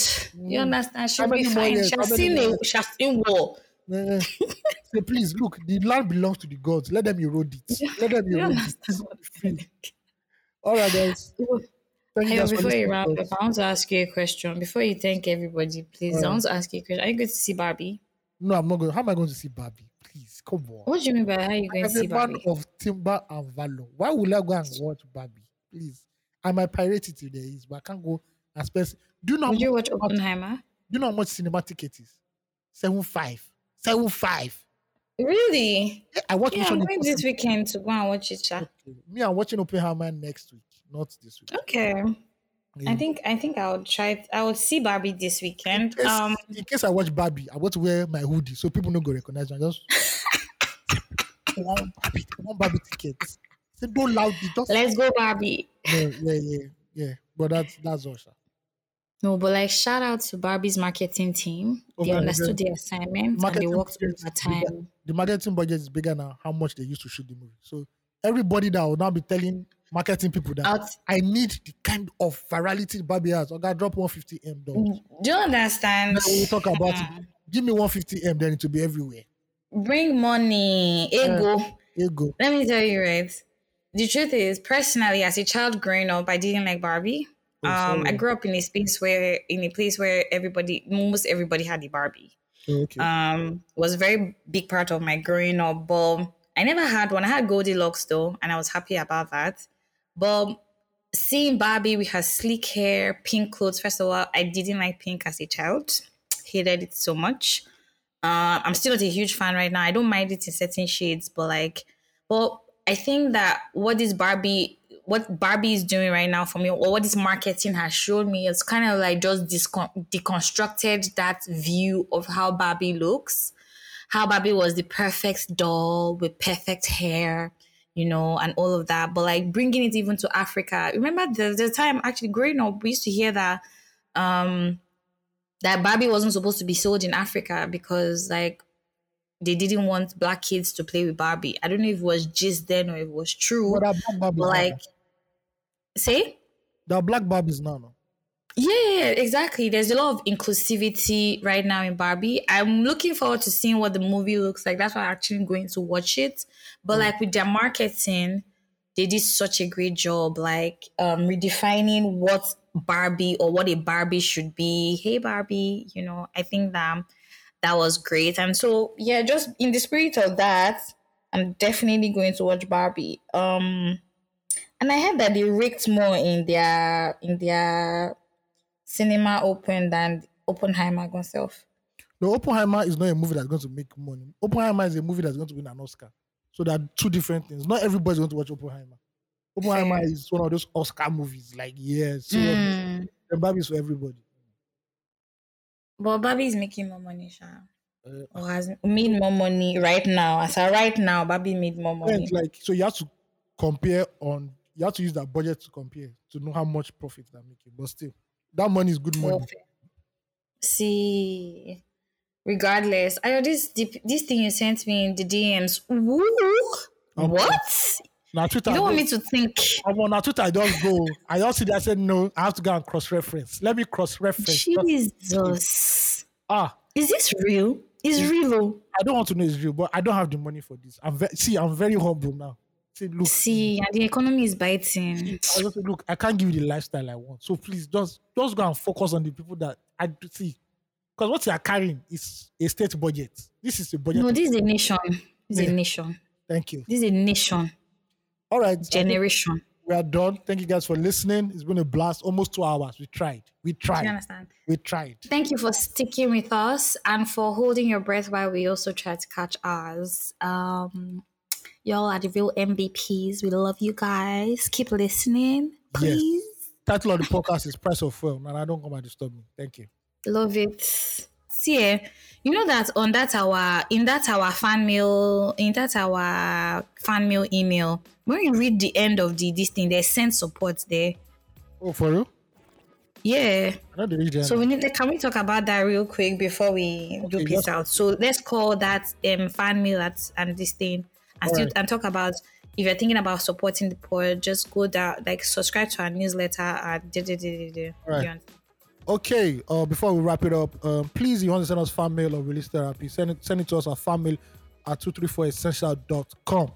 You understand? She'll be fine. years? She's How many seen a she's seen war. Eh, say, please look, the land belongs to the gods. Let them erode it. Let them erode it. All right, guys. Thank you Hey, before you wrap up. I want to ask you a question. Before you thank everybody, please, I Alright. want to ask you a question. Are you going to see Barbie? No, I'm not going. How am I going to see Barbie? Please, come on. What do you mean by how you going to I'm see a man of timber and valor. Why would I go and watch Barbie? Please. I might pirate it if there is, but I can't go and spend. Do you know Would you watch Oppenheimer? do you know how much cinema ticket is? Seven five. Seven five. Really? Yeah, I watch Yeah, Mission I'm going this weekend to go and watch it. Okay. Me, I'm watching Oppenheimer next week, not this week. Okay. I think I think I'll try. I will see Barbie this weekend. Yes, Um, in case I watch Barbie, I want to wear my hoodie so people don't go recognize me. I just <laughs> one Barbie, one Barbie ticket. Say don't loudly, just let's go Barbie. yeah, yeah, yeah, yeah. But that's that's all. sha. No, but like shout out to Barbie's marketing team. They Okay, understood yeah. the assignment and they worked overtime. The marketing budget is bigger now. How much they used to shoot the movie. So everybody that will now be telling marketing people that Out. I need the kind of virality Barbie has. Okay, drop 150 m. Dog. Do you understand? We'll talk about Mm. it. <laughs> Give me 150 m, then it will be everywhere. Bring money, ego. Here you go. Let me tell you, right? The truth is, personally, as a child growing up, I didn't like Barbie. Um, I grew up in a space where, in a place where everybody, almost everybody had a Barbie. Oh, okay. Um, was a very big part of my growing up. But I never had one. I had Goldilocks though, and I was happy about that. But seeing Barbie with her sleek hair, pink clothes. First of all, I didn't like pink as a child. Hated it so much. Uh, I'm still not a huge fan right now. I don't mind it in certain shades, but like, but I think that what this Barbie, what Barbie is doing right now for me, or what this marketing has shown me, it's kind of like just discon- deconstructed that view of how Barbie looks. How Barbie was the perfect doll with perfect hair, you know, and all of that. But like bringing it even to Africa. Remember the the time actually growing up, we used to hear that um that Barbie wasn't supposed to be sold in Africa because like they didn't want black kids to play with Barbie. I don't know if it was just then or if it was true. But that black Barbies But now, like, say, there are black Barbies now. No? yeah, exactly. There's a lot of inclusivity right now in Barbie. I'm looking forward to seeing what the movie looks like. That's why I'm actually going to watch it. But like with their marketing, they did such a great job, like um, redefining what Barbie or what a Barbie should be. Hey, Barbie, you know, I think that that was great. And so, yeah, just in the spirit of that, I'm definitely going to watch Barbie. Um, and I heard that they raked more in their in their cinema open than Oppenheimer himself. No, Oppenheimer is not a movie that's going to make money. Oppenheimer is a movie that's going to win an Oscar. So there are two different things. Not everybody's going to watch Oppenheimer. Oppenheimer Fair. is one of those Oscar movies. Like, yeah, seriously. Mm. And Barbie is for everybody. But Barbie is making more money, Sha. Uh, Or has made more money right now. As of right now, Barbie made more money. like, so you have to compare on. You have to use that budget to compare to know how much profit they're making. But still, that money is good money. See, regardless, I know this this thing you sent me in the DMs. Um, what? Now Twitter, You don't want me to think? I'm on Twitter. I just go. I just see that. I said no. I have to go and cross reference. Let me cross reference. Jesus, Ah, is this real? Is real? I don't want to know it's real, but I don't have the money for this. I'm ve- see. I'm very humble now. See, look. See, and the economy is biting. I just say, look, I can't give you the lifestyle I want. So please, just just go and focus on the people that I see. Because what you are carrying is a state budget. This is a budget. No, this is a nation. This is Yeah. a nation. Thank you. This is a nation. All right. Generation. We are done. Thank you guys for listening. It's been a blast. Almost two hours. We tried. We Do you tried. understand? We tried. Thank you for sticking with us and for holding your breath while we also try to catch ours. Um, y'all are the real MVPs. We love you guys. Keep listening, please. Yes. Title of the podcast is Price of Fuel, and I don't come and disturb me. Thank you. Love it. See, eh, you know that on that our in that our fan mail in that our fan mail email when you read the end of the this thing, they send support there. Oh, for real? Yeah. I know the region. So we need. To, can we talk about that real quick before we do Okay, peace yes. out? So let's call that um fan mail at and this thing and still and talk about if you're thinking about supporting the poor, just go down like subscribe to our newsletter and da, da, da, da, da. Okay, uh, before we wrap it up, um, please, you want to send us fan mail or release therapy, send it, send it to us at fan mail at 234essential.com.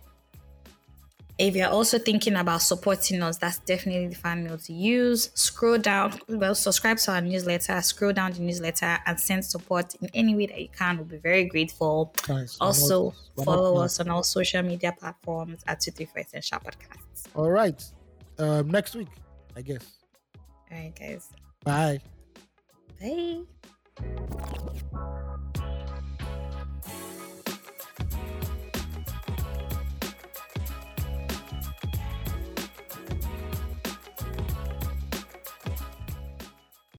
If you're also thinking about supporting us, that's definitely the fan mail to use. Scroll down, well, subscribe to our newsletter, scroll down the newsletter and send support in any way that you can. We'll be very grateful. Nice. Also, We're not- we're not follow us on all social media platforms at 234 Essential Podcasts. All right. Um, next week, I guess. All right, guys. Bye. Bye.